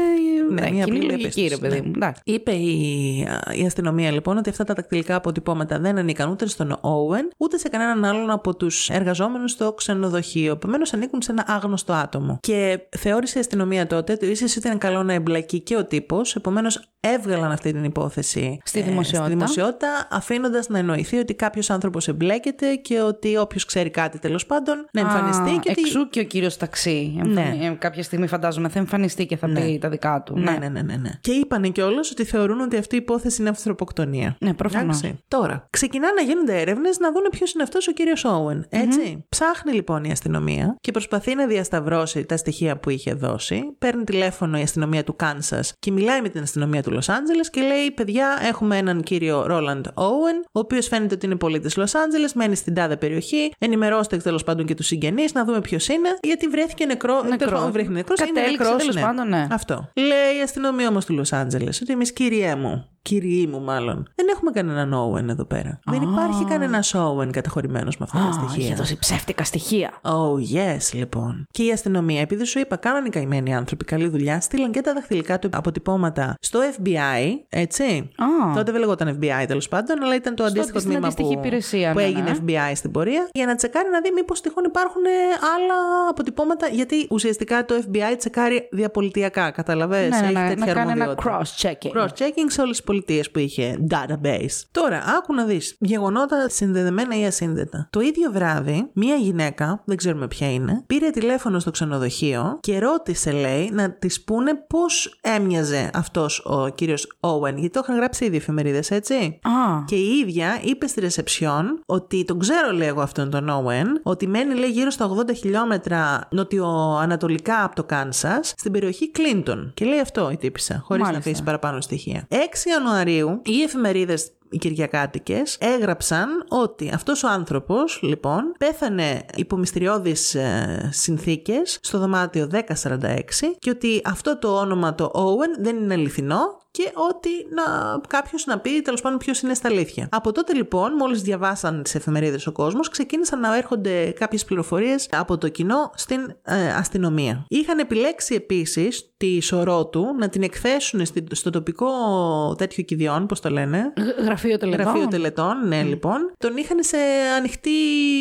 Ναι, ναι, μια κοινή απλή λογική, ρε διαπίστωση, παιδί ναι. μου. Εντάξει. Είπε η, η αστυνομία λοιπόν ότι αυτά τα δακτυλικά αποτυπώματα δεν ανήκαν ούτε στον Owen ούτε σε κανέναν άλλον από τους εργαζόμενους στο ξενοδοχείο. Επομένως ανήκουν σε ένα άγνωστο άτομο. Και θεώρησε η αστυνομία τότε ότι ίσως ήταν καλό να εμπλακεί και ο τύπος. Επομένως έβγαλαν αυτή την υπόθεση Στη ε, δημοσιότητα. στη δημοσιότητα αφήνοντας να εννοηθεί ότι κάποιος άνθρωπος εμπλέκεται και ότι όποιος ξέρει κάτι τέλος πάντων να εμφανιστεί Α, και ότι. Εξού και ο κύριος Ταξί. Εμφανι- ε, Κάποια στιγμή φαντάζομαι θα εμφανιστεί και θα πει τα δικά του. Ναι, ναι, ναι, ναι, ναι. Και είπανε κιόλας ότι θεωρούν ότι αυτή η υπόθεση είναι ανθρωποκτονία. Ναι, προφανώς. Εντάξει. Τώρα, ξεκινά να γίνονται έρευνες να δουν ποιος είναι αυτός ο κύριος Όουεν. Έτσι. Ψάχνει λοιπόν η αστυνομία και προσπαθεί να διασταυρώσει τα στοιχεία που είχε δώσει. Παίρνει τηλέφωνο η αστυνομία του Κάνσας και μιλάει με την αστυνομία του Λος Άντζελες και λέει: Παιδιά, έχουμε έναν κύριο Ρόλαντ Όουεν, ο οποίος φαίνεται ότι είναι πολίτης Λος Άντζελες, μένει στην τάδε περιοχή. Ενημερώστε τέλος πάντων και τους συγγενείς να δούμε ποιος είναι, γιατί βρέθηκε νεκρό. Νεκρός. τέλος πάντων, βρέθηκε νεκρός, είναι Κατέληξε, νεκρός, τέλος ναι. πάντων, ναι. Αυτό. Λέει η αστυνομία όμως του Λος Άντζελες ότι εμείς, κύριέ μου, Κύριοι μου, μάλλον. Δεν έχουμε κανέναν Owen εδώ πέρα. Δεν υπάρχει κανένας Owen καταχωρημένος με αυτά τα Α, στοιχεία. είχε δώσει ψεύτικα στοιχεία. Oh, yes, λοιπόν. Και η αστυνομία, επειδή σου είπα, κάνανε οι καημένοι άνθρωποι καλή δουλειά, στείλαν και τα δαχτυλικά του αποτυπώματα στο FBI, έτσι. Α. Τότε δεν λεγόταν FBI τέλος πάντων, αλλά ήταν το αντίστοιχο στην τμήμα αντίστοιχη που, υπηρεσία, που ναι, έγινε ναι. FBI στην πορεία, για να τσεκάρει να δει μήπως τυχόν υπάρχουν ε, άλλα αποτυπώματα. Γιατί ουσιαστικά το FBI τσεκάρει διαπολιτιακά, καταλαβες, Ναι, ναι, έχει ναι, τέτοια να κάνει ένα αρμοδιότητα. cross-checking. Cross-checking σε όλες τις πολιτείες που είχε database. Τώρα, άκου να δεις. Γεγονότα συνδεδεμένα ή ασύνδετα. Το ίδιο βράδυ, μία γυναίκα, δεν ξέρουμε ποια είναι, πήρε τηλέφωνο στο ξενοδοχείο και ρώτησε, λέει, να της πούνε πώς έμοιαζε αυτός ο κύριος Owen. Γιατί το είχαν γράψει ήδη εφημερίδες, έτσι. Α, Και η ίδια είπε στη ρεσεψιόν ότι τον ξέρω, λέει εγώ αυτόν τον Owen, ότι μένει, λέει, γύρω στα 80 χιλιόμετρα νοτιοανατολικά από το Κάνσα, στην περιοχή Κλίντον. Και λέει αυτό η τύπησα, χωρίς να Μάλιστα. αφήσει παραπάνω στοιχεία. 6 Ιανουαρίου, οι εφημερίδες οι Κυριακάτικες έγραψαν ότι αυτός ο άνθρωπος λοιπόν πέθανε υπό μυστηριώδεις ε, συνθήκες στο δωμάτιο 1046 και ότι αυτό το όνομα το Owen δεν είναι αληθινό και ότι να, κάποιος να πει τέλος πάντων ποιος είναι στα αλήθεια. Από τότε λοιπόν, μόλις διαβάσαν τις εφημερίδες ο κόσμος, ξεκίνησαν να έρχονται κάποιες πληροφορίες από το κοινό στην ε, αστυνομία. Είχαν επιλέξει επίσης τη σωρό του να την εκθέσουν στη- στο τοπικό τέτοιο κηδιών, πώς το λένε, γ- γραφείο τελετών. Γραφείο τελετών, ναι, λοιπόν. Τον είχαν σε ανοιχτή.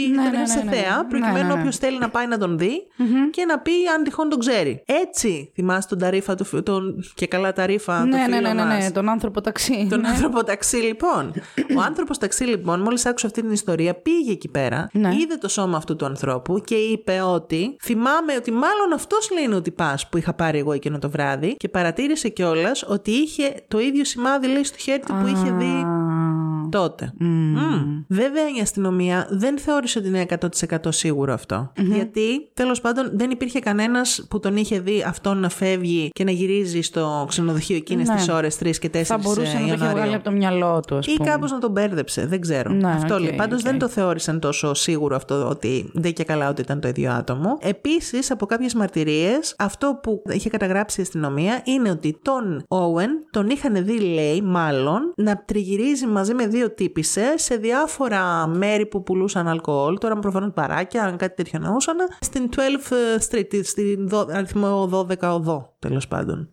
Ναι, τον ναι, είχαν ναι, σε ναι, θέα, ναι. προκειμένου Ναι, ναι, ναι. όποιος θέλει να πάει να τον δει και να πει αν τυχόν τον ξέρει. Έτσι, θυμάσαι τον ταρίφα του, φι- τον, και καλά ταρίφα, το Ναι, ναι, φίλο ναι, ναι, ναι, μας. τον άνθρωπο ταξί. Τον Ναι. άνθρωπο ταξί, λοιπόν. Ο άνθρωπος ταξί, λοιπόν, μόλις άκουσε αυτή την ιστορία, πήγε εκεί πέρα, Ναι. είδε το σώμα αυτού του ανθρώπου και είπε ότι θυμάμαι ότι μάλλον αυτός λέει είναι ότι πας που είχα πάρει εγώ εκείνο το βράδυ και παρατήρησε κιόλας ότι είχε το ίδιο σημάδι, λέει, στο χέρι του που είχε δει Α, τότε. Μμμ. Βέβαια η αστυνομία δεν θεώρησε ότι είναι 100% σίγουρο αυτό. Γιατί τέλος πάντων δεν υπήρχε κανένας που τον είχε δει αυτόν να φεύγει και να γυρίζει στο ξενοδοχείο εκείνες Ναι. τις ώρες 3 και 4 Θα μπορούσε να το έχει βγάλει από το μυαλό του, ας Ή πούμε. κάπως να τον μπέρδεψε, δεν ξέρω. Ναι, αυτό οκ, λέει. Πάντω οκ. δεν το θεώρησαν τόσο σίγουρο αυτό ότι δεν και καλά ότι ήταν το ίδιο άτομο. Επίσης, από κάποιες μαρτυρίες, αυτό που είχε καταγράψει η αστυνομία είναι ότι τον Owen τον είχαν δει, λέει, μάλλον να τριγυρίζει μαζί με δύο τύπισσες σε διάφορα μέρη που πουλούσαν αλκοόλ. Τώρα, προφανώς μπαράκια, αν κάτι τέτοιο εννοούσαν. Στην 12 Street, στην δο- αριθμό 12 οδό, τέλος πάντων.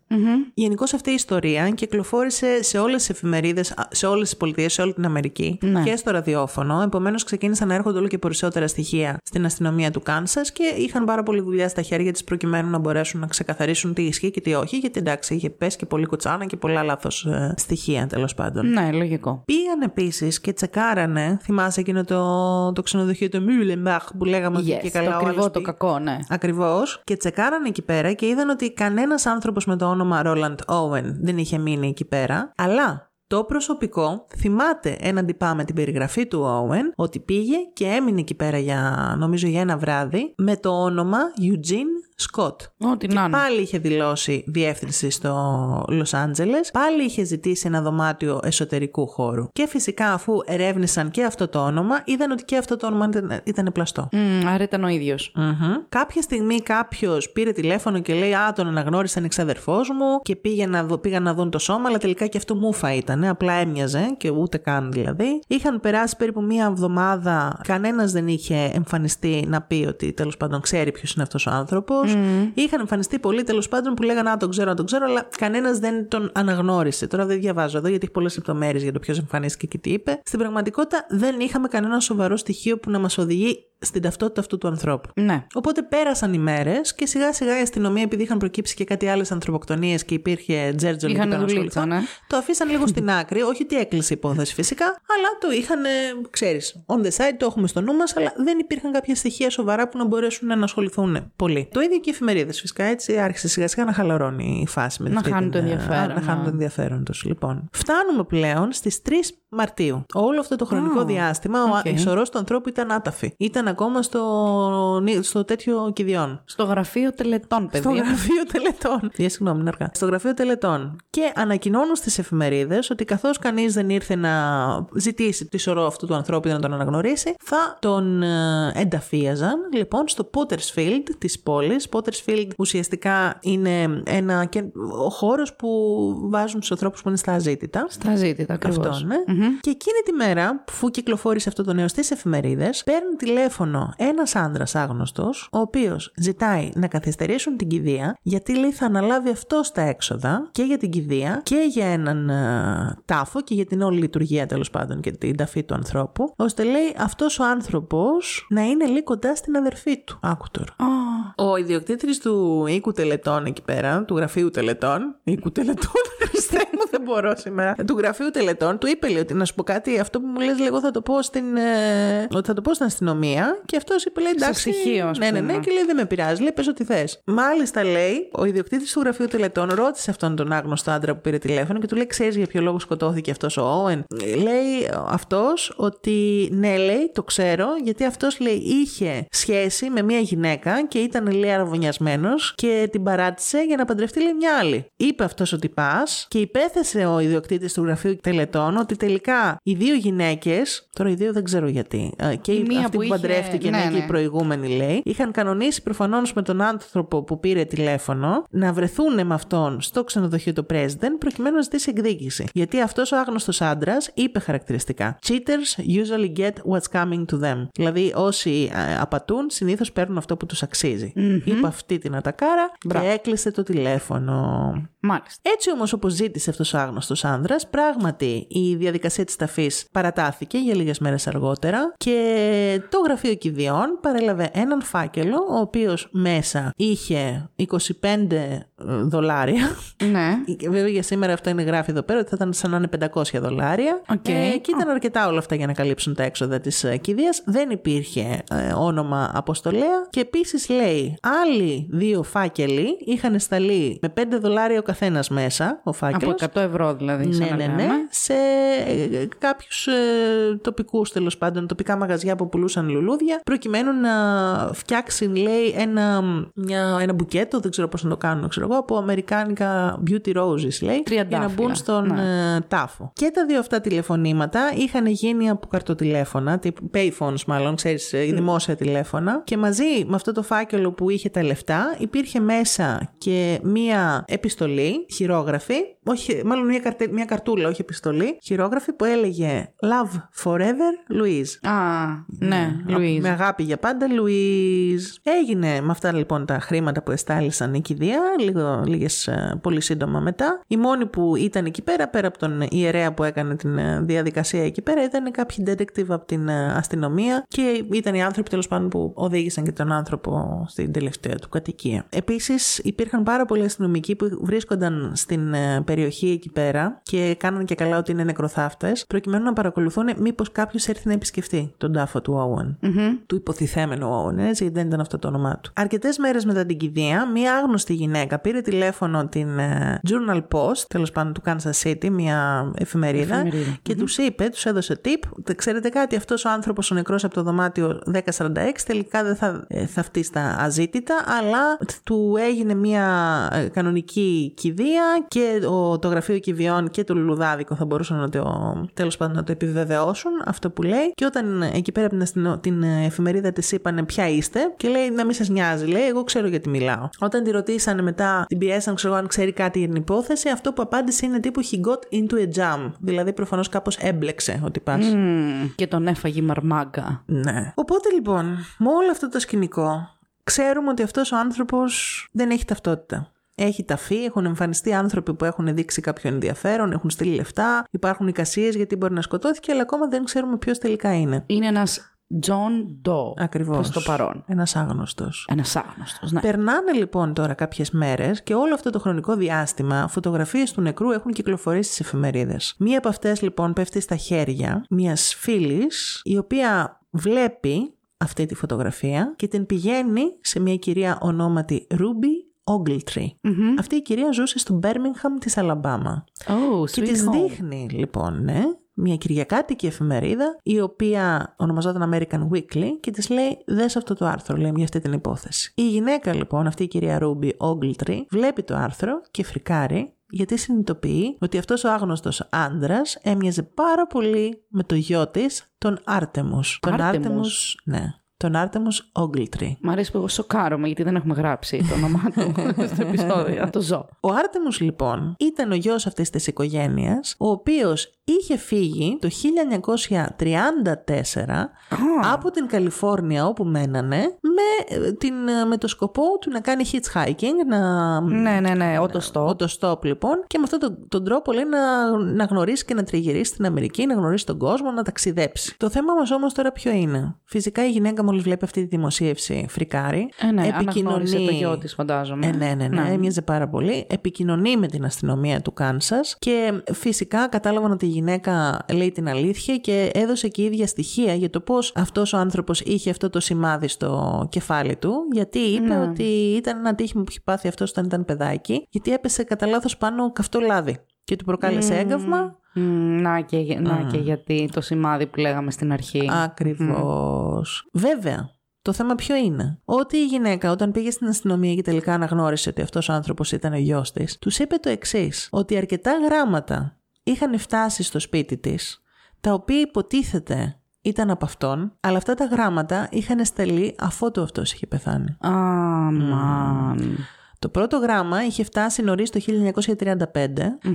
Γενικώς αυτή η ιστορία κυκλοφόρησε σε όλες τις εφημερίδες, σε όλες τις πολιτείες, σε όλη την Αμερική Ναι. και στο ραδιόφωνο. Επομένως, ξεκίνησαν να έρχονται όλο και περισσότερα στοιχεία στην αστυνομία του Κάνσας και είχαν πάρα πολύ δουλειά στα χέρια της προκειμένου να μπορέσουν να ξεκαθαρίσουν τι ισχύει και τι όχι. Γιατί εντάξει, είχε πέσει και πολύ κοτσάνα και πολλά λάθος στοιχεία τέλος πάντων. Ναι, λογικό. Πήγαν επίσης και τσεκάρανε, θυμάσαι εκείνο το, το ξενοδοχείο του Μούλεμπαχ που λέγαμε ότι Yes, και καλά το ο ακριβό, άλλος το πήγε. κακό, ναι. Ακριβώς. Και τσεκάρανε εκεί πέρα και είδαν ότι κανένας άνθρωπος με το όνομα Roland Owen δεν είχε μείνει εκεί πέρα. Αλλά το προσωπικό θυμάται έναντι πάμε την περιγραφή του Owen ότι πήγε και έμεινε εκεί πέρα για νομίζω για ένα βράδυ με το όνομα Eugene Scott. Ό,τι να είναι. Πάλι είχε δηλώσει διεύθυνση στο Λος Άντζελες, πάλι είχε ζητήσει ένα δωμάτιο εσωτερικού χώρου. Και φυσικά αφού ερεύνησαν και αυτό το όνομα, είδαν ότι και αυτό το όνομα ήταν, ήταν πλαστό. Μμ, άρα ήταν ο ίδιος. Μμμ. Κάποια στιγμή κάποιος πήρε τηλέφωνο και λέει Α, τον αναγνώρισαν εξαδερφό μου και πήγε να δω, πήγαν να δουν το σώμα, αλλά τελικά και αυτό μούφα ήταν. Απλά έμοιαζε και ούτε καν δηλαδή. Είχαν περάσει περίπου μία εβδομάδα, κανένας δεν είχε εμφανιστεί να πει ότι τέλος πάντων ξέρει ποιος είναι αυτός ο άνθρωπος. Είχαν εμφανιστεί πολλοί τέλος πάντων που λέγανε Α, τον ξέρω, τον ξέρω, αλλά κανένας δεν τον αναγνώρισε. Τώρα δεν διαβάζω εδώ γιατί έχει πολλές λεπτομέρειες για το ποιος εμφανίστηκε και τι είπε. Στην πραγματικότητα δεν είχαμε κανένα σοβαρό στοιχείο που να μας οδηγεί στην ταυτότητα αυτού του ανθρώπου. Ναι. Οπότε πέρασαν οι μέρες και σιγά σιγά η αστυνομία, επειδή είχαν προκύψει και κάτι άλλες ανθρωποκτονίες και υπήρχε τζέρτζον εκεί Είχαν πέρα να δουλίτσα, ασχοληθούν, ναι. το αφήσαν λίγο στην άκρη. Όχι ότι έκλεισε η υπόθεση φυσικά, αλλά το είχαν, ξέρεις, on the side, το έχουμε στο νου μας, αλλά δεν υπήρχαν κάποια στοιχεία σοβαρά που να μπορέσουν να ασχοληθούν πολύ. Το ίδιο και οι εφημερίδες φυσικά έτσι άρχισε σιγά σιγά να χαλαρώνει η φάση με Να αυτή χάνει την, το ε, ενδιαφέρον, Να χάνουν ναι. το ενδιαφέρον τους. Λοιπόν, φτάνουμε πλέον στις 3 Μαρτίου. Όλο αυτό το χρονικό Α, διάστημα οκ. ο η σορός του ανθρώπου ήταν άταφη. Ήταν ακόμα στο, στο τέτοιο κηδειών. Στο γραφείο τελετών, παιδί. Στο γραφείο τελετών. Για συγγνώμη, είναι αργά. Στο γραφείο τελετών. Και ανακοινώνουν στις εφημερίδες ότι καθώς κανείς δεν ήρθε να ζητήσει τη σορό αυτού του ανθρώπου για να τον αναγνωρίσει, θα τον ε, ενταφίαζαν λοιπόν στο Potter's Field της πόλης. Potter's Field ουσιαστικά είναι ένα, και, ο χώρος που βάζουν του ανθρώπους που είναι στα αζήτητα. Στα ζήτητα, ακριβώς. Αυτό, ναι. Και εκείνη τη μέρα, που κυκλοφόρησε αυτό το νέο στις εφημερίδες, παίρνει τηλέφωνο ένας άντρα άγνωστος, ο οποίος ζητάει να καθυστερήσουν την κηδεία, γιατί λέει θα αναλάβει αυτό τα έξοδα και για την κηδεία και για έναν ε, τάφο και για την όλη λειτουργία τέλος πάντων και την ταφή του ανθρώπου, ώστε λέει αυτός ο άνθρωπος να είναι λίγο κοντά στην αδερφή του. Άκου τώρα. Ο ιδιοκτήτη του οίκου τελετών εκεί πέρα, του γραφείου τελετών. Οίκου τελετών, Χριστέ μου, δεν μπορώ σήμερα. Του γραφείου τελετών, του είπε λέει ότι να σου πω κάτι, αυτό που μου λες, εγώ θα το πω στην. Ε, ότι θα το πω στην αστυνομία. Και αυτός είπε, λέει εντάξει. ησυχείο, ας ναι, ναι, ναι, πούμε. και λέει δεν με πειράζει, λέει πες ό,τι θες. Μάλιστα λέει, ο ιδιοκτήτης του γραφείου τελετών ρώτησε αυτόν τον άγνωστο άντρα που πήρε τηλέφωνο και του λέει: Ξέρεις για ποιο λόγο σκοτώθηκε αυτός ο Όεν; Λέει αυτός ότι ναι, λέει, το ξέρω, γιατί αυτός λέει είχε σχέση με μια γυναίκα και ήταν λέει αραβωνιασμένος και την παράτησε για να παντρευτεί λέει μια άλλη. Είπε αυτός ότι πα και υπέθεσε ο ιδιοκτήτης του γραφείου τελετών ότι τελικά οι δύο γυναίκες, τώρα οι δύο δεν ξέρω γιατί, ε, και Η η μία αυτή που που, είχε- παντρεύτηκε ναι, ναι, και η ναι. προηγούμενη λέει, είχαν κανονίσει προφανώς με τον άνθρωπο που πήρε τηλέφωνο να βρεθούν με αυτόν στο ξενοδοχείο του President προκειμένου να ζητήσει εκδίκηση. Γιατί αυτός ο άγνωστος άντρας είπε χαρακτηριστικά: Cheaters usually get what's coming to them. Δηλαδή, όσοι ε, απατούν συνήθως παίρνουν αυτό που τους αξιζει Είπε αυτή την ατακάρα Μπράβο. και έκλεισε το τηλέφωνο. Μάλιστα. Έτσι όμως, όπως ζήτησε αυτός ο άγνωστος άνδρας, πράγματι η διαδικασία της ταφής παρατάθηκε για λίγες μέρες αργότερα και το γραφείο κηδιών παρέλαβε έναν φάκελο, ο οποίος μέσα είχε 25 δολάρια. Ναι. Και Βέβαια για σήμερα αυτό είναι γράφει εδώ πέρα ότι θα ήταν σαν να είναι 500 δολάρια. Οκ. Ε, και ήταν αρκετά όλα αυτά για να καλύψουν τα έξοδα της κηδείας. Δεν υπήρχε ε, όνομα αποστολέα. Και επίσης λέει, άλλοι δύο φάκελοι είχαν σταλεί με 5 δολάρια ο καθένας μέσα, ο φάκελος. Από 100 ευρώ δηλαδή. σαν Ναι, να ναι, λέμε. ναι. Σε ε, κάποιους ε, τοπικούς τέλος πάντων, τοπικά μαγαζιά που πουλούσαν λουλούδια, προκειμένου να φτιάξει, λέει, ένα, μια, ένα μπουκέτο, δεν ξέρω πώς να το κάνουν, ξέρω εγώ, από αμερικάνικα beauty roses, λέει, για να Τριαντάφυλλα, μπουν στον ναι. ε, τάφο. Και τα δύο αυτά τηλεφωνήματα είχαν γίνει από καρτοτηλέφωνα, τύπου payphones μάλλον, ξέρεις, ε, δημόσια τηλέφωνα. Και μαζί με αυτό το φάκελο που είχε τα λεφτά, υπήρχε μέσα και μία επιστολή, χειρόγραφη, όχι, μάλλον μία, κarte, μία καρτούλα, όχι επιστολή, χειρόγραφη που έλεγε Love forever, Louise. Α, ναι, Λουίζ. Με αγάπη για πάντα, Λουίζ. Έγινε με αυτά λοιπόν τα χρήματα που εστάλησαν η κηδεία, λίγο, λίγες, ε, πολύ σύντομα μετά. Η μόνη που ήταν εκεί πέρα, πέρα από τον ιερέα που έκανε την ε, διαδικασία εκεί πέρα, ήταν κάποιοι detective από την ε, αστυνομία και ήταν οι άνθρωποι τέλος πάντων που οδήγησαν και τον άνθρωπο στην τελευταία του κατοικία. Επίσης, υπήρχαν πάρα πολλοί αστυνομικοί που βρίσκονταν στην ε, περιοχή εκεί πέρα και κάναν και καλά ότι είναι νεκροθάφτες, προκειμένου να παρακολουθούν μήπως κάποιος έρθει να επισκεφτεί τον τάφο του Owen. Του υποθυθέμενου Owen, έτσι, γιατί δεν ήταν αυτό το όνομά του. Αρκετές μέρες μετά την κηδεία, μία άγνωστη γυναίκα πήρε τηλέφωνο την ε, Journal Post, τέλος πάντων του Kansas City, μία εφημερίδα, Εφημερίδα. και τους είπε, τους έδωσε tip. Ξέρετε κάτι, αυτός ο άνθρωπος ο νεκρός από το δωμάτιο 1046 τελικά δεν θα, ε, θα φτύσει στα αζήτητα, αλλά του έγινε μια ε, κανονική κηδεία και ο, το γραφείο κηδιών και το λουλουδάδικο θα μπορούσαν να το, τέλος πάντων, να το επιβεβαιώσουν αυτό που λέει. Και όταν εκεί πέρα από την, αστυνο- την ε, εφημερίδα της είπανε ποια είστε, και λέει να μην σας νοιάζει, λέει, εγώ ξέρω γιατί μιλάω. Όταν τη ρωτήσανε μετά, την πιέσαν, ξέρω αν ξέρει κάτι για την υπόθεση, αυτό που απάντησε είναι τύπου he got into a jam. Δηλαδή προφανώς κάπως έμπλεξε ότι πας. Μμμ, Και τον έφαγε η μαρμάγκα. Ναι. Οπότε λοιπόν, με όλο αυτό το σκηνικό, ξέρουμε ότι αυτός ο άνθρωπος δεν έχει ταυτότητα. Έχει ταφεί, έχουν εμφανιστεί άνθρωποι που έχουν δείξει κάποιο ενδιαφέρον, έχουν στείλει λεφτά, υπάρχουν εικασίες γιατί μπορεί να σκοτώθηκε, αλλά ακόμα δεν ξέρουμε ποιος τελικά είναι. Είναι ένας John Doe. Ακριβώς. Προς το παρόν. Ένας άγνωστος. Ένας άγνωστος. Ναι. Περνάνε λοιπόν τώρα κάποιες μέρες και όλο αυτό το χρονικό διάστημα φωτογραφίες του νεκρού έχουν κυκλοφορήσει στις εφημερίδες. Μία από αυτές λοιπόν πέφτει στα χέρια μιας φίλης, η οποία βλέπει αυτή τη φωτογραφία και την πηγαίνει σε μια κυρία ονόματι Ruby Ogletree. Αυτή η κυρία ζούσε στο Birmingham της Αλαμπάμα. Oh, Και sweet της home. δείχνει λοιπόν, ναι, μια κυριακάτικη εφημερίδα, η οποία ονομαζόταν American Weekly και της λέει δες αυτό το άρθρο, λέει για αυτή την υπόθεση. Η γυναίκα λοιπόν, αυτή η κυρία Ρούμπι Ogletree, βλέπει το άρθρο και φρικάρει γιατί συνειδητοποιεί ότι αυτός ο άγνωστος άντρας έμοιαζε πάρα πολύ με το γιο της, τον Άρτεμους. Τον Άρτεμους. Άρτεμους, ναι. Τον Άρτεμους Ogletree. Μ' αρέσει που εγώ σοκάρομαι γιατί δεν έχουμε γράψει το όνομά του στο επεισόδιο. Να το ζω. Ο Άρτεμους λοιπόν ήταν ο γιος αυτής της οικογένειας, ο οποίος είχε φύγει το 1934 από την Καλιφόρνια όπου μένανε με, ε, την, με το σκοπό του να κάνει hitchhiking, να... Ναι, ναι, ναι, ό, το στο. Το stop λοιπόν και με αυτόν τον, τον τρόπο λέει να, να γνωρίσει και να τριγυρίσει στην Αμερική, να γνωρίσει τον κόσμο, να ταξιδέψει. Το θέμα μας όμως τώρα ποιο είναι; Φυσικά η γυναίκα μόλις βλέπει αυτή τη δημοσίευση φρικάρει. Ε, ναι, αναγνώρισε το γιο της, φαντάζομαι. Ε, ναι, ναι, ναι, έμοιαζε πάρα πολύ. Επικοινωνεί με την αστυνομία του Κάνσας και φυσικά κατάλαβαν ότι η γυναίκα λέει την αλήθεια και έδωσε και η ίδια στοιχεία για το πώς αυτός ο άνθρωπος είχε αυτό το σημάδι στο κεφάλι του γιατί είπε Ναι. ότι ήταν ένα τύχημα που είχε πάθει αυτός όταν ήταν παιδάκι γιατί έπεσε κατά λάθος πάνω καυτό λάδι και του προκάλεσε έγκαυμα Μμ, Να και, να και γιατί το σημάδι που λέγαμε στην αρχή. Ακριβώς. Βέβαια, το θέμα ποιο είναι; Ότι η γυναίκα όταν πήγε στην αστυνομία και τελικά αναγνώρισε ότι αυτός ο άνθρωπος ήταν ο γιος της, τους είπε το εξής ότι αρκετά γράμματα είχαν φτάσει στο σπίτι της, τα οποία υποτίθεται ήταν από αυτόν, αλλά αυτά τα γράμματα είχαν στελεί αφότου αυτός είχε πεθάνει. Αμάν. Το πρώτο γράμμα είχε φτάσει νωρίς το 1935,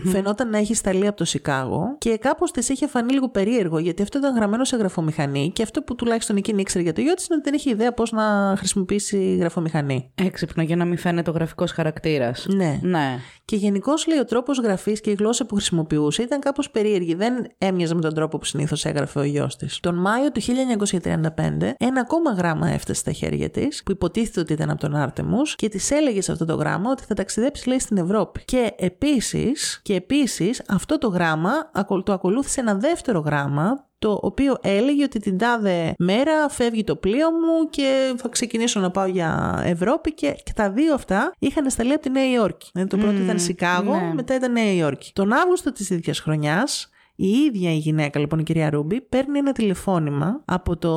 φαινόταν να έχει σταλεί από το Σικάγο και κάπως της είχε φανεί λίγο περίεργο γιατί αυτό ήταν γραμμένο σε γραφομηχανή και αυτό που τουλάχιστον εκείνη ήξερε για το γιο της είναι ότι δεν είχε ιδέα πώς να χρησιμοποιήσει γραφομηχανή. Έξυπνο για να μην φαίνεται ο γραφικός χαρακτήρας. Ναι. Ναι. Και γενικώς λέει ο τρόπος γραφής και η γλώσσα που χρησιμοποιούσε ήταν κάπως περίεργη. Δεν έμοιαζε με τον τρόπο που συνήθως έγραφε ο γιος της. Τον Μάιο του 1935, ένα ακόμα γράμμα έφτασε στα χέρια της, που υποτίθεται ότι ήταν από τον Άρτεμου, και της έλεγε σε αυτό το γράμμα ότι θα ταξιδέψει, λέει, στην Ευρώπη. Και επίσης, και επίσης, αυτό το γράμμα ακολ- το ακολούθησε ένα δεύτερο γράμμα το οποίο έλεγε ότι την τάδε μέρα φεύγει το πλοίο μου και θα ξεκινήσω να πάω για Ευρώπη και, και τα δύο αυτά είχαν σταλεί από τη Νέα Υόρκη. Δηλαδή το πρώτο ήταν Σικάγο, ναι. μετά ήταν Νέα Υόρκη. Τον Αύγουστο της ίδιας χρονιάς η ίδια η γυναίκα, λοιπόν, η κυρία Ρούμπι, παίρνει ένα τηλεφώνημα από το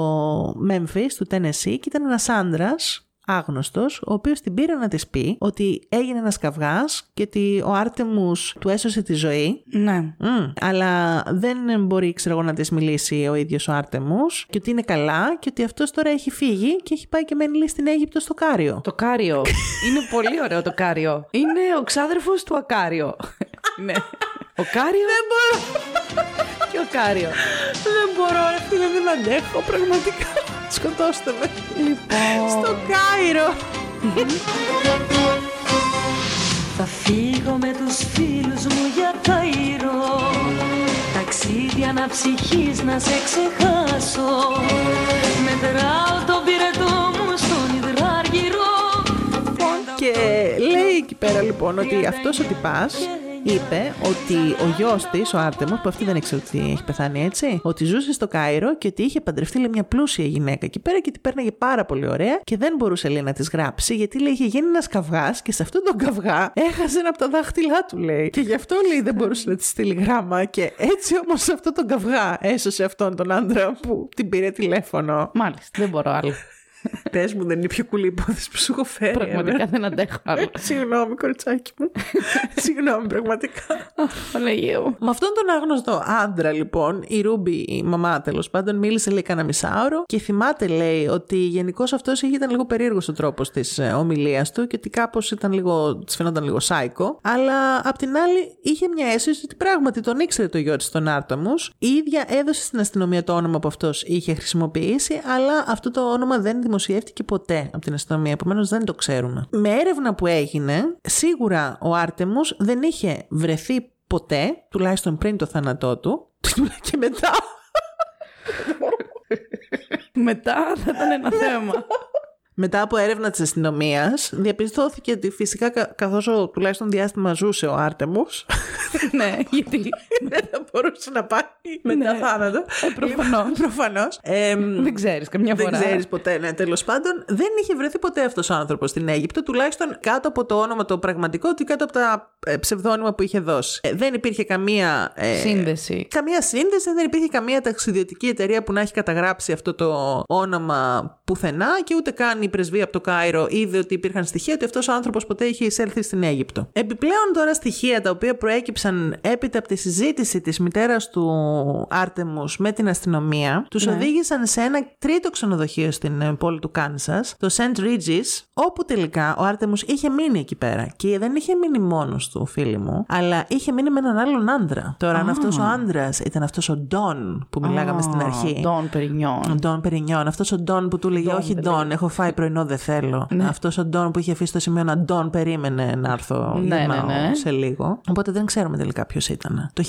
Memphis του Tennessee και ήταν ένας άντρας άγνωστος, ο οποίος την πήρε να της πει ότι έγινε ένας καυγάς και ότι ο Άρτεμους του έσωσε τη ζωή Ναι. Μμ, αλλά δεν μπορεί, ξέρω εγώ, να της μιλήσει ο ίδιος ο Άρτεμους και ότι είναι καλά και ότι αυτός τώρα έχει φύγει και έχει πάει και μένει λέει, στην Αίγυπτο στο Κάριο. Το Κάριο. Είναι πολύ ωραίο το Κάριο. Είναι ο ξάδερφος του Ακάριο. ναι. Ο Κάριο. Δεν μπορώ. και ο Κάριο. Δεν μπορώ, ρε φίλε, δεν αντέχω πραγματικά. Σκοτώστε με. Λοιπόν. Στο Κάιρο. Θα φύγω με τους φίλους μου για Καϊρό Ταξίδια να ψυχείς να σε ξεχάσω Μετράω το πυρετό μου στον υδράργυρο Και λέει εκεί πέρα λοιπόν ότι αυτός ο τυπάς είπε ότι ο γιος της, ο Άρτεμος, που αυτή δεν ήξερε ότι έχει πεθάνει έτσι, ότι ζούσε στο Κάιρο και ότι είχε παντρευτεί λέει, μια πλούσια γυναίκα εκεί πέρα και την πέρναγε πάρα πολύ ωραία και δεν μπορούσε λέει, να της γράψει γιατί λέει είχε γίνει ένας καυγάς και σε αυτόν τον καυγά έχασε ένα από τα δάχτυλά του λέει. Και γι' αυτό λέει δεν μπορούσε να της στείλει γράμμα και έτσι όμως σε αυτόν τον καυγά έσωσε αυτόν τον άντρα που την πήρε τηλέφωνο. Μάλιστα. Δεν μπορώ άλλο. Πες μου, δεν είναι η πιο κουλή υπόθεση που σου έχω φέρει. Πραγματικά ε, δεν αντέχω άλλο. Συγγνώμη, κοριτσάκι μου. Συγγνώμη, πραγματικά. Παναγία μου. Με αυτόν τον άγνωστο άντρα, λοιπόν, η Ρούμπι, η μαμά τέλος πάντων, μίλησε λέει κανένα μισάωρο και θυμάται, λέει, ότι γενικώς αυτός ήταν λίγο περίεργος ο τρόπος της ομιλίας του και ότι κάπως ήταν λίγο, της φαινόταν λίγο σάικο. Αλλά απ' την άλλη είχε μια αίσθηση ότι πράγματι τον ήξερε το γιο της τον Άρταμου. Η ίδια έδωσε στην αστυνομία το όνομα που αυτός είχε χρησιμοποιήσει, αλλά αυτό το όνομα δεν δημοσιεύτηκε ποτέ από την αστυνομία. Επομένως δεν το ξέρουμε. Με έρευνα που έγινε, σίγουρα ο Άρτεμου δεν είχε βρεθεί ποτέ, τουλάχιστον πριν το θάνατό του, και μετά. Μετά θα ήταν ένα θέμα. Μετά από έρευνα της αστυνομίας, διαπιστώθηκε ότι φυσικά κα- καθώς ο τουλάχιστον διάστημα ζούσε ο Άρτεμος ναι, γιατί. δεν θα μπορούσε να πάει μετά Ναι. θάνατο. Ε, προφανώς. Προφανώς. Εμ, Δεν ξέρεις καμιά φορά. Δεν ξέρεις ποτέ, ναι, τέλος πάντων. Δεν είχε βρεθεί ποτέ αυτός ο άνθρωπος στην Αίγυπτο, τουλάχιστον κάτω από το όνομα το πραγματικό του, κάτω από τα ε, ψευδόνυμα που είχε δώσει. Ε, δεν υπήρχε καμία. ε, Σύνδεση. Καμία σύνδεση, δεν υπήρχε καμία ταξιδιωτική εταιρεία που να έχει καταγράψει αυτό το όνομα πουθενά και ούτε καν η πρεσβεία από το Κάιρο είδε ότι υπήρχαν στοιχεία ότι αυτός ο άνθρωπος ποτέ είχε εισέλθει στην Αίγυπτο. Επιπλέον τώρα στοιχεία τα οποία προέκυψαν έπειτα από τη συζήτηση της μητέρας του Άρτεμους με την αστυνομία, τους οδήγησαν σε ένα τρίτο ξενοδοχείο στην ε, πόλη του Κάνσας, το St. Regis, όπου τελικά ο Άρτεμους είχε μείνει εκεί πέρα. Και δεν είχε μείνει μόνος του, φίλοι μου, αλλά είχε μείνει με έναν άλλον άντρα. Τώρα, αν αυτός ο άντρας ήταν αυτός ο Ντόν που μιλάγαμε στην αρχή. Ντόν Περινιόν. Ο Ντόν Περινιόν, αυτός ο Ντόν που του 'λεγε Όχι, Ντόν, έχω φάει πρωινό, δεν θέλω. Ναι. Αυτός ο Ντόν που είχε αφήσει το σημείωμα Ντόν περίμενε να έρθω Ναι, γυρνάω ναι, ναι. σε λίγο. Οπότε δεν ξέρουμε τελικά ποιος ήταν. Το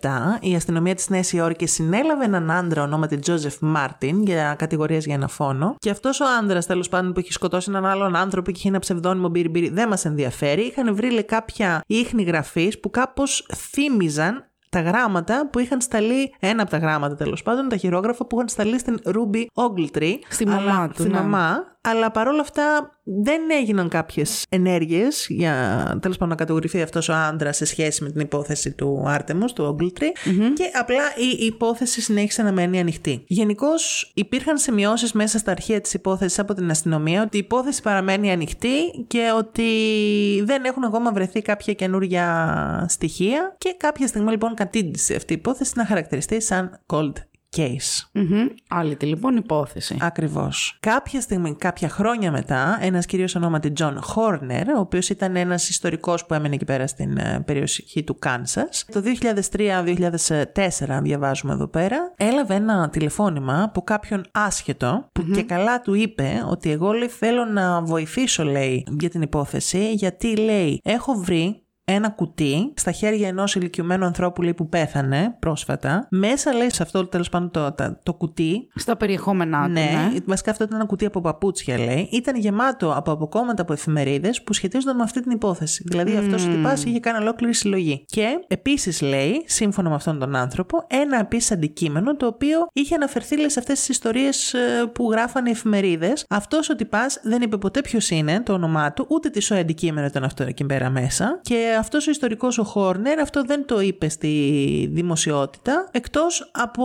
1937 η αστυνομία της Νέας Υόρκης συνέλαβε έναν άντρα ονόματι Τζόζεφ Μάρτιν για κατηγορίες για ένα φόνο. Και αυτός ο άντρας, τέλος πάντων, που έχει σκοτώσει έναν άλλον άνθρωπο και είχε ένα ψευδώνυμο μπύρι δεν μας ενδιαφέρει. Είχαν βρει λέει, κάποια ίχνη γραφής που κάπως θύμιζαν τα γράμματα που είχαν σταλεί, ένα από τα γράμματα τέλος πάντων, τα χειρόγραφα που είχαν σταλεί στην Ruby Ogletree. Στη μαμά αλλά- του, Στη ναι. μαμά, αλλά παρόλα αυτά δεν έγιναν κάποιες ενέργειες για τέλος πάντων να κατηγορηθεί αυτός ο άντρας σε σχέση με την υπόθεση του Άρτεμους, του Ogletree. Και απλά η υπόθεση συνέχισε να μένει ανοιχτή. Γενικώς υπήρχαν σημειώσεις μέσα στα αρχεία της υπόθεσης από την αστυνομία ότι η υπόθεση παραμένει ανοιχτή και ότι δεν έχουν ακόμα βρεθεί κάποια καινούργια στοιχεία. Και κάποια στιγμή λοιπόν κατήντησε αυτή η υπόθεση να χαρακτηριστεί σαν cold case. Μμμ. Άλλη τη λοιπόν υπόθεση. Ακριβώς. Κάποια στιγμή, κάποια χρόνια μετά, ένας κύριο ονόματι John Horner, ο οποίος ήταν ένας ιστορικός που έμενε εκεί πέρα στην ε, περιοχή του Κάνσας, το 2003-2004, διαβάζουμε εδώ πέρα, έλαβε ένα τηλεφώνημα από κάποιον άσχετο που και καλά του είπε ότι εγώ λέει, θέλω να βοηθήσω, λέει, για την υπόθεση, γιατί λέει, έχω βρει ένα κουτί στα χέρια ενός ηλικιωμένου ανθρώπου λέει, που πέθανε πρόσφατα. Μέσα λέει σε αυτό τέλος πάντων το, τα- το κουτί Στα περιεχόμενά του. ναι, Ναι. βασικά αυτό ήταν ένα κουτί από παπούτσια, λέει. Ήταν γεμάτο από αποκόμματα από εφημερίδες που σχετίζονταν με αυτή την υπόθεση. Δηλαδή, αυτός ο τυπάς είχε κάνει ολόκληρη συλλογή. Και επίσης, λέει, σύμφωνα με αυτόν τον άνθρωπο, ένα επίσης αντικείμενο το οποίο είχε αναφερθεί λέει, σε αυτές τις ιστορίες που γράφανε οι εφημερίδες. Αυτός ο τυπάς δεν είπε ποτέ ποιος είναι το όνομά του, ούτε τι σοϊ αντικείμενο ήταν αυτό εκεί πέρα μέσα. Και αυτός ο ιστορικός ο Χόρνερ αυτό δεν το είπε στη δημοσιότητα, εκτός από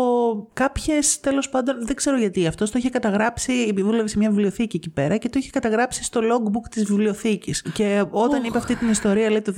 κάποιες τέλος πάντων, δεν ξέρω γιατί. Αυτός το είχε καταγράψει, επειδή δούλευε σε μια βιβλιοθήκη εκεί πέρα και το είχε καταγράψει στο logbook της βιβλιοθήκης. Και όταν είπε αυτή την ιστορία, λέει το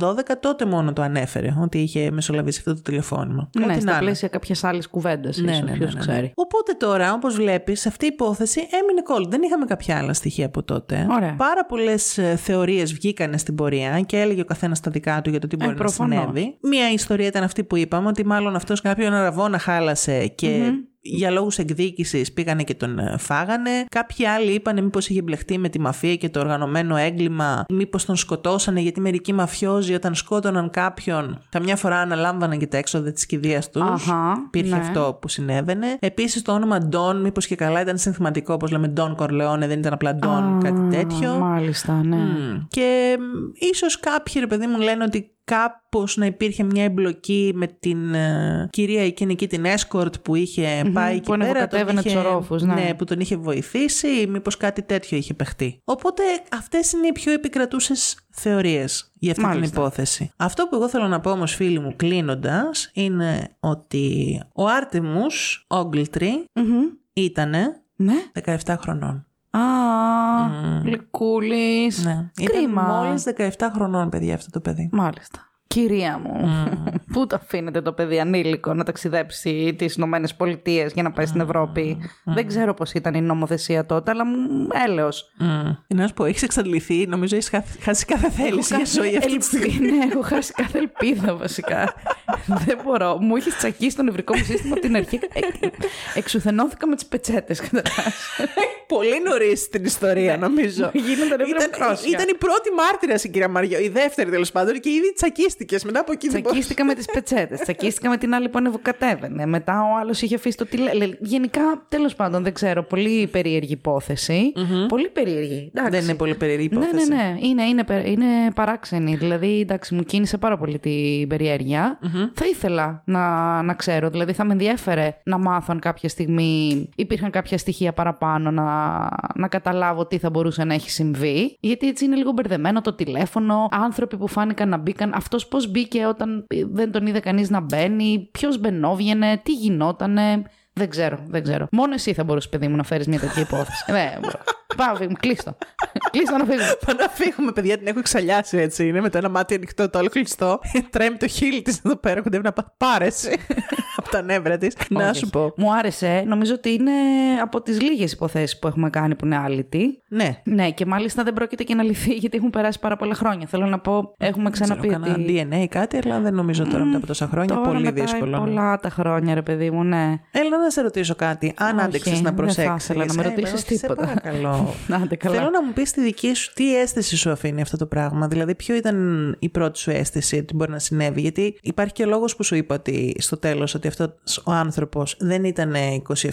2012, τότε μόνο το ανέφερε ότι είχε μεσολαβήσει αυτό το τηλεφώνημα. Ναι, Ό,τι στα να είναι. πλαίσια κάποια άλλη κουβέντα. Ναι, ναι, ναι, Ποιος ναι, ναι. ξέρει. Οπότε τώρα, όπως βλέπεις, αυτή η υπόθεση έμεινε cold. Δεν είχαμε κάποια άλλα στοιχεία από τότε. Ωραία. Πάρα πολλές θεωρίες βγήκαν στην πορεία και έλεγε ο καθένας τα δικά του για το τι μπορεί να προφανώς. συνέβη. Μία ιστορία ήταν αυτή που είπαμε, ότι μάλλον αυτός κάποιον αραβόνα χάλασε και. Για λόγους εκδίκησης πήγανε και τον ε, φάγανε. Κάποιοι άλλοι είπανε μήπως είχε μπλεχτεί με τη μαφία και το οργανωμένο έγκλημα, μήπως τον σκοτώσανε γιατί μερικοί μαφιόζοι όταν σκότωναν κάποιον, καμιά φορά αναλάμβαναν και τα έξοδα της κηδείας τους. Αχα, Υπήρχε ναι. αυτό που συνέβαινε. Επίσης το όνομα Ντόν, μήπως και καλά ήταν συνθηματικό, όπως λέμε Ντόν Κορλεόνε, δεν ήταν απλά Ντόν, κάτι τέτοιο. Μάλιστα, ναι. Μμ. Και ίσως κάποιοι, ρε παιδί μου, λένε ότι κάπως να υπήρχε μια εμπλοκή με την ε, κυρία εκείνη εκεί την escort που είχε πάει εκεί που πέρα. ανεβοκατέβαινε τον είχε- τους ορόφους, ναι. που τον είχε βοηθήσει ή μήπως κάτι τέτοιο είχε παιχτεί. Οπότε αυτές είναι οι πιο επικρατούσες θεωρίες για αυτή Μάλιστα. την υπόθεση. Αυτό που εγώ θέλω να πω όμως φίλοι μου κλείνοντας είναι ότι ο Άρτεμους Ogletree Μμμ. ήτανε Ναι. 17 χρονών. Α, γλυκούλης. Ναι. Κρίμα. Ήταν μόλις 17 χρονών παιδιά αυτό το παιδί. Μάλιστα. Κυρία μου, πού το αφήνετε το παιδί ανήλικο να ταξιδέψει τις Ηνωμένες Πολιτείες για να πάει στην Ευρώπη; Δεν ξέρω πώς ήταν η νομοθεσία τότε, αλλά μου έλεος. Mm. Να σου πω, έχεις εξαντληθεί. Νομίζω έχεις χάσει κάθε θέληση για ζωή αυτή τη στιγμή. Ελπίδα. Ναι, έχω χάσει κάθε ελπίδα βασικά. Δεν μπορώ. Μου είχε τσακίσει το νευρικό μου σύστημα από την αρχή. Ε, Εξουθενώθηκα με τις πετσέτες καταρχάς. πολύ νωρίς στην ιστορία, νομίζω. Γίνονταν ήταν, ευρωμικρόσια. ήταν η πρώτη μάρτυρα η κυρία Μαριό, η δεύτερη τέλος πάντων, και ήδη τσακίστηκες μετά από εκεί. δεν μπορούσε- Τσακίστηκα με τις πετσέτες. Τσακίστηκα με την άλλη που ανεβοκατέβαινε. Μετά ο άλλος είχε αφήσει το τηλέφωνο. Γενικά, τέλος πάντων, δεν ξέρω. Πολύ περίεργη υπόθεση. Πολύ περίεργη. Εντάξει. Δεν είναι πολύ περίεργη υπόθεση. Ναι, ναι, ναι. Είναι, είναι, πε- είναι παράξενη. Δηλαδή, εντάξει, μου κίνησε πάρα πολύ την περιεργεια Θα ήθελα να, να ξέρω. Δηλαδή, θα με ενδιέφερε να μάθω αν κάποια στιγμή υπήρχαν κάποια στοιχεία παραπάνω να, να καταλάβω τι θα μπορούσε να έχει συμβεί. Γιατί έτσι είναι λίγο μπερδεμένο το τηλέφωνο. Άνθρωποι που φάνηκαν να μπήκαν. Αυτός πώς μπήκε όταν δεν τον είδε κανείς να μπαίνει. Ποιος μπαινόβγαινε. Τι γινότανε. Δεν ξέρω, δεν ξέρω. Μόνο εσύ θα μπορούσες, παιδί μου, να φέρεις μια τέτοια υπόθεση. ναι, μπορώ. Πάμε, φύγουμε. Κλείστο. Κλείστο να φύγουμε. Πάμε να φύγουμε, παιδιά, την έχω εξαλιάσει έτσι. Είναι με το ένα μάτι ανοιχτό, το άλλο κλειστό. Τρέμει το χείλη της εδώ πέρα, κοντεύει να πά- πάρεση από τα νεύρα της. Να Όχι. σου πω. Μου άρεσε. Νομίζω ότι είναι από τις λίγες υποθέσεις που έχουμε κάνει που είναι άλυτη. Ναι. Ναι, και μάλιστα δεν πρόκειται και να λυθεί γιατί έχουν περάσει πάρα πολλά χρόνια. Θέλω να πω, έχουμε ξαναπεί Ξέρω, ότι. κανένα DNA ή κάτι, αλλά δεν νομίζω τώρα μετά από τόσα χρόνια. Τώρα πολύ μετά δύσκολο. ναι. Πολλά τα χρόνια, ρε παιδί μου, ναι. Έλα να σε ρωτήσω κάτι. Αν Όχι, άντεξες να δεν θα προσέξεις. ήθελα να με ρωτήσεις τίποτα. Σε παρακαλώ. Άντε καλά. Θέλω να μου πεις τη δική σου, τι αίσθηση σου αφήνει αυτό το πράγμα; Δηλαδή, ποιο ήταν η πρώτη σου αίσθηση ότι μπορεί να συνέβη; Γιατί υπάρχει και λόγος που σου είπα ότι στο τέλος ότι αυτός ο άνθρωπος δεν ήταν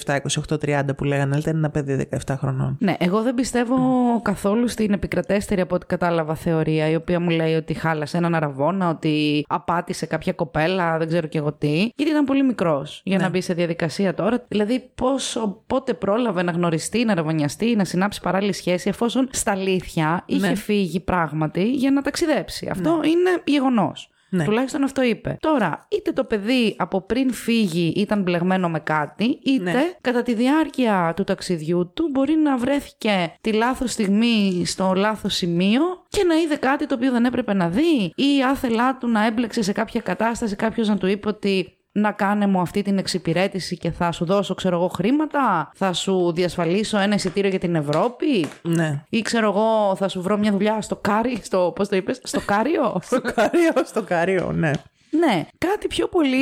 27, 28, 30 που λέγανε, αλλά ήταν ένα παιδί 17 χρονών. Ναι, εγώ δεν πιστεύω καθόλου στην επικρατέστερη από ό,τι κατάλαβα θεωρία, η οποία μου λέει ότι χάλασε έναν αραβόνα, ότι απάτησε κάποια κοπέλα, δεν ξέρω και εγώ τι. Γιατί ήταν πολύ μικρός για Ναι. να μπει σε διαδικασία τώρα. Δηλαδή, πόσο, πότε πρόλαβε να γνωριστεί, να ραβωνιαστεί, να συνάψει παράλληλη σχέση, εφόσον στα αλήθεια είχε Ναι. φύγει πράγματι για να ταξιδέψει. Αυτό είναι γεγονός. Ναι. Τουλάχιστον αυτό είπε. Τώρα, είτε το παιδί από πριν φύγει ήταν μπλεγμένο με κάτι, είτε Ναι. κατά τη διάρκεια του ταξιδιού του μπορεί να βρέθηκε τη λάθος στιγμή στο λάθος σημείο και να είδε κάτι το οποίο δεν έπρεπε να δει ή άθελά του να έμπλεξε σε κάποια κατάσταση κάποιος να του είπε ότι να κάνε μου αυτή την εξυπηρέτηση και θα σου δώσω ξέρω εγώ χρήματα, θα σου διασφαλίσω ένα εισιτήριο για την Ευρώπη Ναι. ή ξέρω εγώ θα σου βρω μια δουλειά στο κάρι, στο πώς το είπες, στο κάριο; Στο κάριο, στο κάριο, ναι. Ναι, κάτι πιο πολύ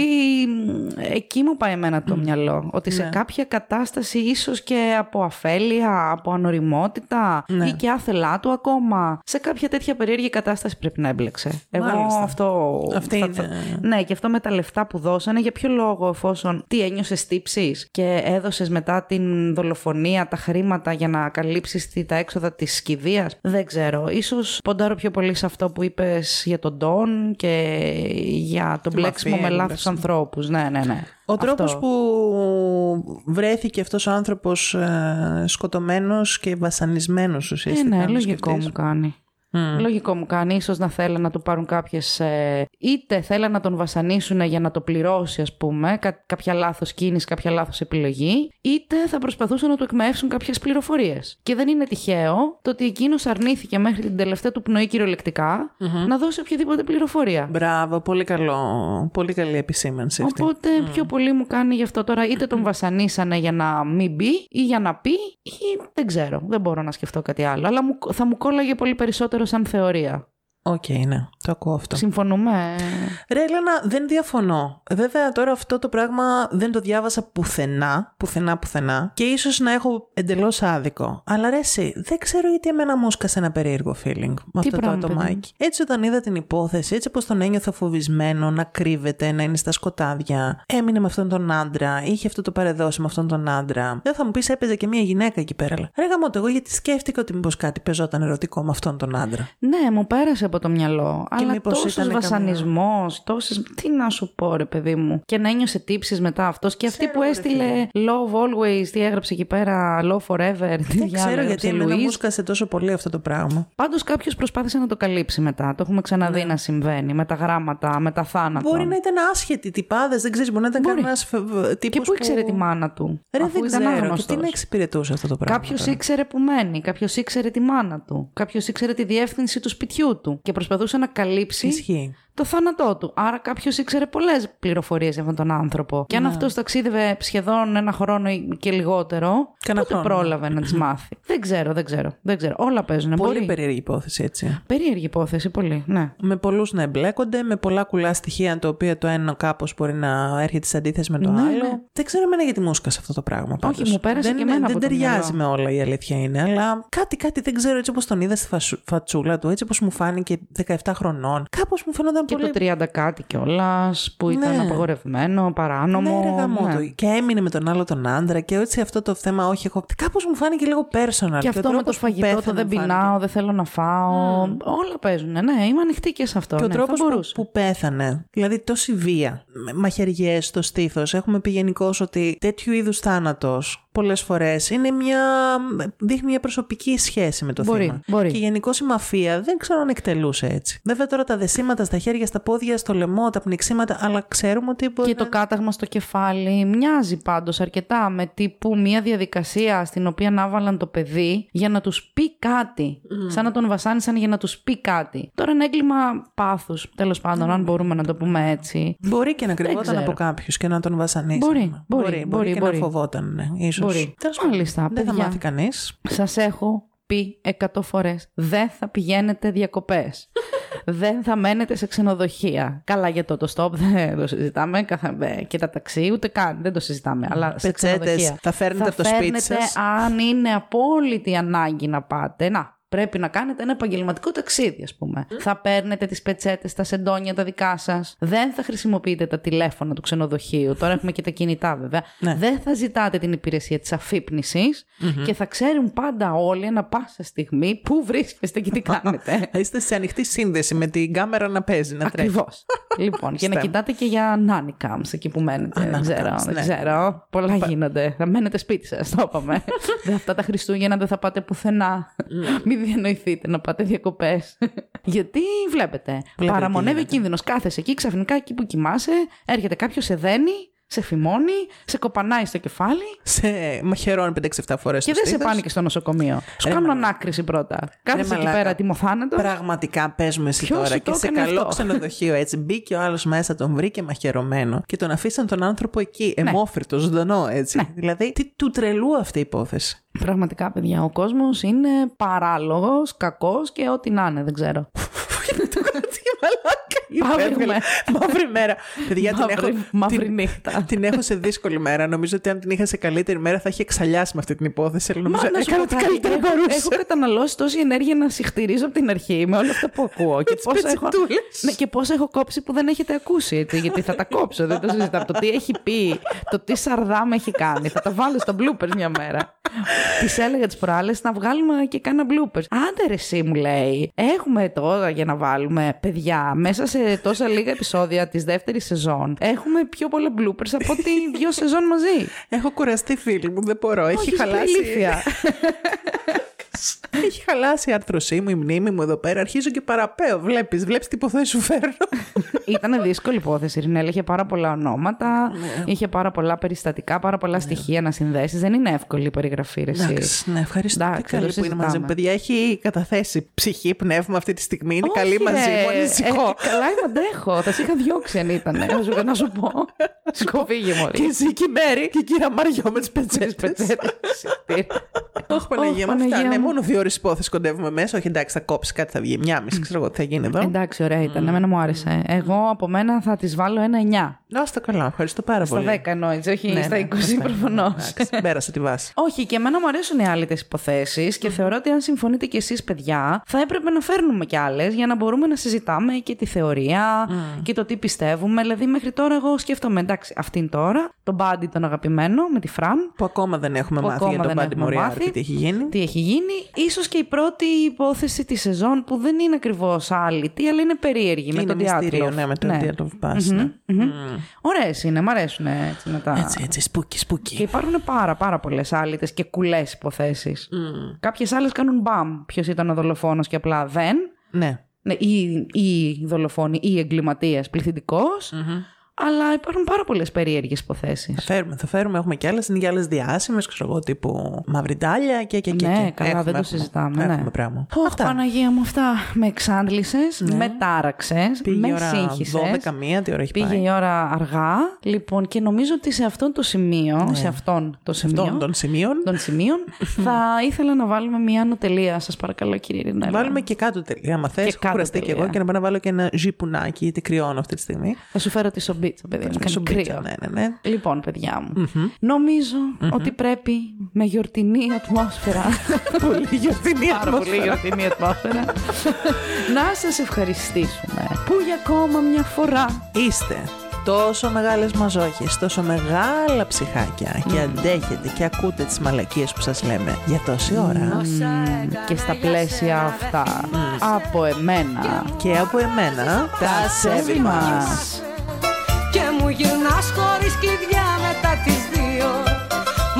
μ, εκεί μου πάει εμένα το μυαλό. Ότι σε Ναι. κάποια κατάσταση ίσως και από αφέλεια, από ανοριμότητα Ναι. ή και άθελά του ακόμα. Σε κάποια τέτοια περίεργη κατάσταση πρέπει να έμπλεξε. Εγώ Μάλιστα. αυτό... Αυτή θα- είναι. θα- Ναι, και αυτό με τα λεφτά που δώσανε, για ποιο λόγο εφόσον τι ένιωσες τύψεις και έδωσες μετά την δολοφονία τα χρήματα για να καλύψεις τη- τα έξοδα της σκηδείας; Δεν ξέρω. Ίσως ποντάρω πιο πολύ σε αυτό που είπες για τον Ντόν και για τον Τη μπλέξιμο με μαφία, λάθος έμπλεξε. ανθρώπους. Ναι, ναι, ναι. Ο Αυτό. τρόπος που βρέθηκε αυτός ο άνθρωπος ε, σκοτωμένος και βασανισμένος Ε, ουσιαστικά. ναι, αν το λογικό σκεφτείς. μου κάνει. Λογικό μου κάνει. Ίσως να θέλουν να του πάρουν κάποιες... Ε, είτε θέλουν να τον βασανίσουν για να το πληρώσει, ας πούμε, κα- κάποια λάθος κίνηση, κάποια λάθος επιλογή, είτε θα προσπαθούσαν να του εκμεύσουν κάποιες πληροφορίες. Και δεν είναι τυχαίο το ότι εκείνος αρνήθηκε μέχρι την τελευταία του πνοή κυριολεκτικά να δώσει οποιαδήποτε πληροφορία. Μπράβο, πολύ καλό. Πολύ καλή επισήμανση αυτή. Οπότε πιο πολύ μου κάνει γι' αυτό τώρα είτε τον βασανίσανε για να μην μπει ή για να πει ή δεν ξέρω. Δεν μπορώ να σκεφτώ κάτι άλλο. Αλλά μου, θα μου κόλλαγε πολύ περισσότερο σαν θεωρία. Οκ, ναι, το ακούω αυτό. Συμφωνούμε. Ρε Έλενα, δεν διαφωνώ. Βέβαια τώρα αυτό το πράγμα δεν το διάβασα πουθενά, πουθενά, πουθενά και ίσως να έχω εντελώς άδικο. Αλλά ρε εσύ, δεν ξέρω γιατί εμένα μου σκάσε ένα περίεργο feeling με αυτό το πράγμα, παιδί μου; ατομάκι. Έτσι όταν είδα την υπόθεση, έτσι πως τον ένιωθα φοβισμένο, να κρύβεται, να είναι στα σκοτάδια, έμεινε με αυτόν τον άντρα, είχε αυτό το πάρε-δώσε με αυτόν τον άντρα. Δεν θα μου πεις έπαιζε και μια γυναίκα εκεί πέρα. αλλά, Ρε γαμώτο, εγώ γιατί σκέφτηκα ότι μήπως κάτι παίζονταν ερωτικό με αυτόν τον άντρα. Ναι, μου πέρασε από το μυαλό. Αλλά μήπως τόσος ήταν καμία- βασανισμός, τόσες... Τι να σου πω ρε παιδί μου. Και να ένιωσε τύψεις μετά αυτός. Και αυτή που έστειλε Love Always, τι έγραψε εκεί πέρα, Love Forever. Τι Δεν ξέρω γιατί εμένα μου σκάσε τόσο πολύ αυτό το πράγμα. Πάντως κάποιος προσπάθησε να το καλύψει μετά. Το έχουμε ξαναδεί να συμβαίνει. Με τα γράμματα, με τα θάνατα. Μπορεί να ήταν άσχετοι τυπάδες, δεν ξέρεις, μπορεί να ήταν Μπορεί. κανένας τύπος. Και πού ήξερε τη μάνα του. Ρε, αφού δεν ήταν ξέρω. Και άγνωστος. τι να εξυπηρετούσε αυτό το πράγμα. Κάποιος τώρα. ήξερε που μένει, κάποιος ήξερε τη μάνα του, κάποιος ήξερε τη διεύθυνση του σπιτιού του και προσπαθούσε να καλύψει Ισχύει. Το θάνατό του. Άρα κάποιος ήξερε πολλές πληροφορίες για αυτόν τον άνθρωπο. Και αν αυτός ταξίδευε σχεδόν ένα χρόνο ή και λιγότερο, Κάνα πότε χρόνο. πρόλαβε να τις μάθει. δεν ξέρω, δεν ξέρω. Δεν ξέρω. Όλα παίζουν. Πολύ Μπορεί. περίεργη υπόθεση έτσι. Περίεργη υπόθεση, πολύ. Ναι. Με πολλούς να εμπλέκονται, με πολλά κουλά στοιχεία, το οποίο το ένα κάπως μπορεί να έρχεται σε αντίθεση με το Ναι, άλλο. ναι. Δεν ξέρω εμένα γιατί μου έσκασε αυτό το πράγμα. Πάντως. μου πέρασε δεν, και εμένα Δεν από το ταιριάζει μυαλό. με όλα η αλήθεια είναι, αλλά κάτι, κάτι δεν ξέρω έτσι όπως τον είδα στη φασου- φατσούλα του, έτσι όπως μου φάνηκε 17 χρονών. Κάπως μου φαίνονταν Και πολύ. το 30 κάτι κιόλας που ήταν Ναι. απαγορευμένο, παράνομο. Ναι, ρε γαμό ναι. του. Και έμεινε με τον άλλο τον άντρα και έτσι αυτό το θέμα, όχι εγώ. Κάπως μου φάνηκε λίγο personal. Και ο αυτό με το τρόπος που φαγητό, το πέθανε δεν μου φάνηκε. πεινάω, δεν θέλω να φάω. Όλα παίζουν. Ναι, είμαι ανοιχτή και σε αυτό. Και ο ναι, τρόπος θα που, μπορούσε. που πέθανε. Δηλαδή τόση βία. Μαχαιριές στο στήθος. Έχουμε πει γενικώς ότι τέτοιου είδους θάνατος πολλές φορές είναι μια. δείχνει μια προσωπική σχέση με το Μπορεί, θύμα. μπορεί. Και γενικώ η μαφία δεν ξέρω αν εκτελούσε έτσι. Βέβαια τώρα τα δεσίματα στα χέρια, στα πόδια, στο λαιμό, τα πνιξίματα, αλλά ξέρουμε ότι μπορεί. Και το να- κάταγμα στο κεφάλι μοιάζει πάντως αρκετά με τύπου μια διαδικασία στην οποία να βάλαν το παιδί για να τους πει κάτι. Σαν να τον βασάνισαν για να τους πει κάτι. Τώρα είναι έγκλημα πάθους, τέλος πάντων, αν μπορούμε να το πούμε έτσι. Μπορεί και να κρυβόταν ξέρω. από κάποιους και να τον βασανίσει. Μπορεί, μπορεί, μπορεί, και μπορεί. να φοβόταν, ναι, ίσως. Μπορεί. Τέλος πάντων, Μάλιστα, Δεν θα παιδιά. μάθει κανείς. Σας έχω πει εκατό φορές, δεν θα πηγαίνετε διακοπές. δεν θα μένετε σε ξενοδοχεία. Καλά για το το stop δεν το συζητάμε. καθα- ε, Και τα ταξί ούτε καν δεν το συζητάμε. Αλλά σε Πετσέτες ξενοδοχεία. θα φέρνετε από το σπίτι φέρνετε σας. αν είναι απόλυτη ανάγκη να πάτε. Να, πρέπει να κάνετε ένα επαγγελματικό ταξίδι, ας πούμε. Θα παίρνετε τις πετσέτες, τα σεντόνια τα δικά σας. Δεν θα χρησιμοποιείτε τα τηλέφωνα του ξενοδοχείου. Τώρα έχουμε και τα κινητά, βέβαια. Ναι. Δεν θα ζητάτε την υπηρεσία της αφυπνιση και θα ξέρουν πάντα όλοι ανα πάσα στιγμή πού βρίσκεστε και τι κάνετε. Θα είστε σε ανοιχτή σύνδεση με την κάμερα να παίζει, να τρέχει. Ακριβώς. λοιπόν, και να Στέμ. κοιτάτε και για nanny cams εκεί που μένετε. Α, δεν nanny ξέρω. cams, δεν ναι. ξέρω. Πολλά γίνονται. Θα μένετε σπίτι σας, το είπαμε. δεν, αυτά τα Χριστούγεννα δεν θα πάτε πουθενά. Μην διανοηθείτε να πάτε διακοπές. Γιατί βλέπετε, τι παραμονεύει γίνεται. κίνδυνος. Κάθεσαι εκεί, ξαφνικά εκεί που κοιμάσαι, έρχεται κάποιος, σε δένει, σε φημώνει, σε κοπανάει στο κεφάλι. Σε μαχαιρώνει 5-6-7 φορέ. Και δεν σε πάνε και στο νοσοκομείο. Σου Ρε κάνουν μαλάκα. ανάκριση πρώτα. Κάθεσαι εκεί μαλάκα. πέρα τιμοθάνετο. Πραγματικά παίζουμε εσύ Ποιος τώρα σου και το σε έκανε καλό αυτό? ξενοδοχείο έτσι. Μπήκε ο άλλο μέσα, τον βρήκε μαχαιρωμένο και τον αφήσαν τον άνθρωπο εκεί, Ναι. εμόφυρτο, ζωντανό έτσι. Δηλαδή, τι του τρελού αυτή η υπόθεση. Πραγματικά, παιδιά, ο κόσμο είναι παράλογο, κακό και ό,τι να είναι, δεν ξέρω. Τι μαλάκα Μαύρη υπέρβελα. μέρα. Μαύρη μέρα. Παιδιά, την Μαύρη- έχω, μαύρη την, νύχτα. την έχω σε δύσκολη μέρα. Νομίζω ότι αν την είχα σε καλύτερη μέρα θα είχε εξαλιάσει με αυτή την υπόθεση. Αλλά νομίζω Μα να σου έκανα πω ό,τι κάτι, καλύτερα έχω, μπορούσα. έχω καταναλώσει τόση ενέργεια να συχτηρίζω από την αρχή με όλα αυτά που ακούω. και, πώς έχω, πετσετούλες. ναι, και πώς έχω κόψει που δεν έχετε ακούσει. Έτσι, γιατί θα τα κόψω, δεν το συζητάω. Το τι έχει πει, το τι σαρδάμ έχει κάνει. Θα τα βάλω στα bloopers μια μέρα. Τη έλεγα τις προάλλες να βγάλουμε και κάνα bloopers. Άντε ρε, εσύ μου λέει. Έχουμε τώρα για να βάλουμε παιδιά μέσα σε τόσα λίγα επεισόδια της δεύτερης σεζόν. Έχουμε πιο πολλά bloopers από ότι δύο σεζόν μαζί. Έχω κουραστεί, φίλοι μου, δεν μπορώ. Έχει Όχι, χαλάσει. ηλίθεια. Έχει χαλάσει η άρθρωσή μου, η μνήμη μου εδώ πέρα. Αρχίζω και παραπέω. Βλέπεις, βλέπεις τι υποθέσεις σου φέρνω. Ήταν δύσκολη υπόθεση. Η Ρινέλ είχε πάρα πολλά ονόματα, Ναι. είχε πάρα πολλά περιστατικά, πάρα πολλά στοιχεία να συνδέσεις. Δεν είναι εύκολη η περιγραφή, ρε, εσύ. Εντάξει, ναι, ευχαριστώ. Εντάξει, Τι καλή δεν που είναι μαζί μου. συζητάμε. Παιδιά, έχει καταθέσει ψυχή, πνεύμα αυτή τη στιγμή. Είναι Όχι, καλή ρε. μαζί μου. Ανησυχώ. Ε, καλά, είμαι αντέχω. Θα σε είχα διώξει αν ήταν. Να σου, να σου πω. Σκοφίγε, Και Μωρή. εσύ και η Μέρη και η κύρα Μαριό με τις πετσέτες. Όχι, Παναγία μου, Παναγία αυτά. Ναι, μου. μόνο δύο ώρες υπόθεση κοντεύουμε μέσα. Όχι, εντάξει, θα κόψει κάτι, θα βγει. Μια μισή, ξέρω εγώ τι θα γίνει εδώ. Εντάξει, ωραία ήταν. Εμένα μου άρεσε. Εγώ από μένα θα της βάλω ένα 9. Να είστε καλά, ευχαριστώ πάρα Στα πολύ. 10 εννοείς, όχι Ναι, στα ναι, 20 στα- προφανώς. εντάξει, Πέρασε τη βάση. Όχι, και εμένα μου αρέσουν οι άλυτε υποθέσεις και θεωρώ ότι αν συμφωνείτε κι εσείς, παιδιά, θα έπρεπε να φέρνουμε κι άλλες για να μπορούμε να συζητάμε και τη θεωρία και το τι πιστεύουμε. Δηλαδή, μέχρι τώρα, εγώ σκέφτομαι, εντάξει, αυτήν τώρα, τον Μπάντι τον αγαπημένο με τη Φραν. Που ακόμα δεν έχουμε που μάθει ακόμα για τον δεν Μπάντι έχουμε Μοριάρ μάθει. και τι έχει γίνει. Τι έχει γίνει. Ίσως και η πρώτη υπόθεση της σεζόν που δεν είναι ακριβώς άλυτη, αλλά είναι περίεργη με είναι τον μυστήριο, Διάτλοφ. ναι, με τον Διάτλοφ Pass, ναι. Ωραίες είναι, μ' αρέσουν έτσι μετά. Έτσι, έτσι, spooky, Και spooky. υπάρχουν πάρα πάρα πολλές άλυτες και κουλές υποθέσεις. Mm. Κάποιες άλλες κάνουν μπαμ. Ποιος ήταν ο δολοφόνος και απλά δεν. Ναι. Ναι, ή, ή δολοφόνοι ή εγκληματίας πληθυντικός. Αλλά υπάρχουν πάρα πολλές περίεργες υποθέσεις. Θα φέρουμε, θα φέρουμε. Έχουμε κι άλλες. Είναι και άλλες διάσημες, ξέρω εγώ, τύπου Μαυριτάλια και και και. Ναι, και. καλά, δεν το συζητάμε, ναι. Έχουμε πράγμα. Αχ, Παναγία μου, αυτά με εξάντλησες, με τάραξες, Ναι. Πήγε η με ώρα σύγχυσες. 12 μία, τι ώρα έχει Πήγε πάει. η ώρα αργά. Λοιπόν, και νομίζω ότι σε αυτό το σημείο, σε αυτόν το σημείο, Αυτών των σημείων. των σημείων, θα ήθελα να βάλουμε μια ανωτελεία, σας παρακαλώ, κύριε Ρινέλα. Βάλουμε και κάτω τελεία. Άμα θε, Και έχω κάτω κουραστεί και τελεία. εγώ και να πάω να βάλω και ένα ζυπουνάκι, γιατί κρυώνω αυτή τη στιγμή. Θα σου φέρω τη σομπίτσα, παιδί μου. Κάνει Σομπίτσα, κρύο. Ναι, ναι, ναι. Λοιπόν, παιδιά μου, νομιζω ότι πρέπει με γιορτινή ατμόσφαιρα. πολύ γιορτινή Πάρα πολύ γιορτινή ατμόσφαιρα. να σας ευχαριστήσουμε που για ακόμα μια φορά Είστε τόσο μεγάλες μαζόχες, τόσο μεγάλα ψυχάκια και αντέχετε και ακούτε τις μαλακίες που σας λέμε για τόση ώρα. και στα πλαίσια αυτά από εμένα Και από εμένα τα σέβη μας. Και μου γυρνάς χωρίς κλειδιά μετά τις δύο.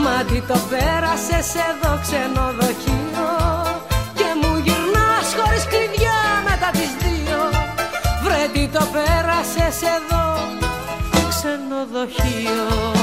Μα τι το πέρασες εδώ ξενοδοχείο Και μου γυρνάς χωρίς κλειδιά μετά τις δύο. Βρε τι το πέρασες εδώ ξενοδοχείο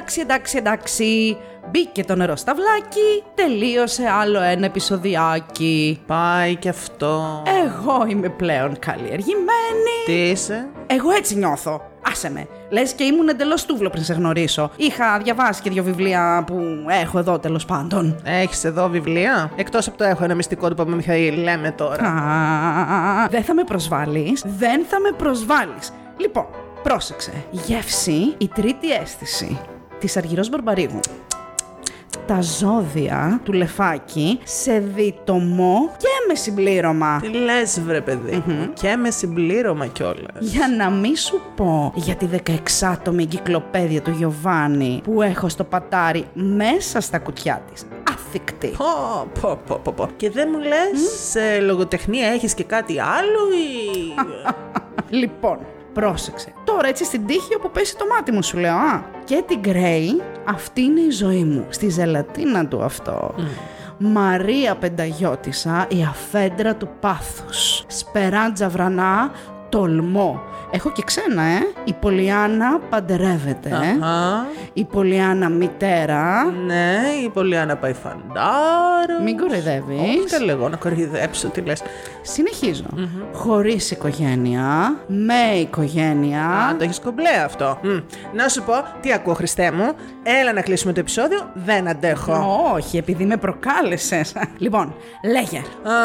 Εντάξει, εντάξει, εντάξει. Μπήκε το νερό στα βλάκι, τελείωσε άλλο ένα επεισοδιάκι. Πάει και αυτό. Εγώ είμαι πλέον καλλιεργημένη. Τι είσαι; Εγώ έτσι νιώθω. Άσε με. Λες και ήμουν εντελώς τούβλο πριν σε γνωρίσω. Είχα διαβάσει και δύο βιβλία που έχω εδώ τέλος πάντων. Έχεις εδώ βιβλία; Εκτός από το έχω ένα μυστικό του Παπα Μιχαήλ, λέμε τώρα. Α, δεν θα με προσβάλλεις. Δεν θα με προσβάλλεις. Λοιπόν, πρόσεξε. Γεύση, η τρίτη αίσθηση της Αργυρός Μπαρμπαρίγου. Τα ζώδια του λεφάκι σε διτομό και με συμπλήρωμα. Τι λες βρε παιδί μου. Και με συμπλήρωμα κιόλας. Για να μην σου πω για τη 16άτομη εγκυκλοπαίδεια του Γιωβάνι που έχω στο πατάρι μέσα στα κουτιά της. Αθικτή. Πω, πω, πω, πω, πω. Και δεν μου λες σε λογοτεχνία έχεις και κάτι άλλο ή... Λοιπόν, πρόσεξε. Τώρα έτσι στην τύχη όπου πέσει το μάτι μου σου λέω, α. Και την Γκρέι, αυτή είναι η ζωή μου. Στη ζελατίνα του αυτό. Μαρία Πενταγιώτησα, η αφέντρα του πάθους. Σπεράντζα βρανά, τολμό. Έχω και ξένα, ε. Η Πολιάνα παντρεύεται. ε. Α, Η Πολιάνα μητέρα. ναι, η Πολιάνα πάει φαντάρος. Μην κοροϊδεύεις. Όχι καλά εγώ να κοροϊδέψω, τι λες. Συνεχίζω. Χωρίς οικογένεια, με οικογένεια. Α, το έχεις κομπλέ αυτό. Μμ. Να σου πω, τι ακούω Χριστέ μου. Έλα να κλείσουμε το επεισόδιο, δεν αντέχω. Όχι, επειδή με προκάλεσες. λοιπόν, λέγε.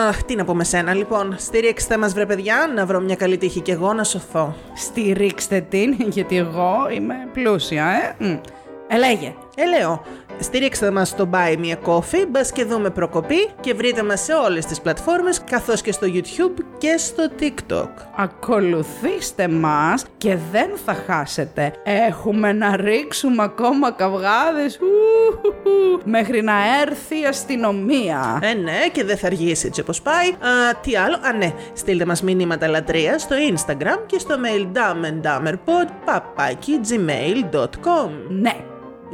Αχ, τι να πω με σένα. Λοιπόν, στηρίξτε μας βρε παιδιά, να βρω μια καλή τύχη κι εγώ να σωθώ. Στηρίξτε την, γιατί εγώ είμαι πλούσια, ε. Μ. Ε, λέγε. Ε, λέω, στηρίξτε μας στο Buy Me a Coffee, μπας και δούμε προκοπή και βρείτε μας σε όλες τις πλατφόρμες, καθώς και στο YouTube και στο TikTok. Ακολουθήστε μας και δεν θα χάσετε. Έχουμε να ρίξουμε ακόμα καυγάδες ου, μέχρι να έρθει η αστυνομία. Ε, ναι, και δεν θα αργήσει έτσι όπως πάει. Α, τι άλλο, α, ναι, στείλτε μας μηνύματα λατρεία στο Instagram και στο mail dumbandummerpod παπάκι gmail.com. Ναι,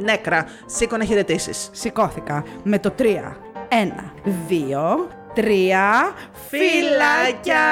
Νέκρα, σήκω να χαιρετήσεις. σηκώθηκα με το 3. 1, 2, 3. Φιλάκια!